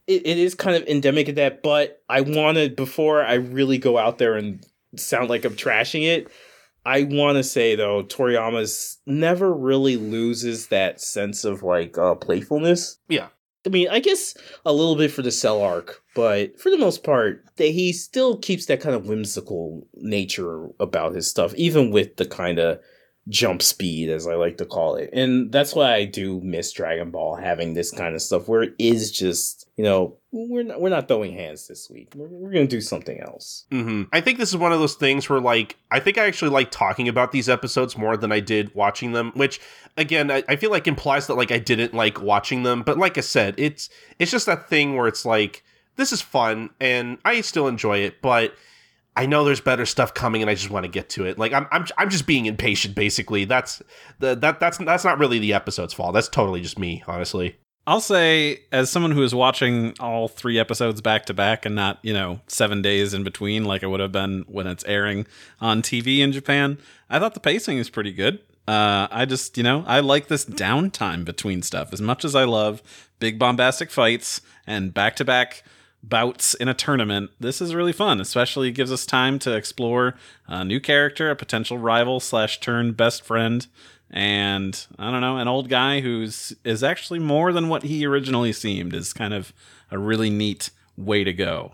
it, it is kind of endemic of that. But I wanted before I really go out there and sound like I'm trashing it. I want to say though, Toriyama's never really loses that sense of like uh, playfulness Yeah. I mean, I guess a little bit for the cell arc, but for the most part, that he still keeps that kind of whimsical nature about his stuff, even with the kind of jump speed, as I like to call it. And that's why I do miss Dragon Ball having this kind of stuff where it is just, you know, we're not, we're not throwing hands this week. We're, we're going to do something else. hmm I think this is one of those things where, like, I think I actually like talking about these episodes more than I did watching them, which, again, I, I feel like implies that, like, I didn't like watching them. But like I said, it's it's just that thing where it's like, this is fun and I still enjoy it, but I know there's better stuff coming and I just want to get to it. Like I'm I'm I'm just being impatient basically. That's the that that's that's not really the episode's fault. That's totally just me, honestly. I'll say, as someone who is watching all three episodes back to back and not, you know, seven days in between like it would have been when it's airing on TV in Japan, I thought the pacing is pretty good. Uh, I just, you know, I like this downtime between stuff as much as I love big bombastic fights and back to back bouts in a tournament. This is really fun, especially gives us time to explore a new character, a potential rival slash turn best friend, and I don't know, an old guy who's is actually more than what he originally seemed. Is kind of a really neat way to go.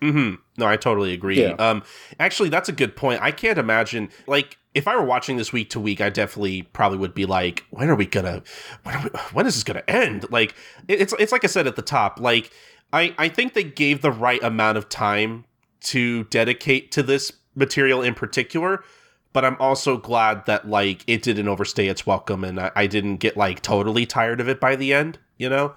Mm-hmm. No, I totally agree. Yeah. Um, actually, that's a good point. I can't imagine like if I were watching this week to week, I definitely probably would be like, when are we gonna, when, are we, when is this gonna end? Like, it- it's it's like I said at the top. Like, I I think they gave the right amount of time to dedicate to this material in particular. But I'm also glad that like it didn't overstay its welcome, and I, I didn't get like totally tired of it by the end. You know.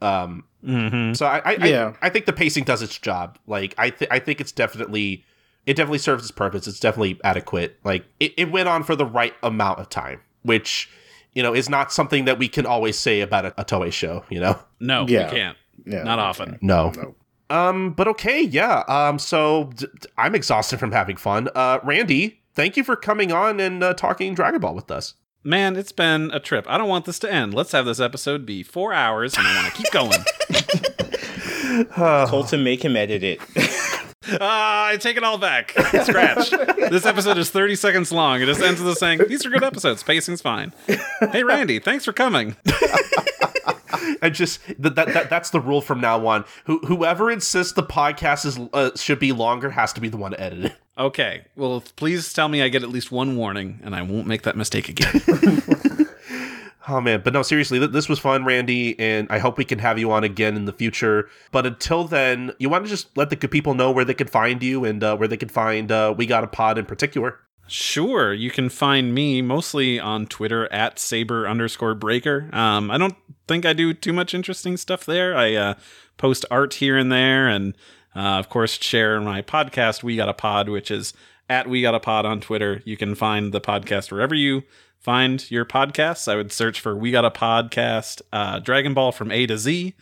Um, Mm-hmm. so I, I, Yeah. I, I think the pacing does its job. Like I, th- I think it's definitely, it definitely serves its purpose. It's definitely adequate. Like it, it went on for the right amount of time, which, you know, is not something that we can always say about a, a Toei show. You know, No, Yeah. we can't. Yeah. Not often. no. No. Um, but okay, yeah. Um, so d- d- I'm exhausted from having fun. Uh, Randy, thank you for coming on and uh, talking Dragon Ball with us. Man, it's been a trip. I don't want this to end. Let's have this episode be four hours, and I want to keep going. *laughs* Colton, make him edit it. *laughs* Ah, I take it all back. Scratch. this episode is 30 seconds long. It just ends with us saying, These are good episodes. Pacing's fine. Hey, Randy, thanks for coming. *laughs* *laughs* I just that, that, that that's the rule from now on. Who, whoever insists the podcast is uh, should be longer has to be the one to edit it. Okay. Well, please tell me I get at least one warning, and I won't make that mistake again. *laughs* Oh man, but no, seriously, th- this was fun, Randy, and I hope we can have you on again in the future. But until then, you want to just let the good people know where they can find you and uh, where they can find uh, We Got a Pod in particular. Sure, you can find me mostly on Twitter at saber underscore breaker. Um, I don't think I do too much interesting stuff there. I uh, post art here and there, and uh, of course share my podcast. We got a pod, which is at We Got a Pod on Twitter. You can find the podcast wherever you find your podcasts. I would search for We Got a Podcast, uh, Dragon Ball from A to Z.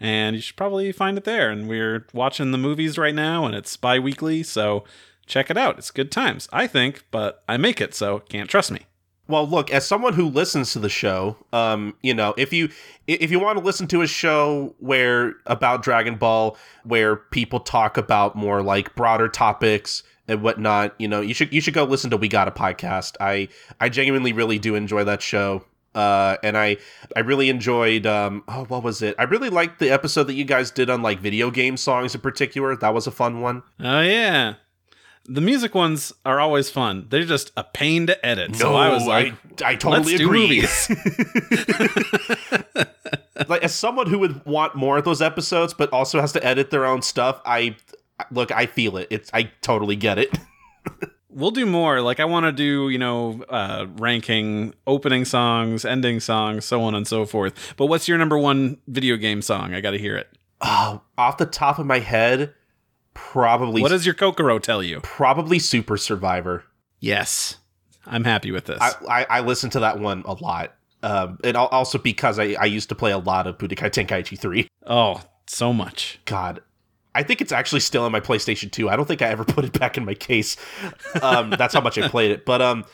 And you should probably find it there. And we're watching the movies right now, and it's bi weekly. So check it out. It's good times, I think, but I make it, so can't trust me. Well, look, as someone who listens to the show, um, you know, if you if you want to listen to a show where about Dragon Ball, where people talk about more like broader topics and whatnot, you know, you should you should go listen to We Got a Podcast. I I genuinely really do enjoy that show. Uh, and I I really enjoyed um oh what was it? I really liked the episode that you guys did on like video game songs in particular. That was a fun one. Oh, yeah. The music ones are always fun. They're just a pain to edit. so I was like, I, I totally let's agree. do movies. *laughs* *laughs* like as someone who would want more of those episodes but also has to edit their own stuff i look i feel it it's i totally get it *laughs* we'll do more. Like, I want to do, you know, uh, ranking opening songs, ending songs, so on and so forth. But what's your number one video game song? I got to hear it. oh off the top of my head probably What does your Kokoro tell you? probably super survivor Yes. I'm happy with this. I, I i listen to that one a lot um and also because i i used to play a lot of budokai tenkaichi 3 oh, so much. god I think it's actually still on my PlayStation 2. I don't think I ever *laughs* put it back in my case. Um, that's how much I played it. But um,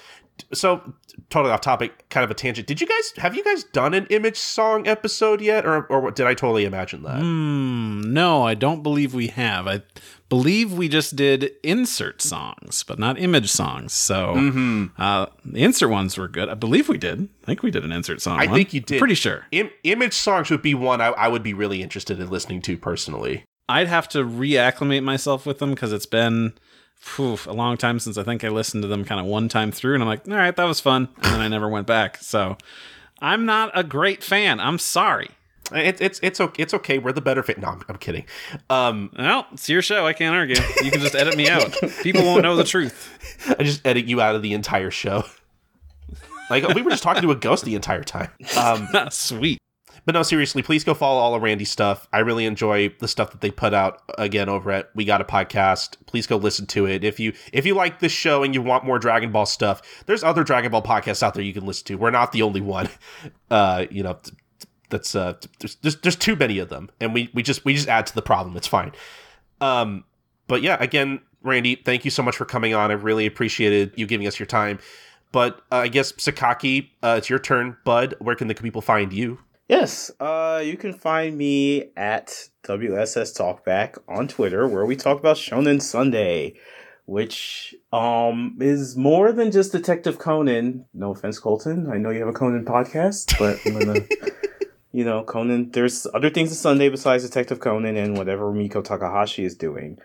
so totally off topic, kind of a tangent. Did you guys have you guys done an image song episode yet, or or did I totally imagine that? Hmm, no, I don't believe we have. I believe we just did insert songs, but not image songs. So Mm-hmm. uh, the insert ones were good. I believe we did. I think we did an insert song. I one. think you did. Pretty sure. Im- image songs would be one I, I would be really interested in listening to personally. I'd have to reacclimate myself with them because it's been a long time since I think I listened to them kind of one time through, and I'm like, all right, that was fun, and then I never went back. So I'm not a great fan. I'm sorry. It's it's it's okay. It's okay. We're the better fit. No, I'm, I'm kidding. Um, Well, it's your show. I can't argue. You can just edit me out. People won't know the truth. *laughs* I just edit you out of the entire show. Like we were just talking to a ghost the entire time. *laughs* Um, Sweet. But no, seriously, please go follow all of Randy's stuff. I really enjoy the stuff that they put out again over at We Got a Podcast. Please go listen to it. If you if you like this show and you want more Dragon Ball stuff, there's other Dragon Ball podcasts out there you can listen to. We're not the only one. *laughs* Uh, you know, that's uh there's, there's there's too many of them and we we just we just add to the problem it's fine um but yeah again randy thank you so much for coming on i really appreciated you giving us your time but uh, i guess sakaki uh, it's your turn bud where can the people find you Yes, uh, you can find me at WSS Talkback on Twitter, where we talk about Shonen Sunday, which um is more than just Detective Conan. No offense, Colton. I know you have a Conan podcast, but I'm gonna, *laughs* you know, Conan. There's other things on Sunday besides Detective Conan and whatever Rumiko Takahashi is doing.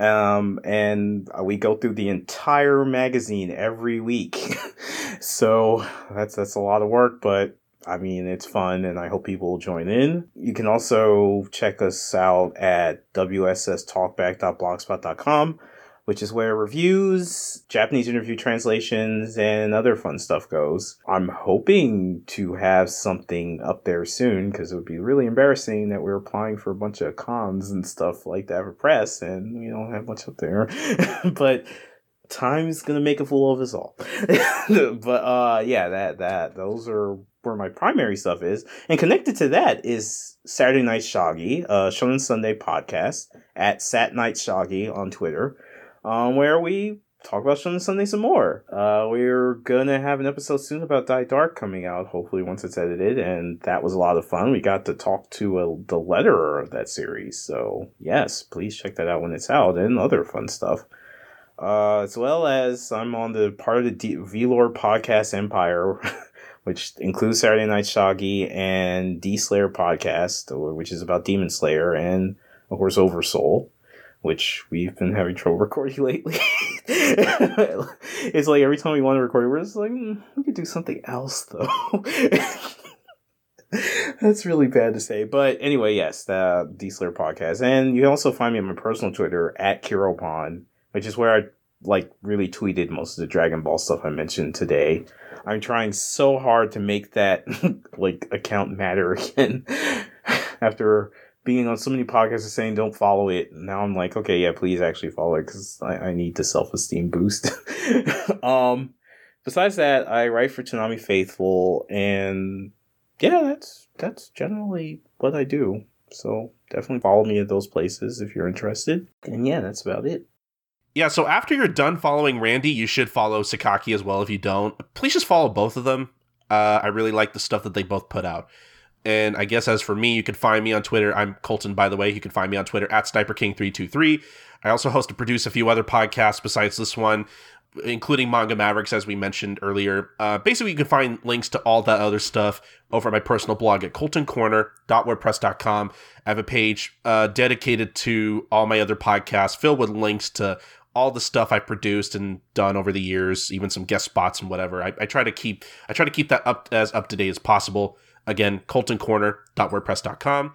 Um, and we go through the entire magazine every week, *laughs* so that's that's a lot of work, but I mean, it's fun and I hope people will join in. You can also check us out at wsstalkback.blogspot.com, which is where reviews, Japanese interview translations, and other fun stuff goes. I'm hoping to have something up there soon because it would be really embarrassing that we're applying for a bunch of cons and stuff like that for press and we don't have much up there. *laughs* but time's gonna make a fool of us all. *laughs* but uh yeah, that that those are where my primary stuff is. And connected to that is Saturday Night Shoggy, uh Shonen Sunday podcast at Sat Night Shoggy on Twitter, um, where we talk about Shonen Sunday some more. Uh we're gonna have an episode soon about Dai Dark coming out, hopefully once it's edited, and that was a lot of fun. We got to talk to a, the letterer of that series. So yes, please check that out when it's out and other fun stuff uh, as well as I'm on the part of the D- podcast empire, *laughs* which includes Saturday Night Shaggy and D Slayer podcast, which is about Demon Slayer, and of course Oversoul, which we've been having trouble *laughs* recording lately. it's like every time we want to record, we're just like, "Hmm, we could do something else though. *laughs* That's really bad to say, but anyway, yes, the D Slayer podcast, and you can also find me on my personal Twitter at Kiropon which is where I like really tweeted most of the Dragon Ball stuff I mentioned today. I'm trying so hard to make that *laughs* like account matter *laughs* again after being on so many podcasts and saying don't follow it. Now I'm like, okay, yeah, please actually follow it because I, I need the self esteem boost. *laughs* um, besides that, I write for Toonami Faithful, and yeah, that's that's generally what I do. So definitely follow me at those places if you're interested. And yeah, that's about it. Yeah so after you're done following randy you should follow sakaki as well if you don't. Please just follow both of them. Uh, i really like the stuff that they both put out. And i guess as for me you can find me on twitter. I'm colton by the way. You can find me on twitter at sniperking323 i also host and produce a few other podcasts besides this one including manga mavericks as we mentioned earlier. Uh, basically you can find links to all that other stuff over at my personal blog at coltoncorner.wordpress.com i have a page uh, dedicated to all my other podcasts filled with links to all the stuff I produced and done over the years, even some guest spots and whatever. I, I try to keep I try to keep that up as up to date as possible. Again, coltoncorner.wordpress.com.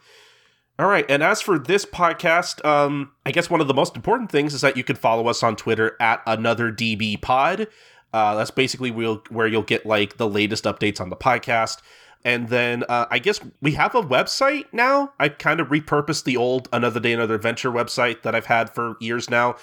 All right, and as for this podcast, um, I guess one of the most important things is that you can follow us on Twitter at another DB Pod. Uh, that's basically we'll, where you'll get like the latest updates on the podcast. And then uh, I guess we have a website now. I kind of repurposed the old Another Day Another Adventure website that I've had for years now.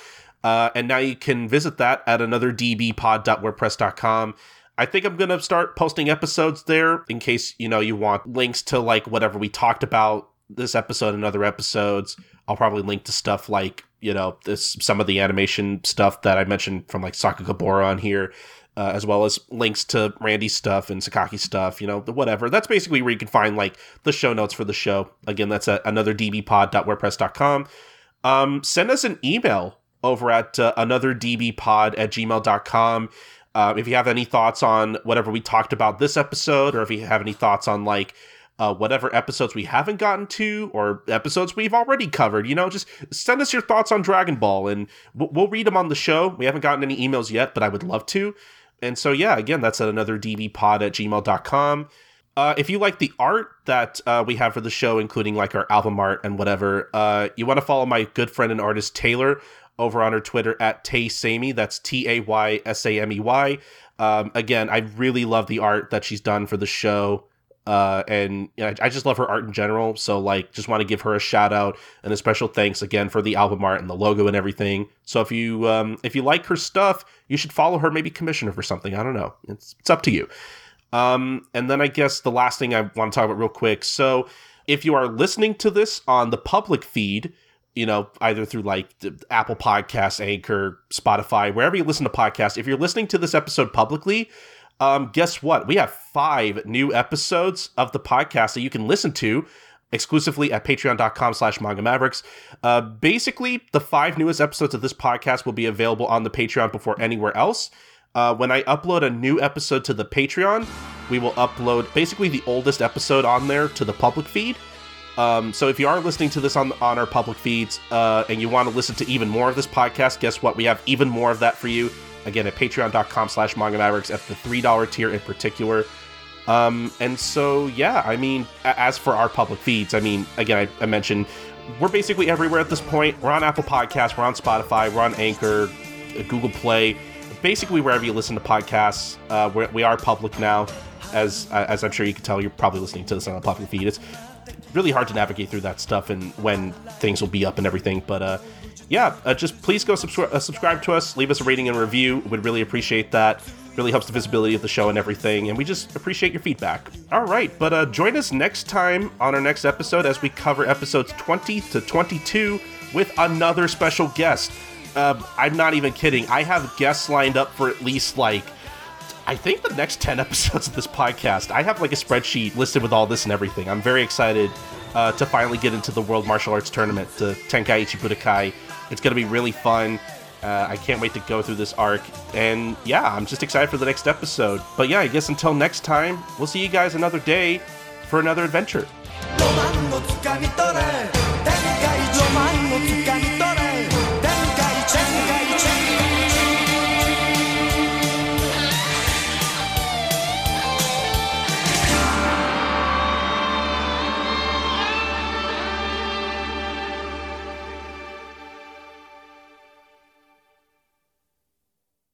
Uh, and now you can visit that at another dbpod.wordpress.com. I think I'm going to start posting episodes there in case, you know, you want links to like whatever we talked about this episode and other episodes. I'll probably link to stuff like you know this some of the animation stuff that I mentioned from like Sakakibara on here. Uh, as well as links to Randy's stuff and Sakaki stuff, you know, whatever. That's basically where you can find like the show notes for the show. Again, that's at another dbpod.wordpress.com. Um, send us an email over at uh, anotherdbpod at gmail.com. Uh, if you have any thoughts on whatever we talked about this episode, or if you have any thoughts on like uh, whatever episodes we haven't gotten to or episodes we've already covered, you know, just send us your thoughts on Dragon Ball and we'll, we'll read them on the show. We haven't gotten any emails yet, but I would love to. And so, yeah, again, that's at another dbpod at gmail.com. Uh, if you like the art that uh, we have for the show, including like our album art and whatever, uh, you want to follow my good friend and artist Taylor over on her Twitter at Tay Samey. That's T A Y S A M E Y. Um, again, I really love the art that she's done for the show. Uh, and you know, I just love her art in general. So, like, just want to give her a shout out and a special thanks again for the album art and the logo and everything. So, if you um, if you like her stuff, you should follow her, maybe commission her for something. I don't know. It's it's up to you. Um, and then I guess the last thing I want to talk about real quick. So, if you are listening to this on the public feed, you know, either through like Apple Podcasts, Anchor, Spotify, wherever you listen to podcasts. If you're listening to this episode publicly, um, guess what? We have five new episodes of the podcast that you can listen to exclusively at patreon.com slash manga mavericks uh, basically the five newest episodes of this podcast will be available on the patreon before anywhere else uh, when i upload a new episode to the patreon we will upload basically the oldest episode on there to the public feed um, so if you are listening to this on on our public feeds uh, and you want to listen to even more of this podcast, guess what? We have even more of that for you. Again, at patreon.com slash manga mavericks at the $3 tier in particular. Um, and so, yeah, I mean, as for our public feeds, I mean, again, I, I mentioned we're basically everywhere at this point. We're on Apple Podcasts, we're on Spotify, we're on Anchor, uh, Google Play, basically wherever you listen to podcasts. Uh, we are public now. As, as I'm sure you can tell, you're probably listening to this on a public feed. It's really hard to navigate through that stuff and when things will be up and everything. But uh, yeah, uh, just please go subscribe uh, subscribe to us, leave us a rating and review. Would really appreciate that. Really helps the visibility of the show and everything, and we just appreciate your feedback. All right, but uh, join us next time on our next episode as we cover episodes 20 to 22 with another special guest. Uh, I'm not even kidding. I have guests lined up for at least like I think the next 10 *laughs* episodes of this podcast, I have like a spreadsheet listed with all this and everything. I'm very excited uh, to finally get into the World Martial Arts Tournament, the Tenkaichi Budokai. It's going to be really fun. Uh, I can't wait to go through this arc. And yeah, I'm just excited for the next episode. But yeah, I guess until next time, we'll see you guys another day for another adventure.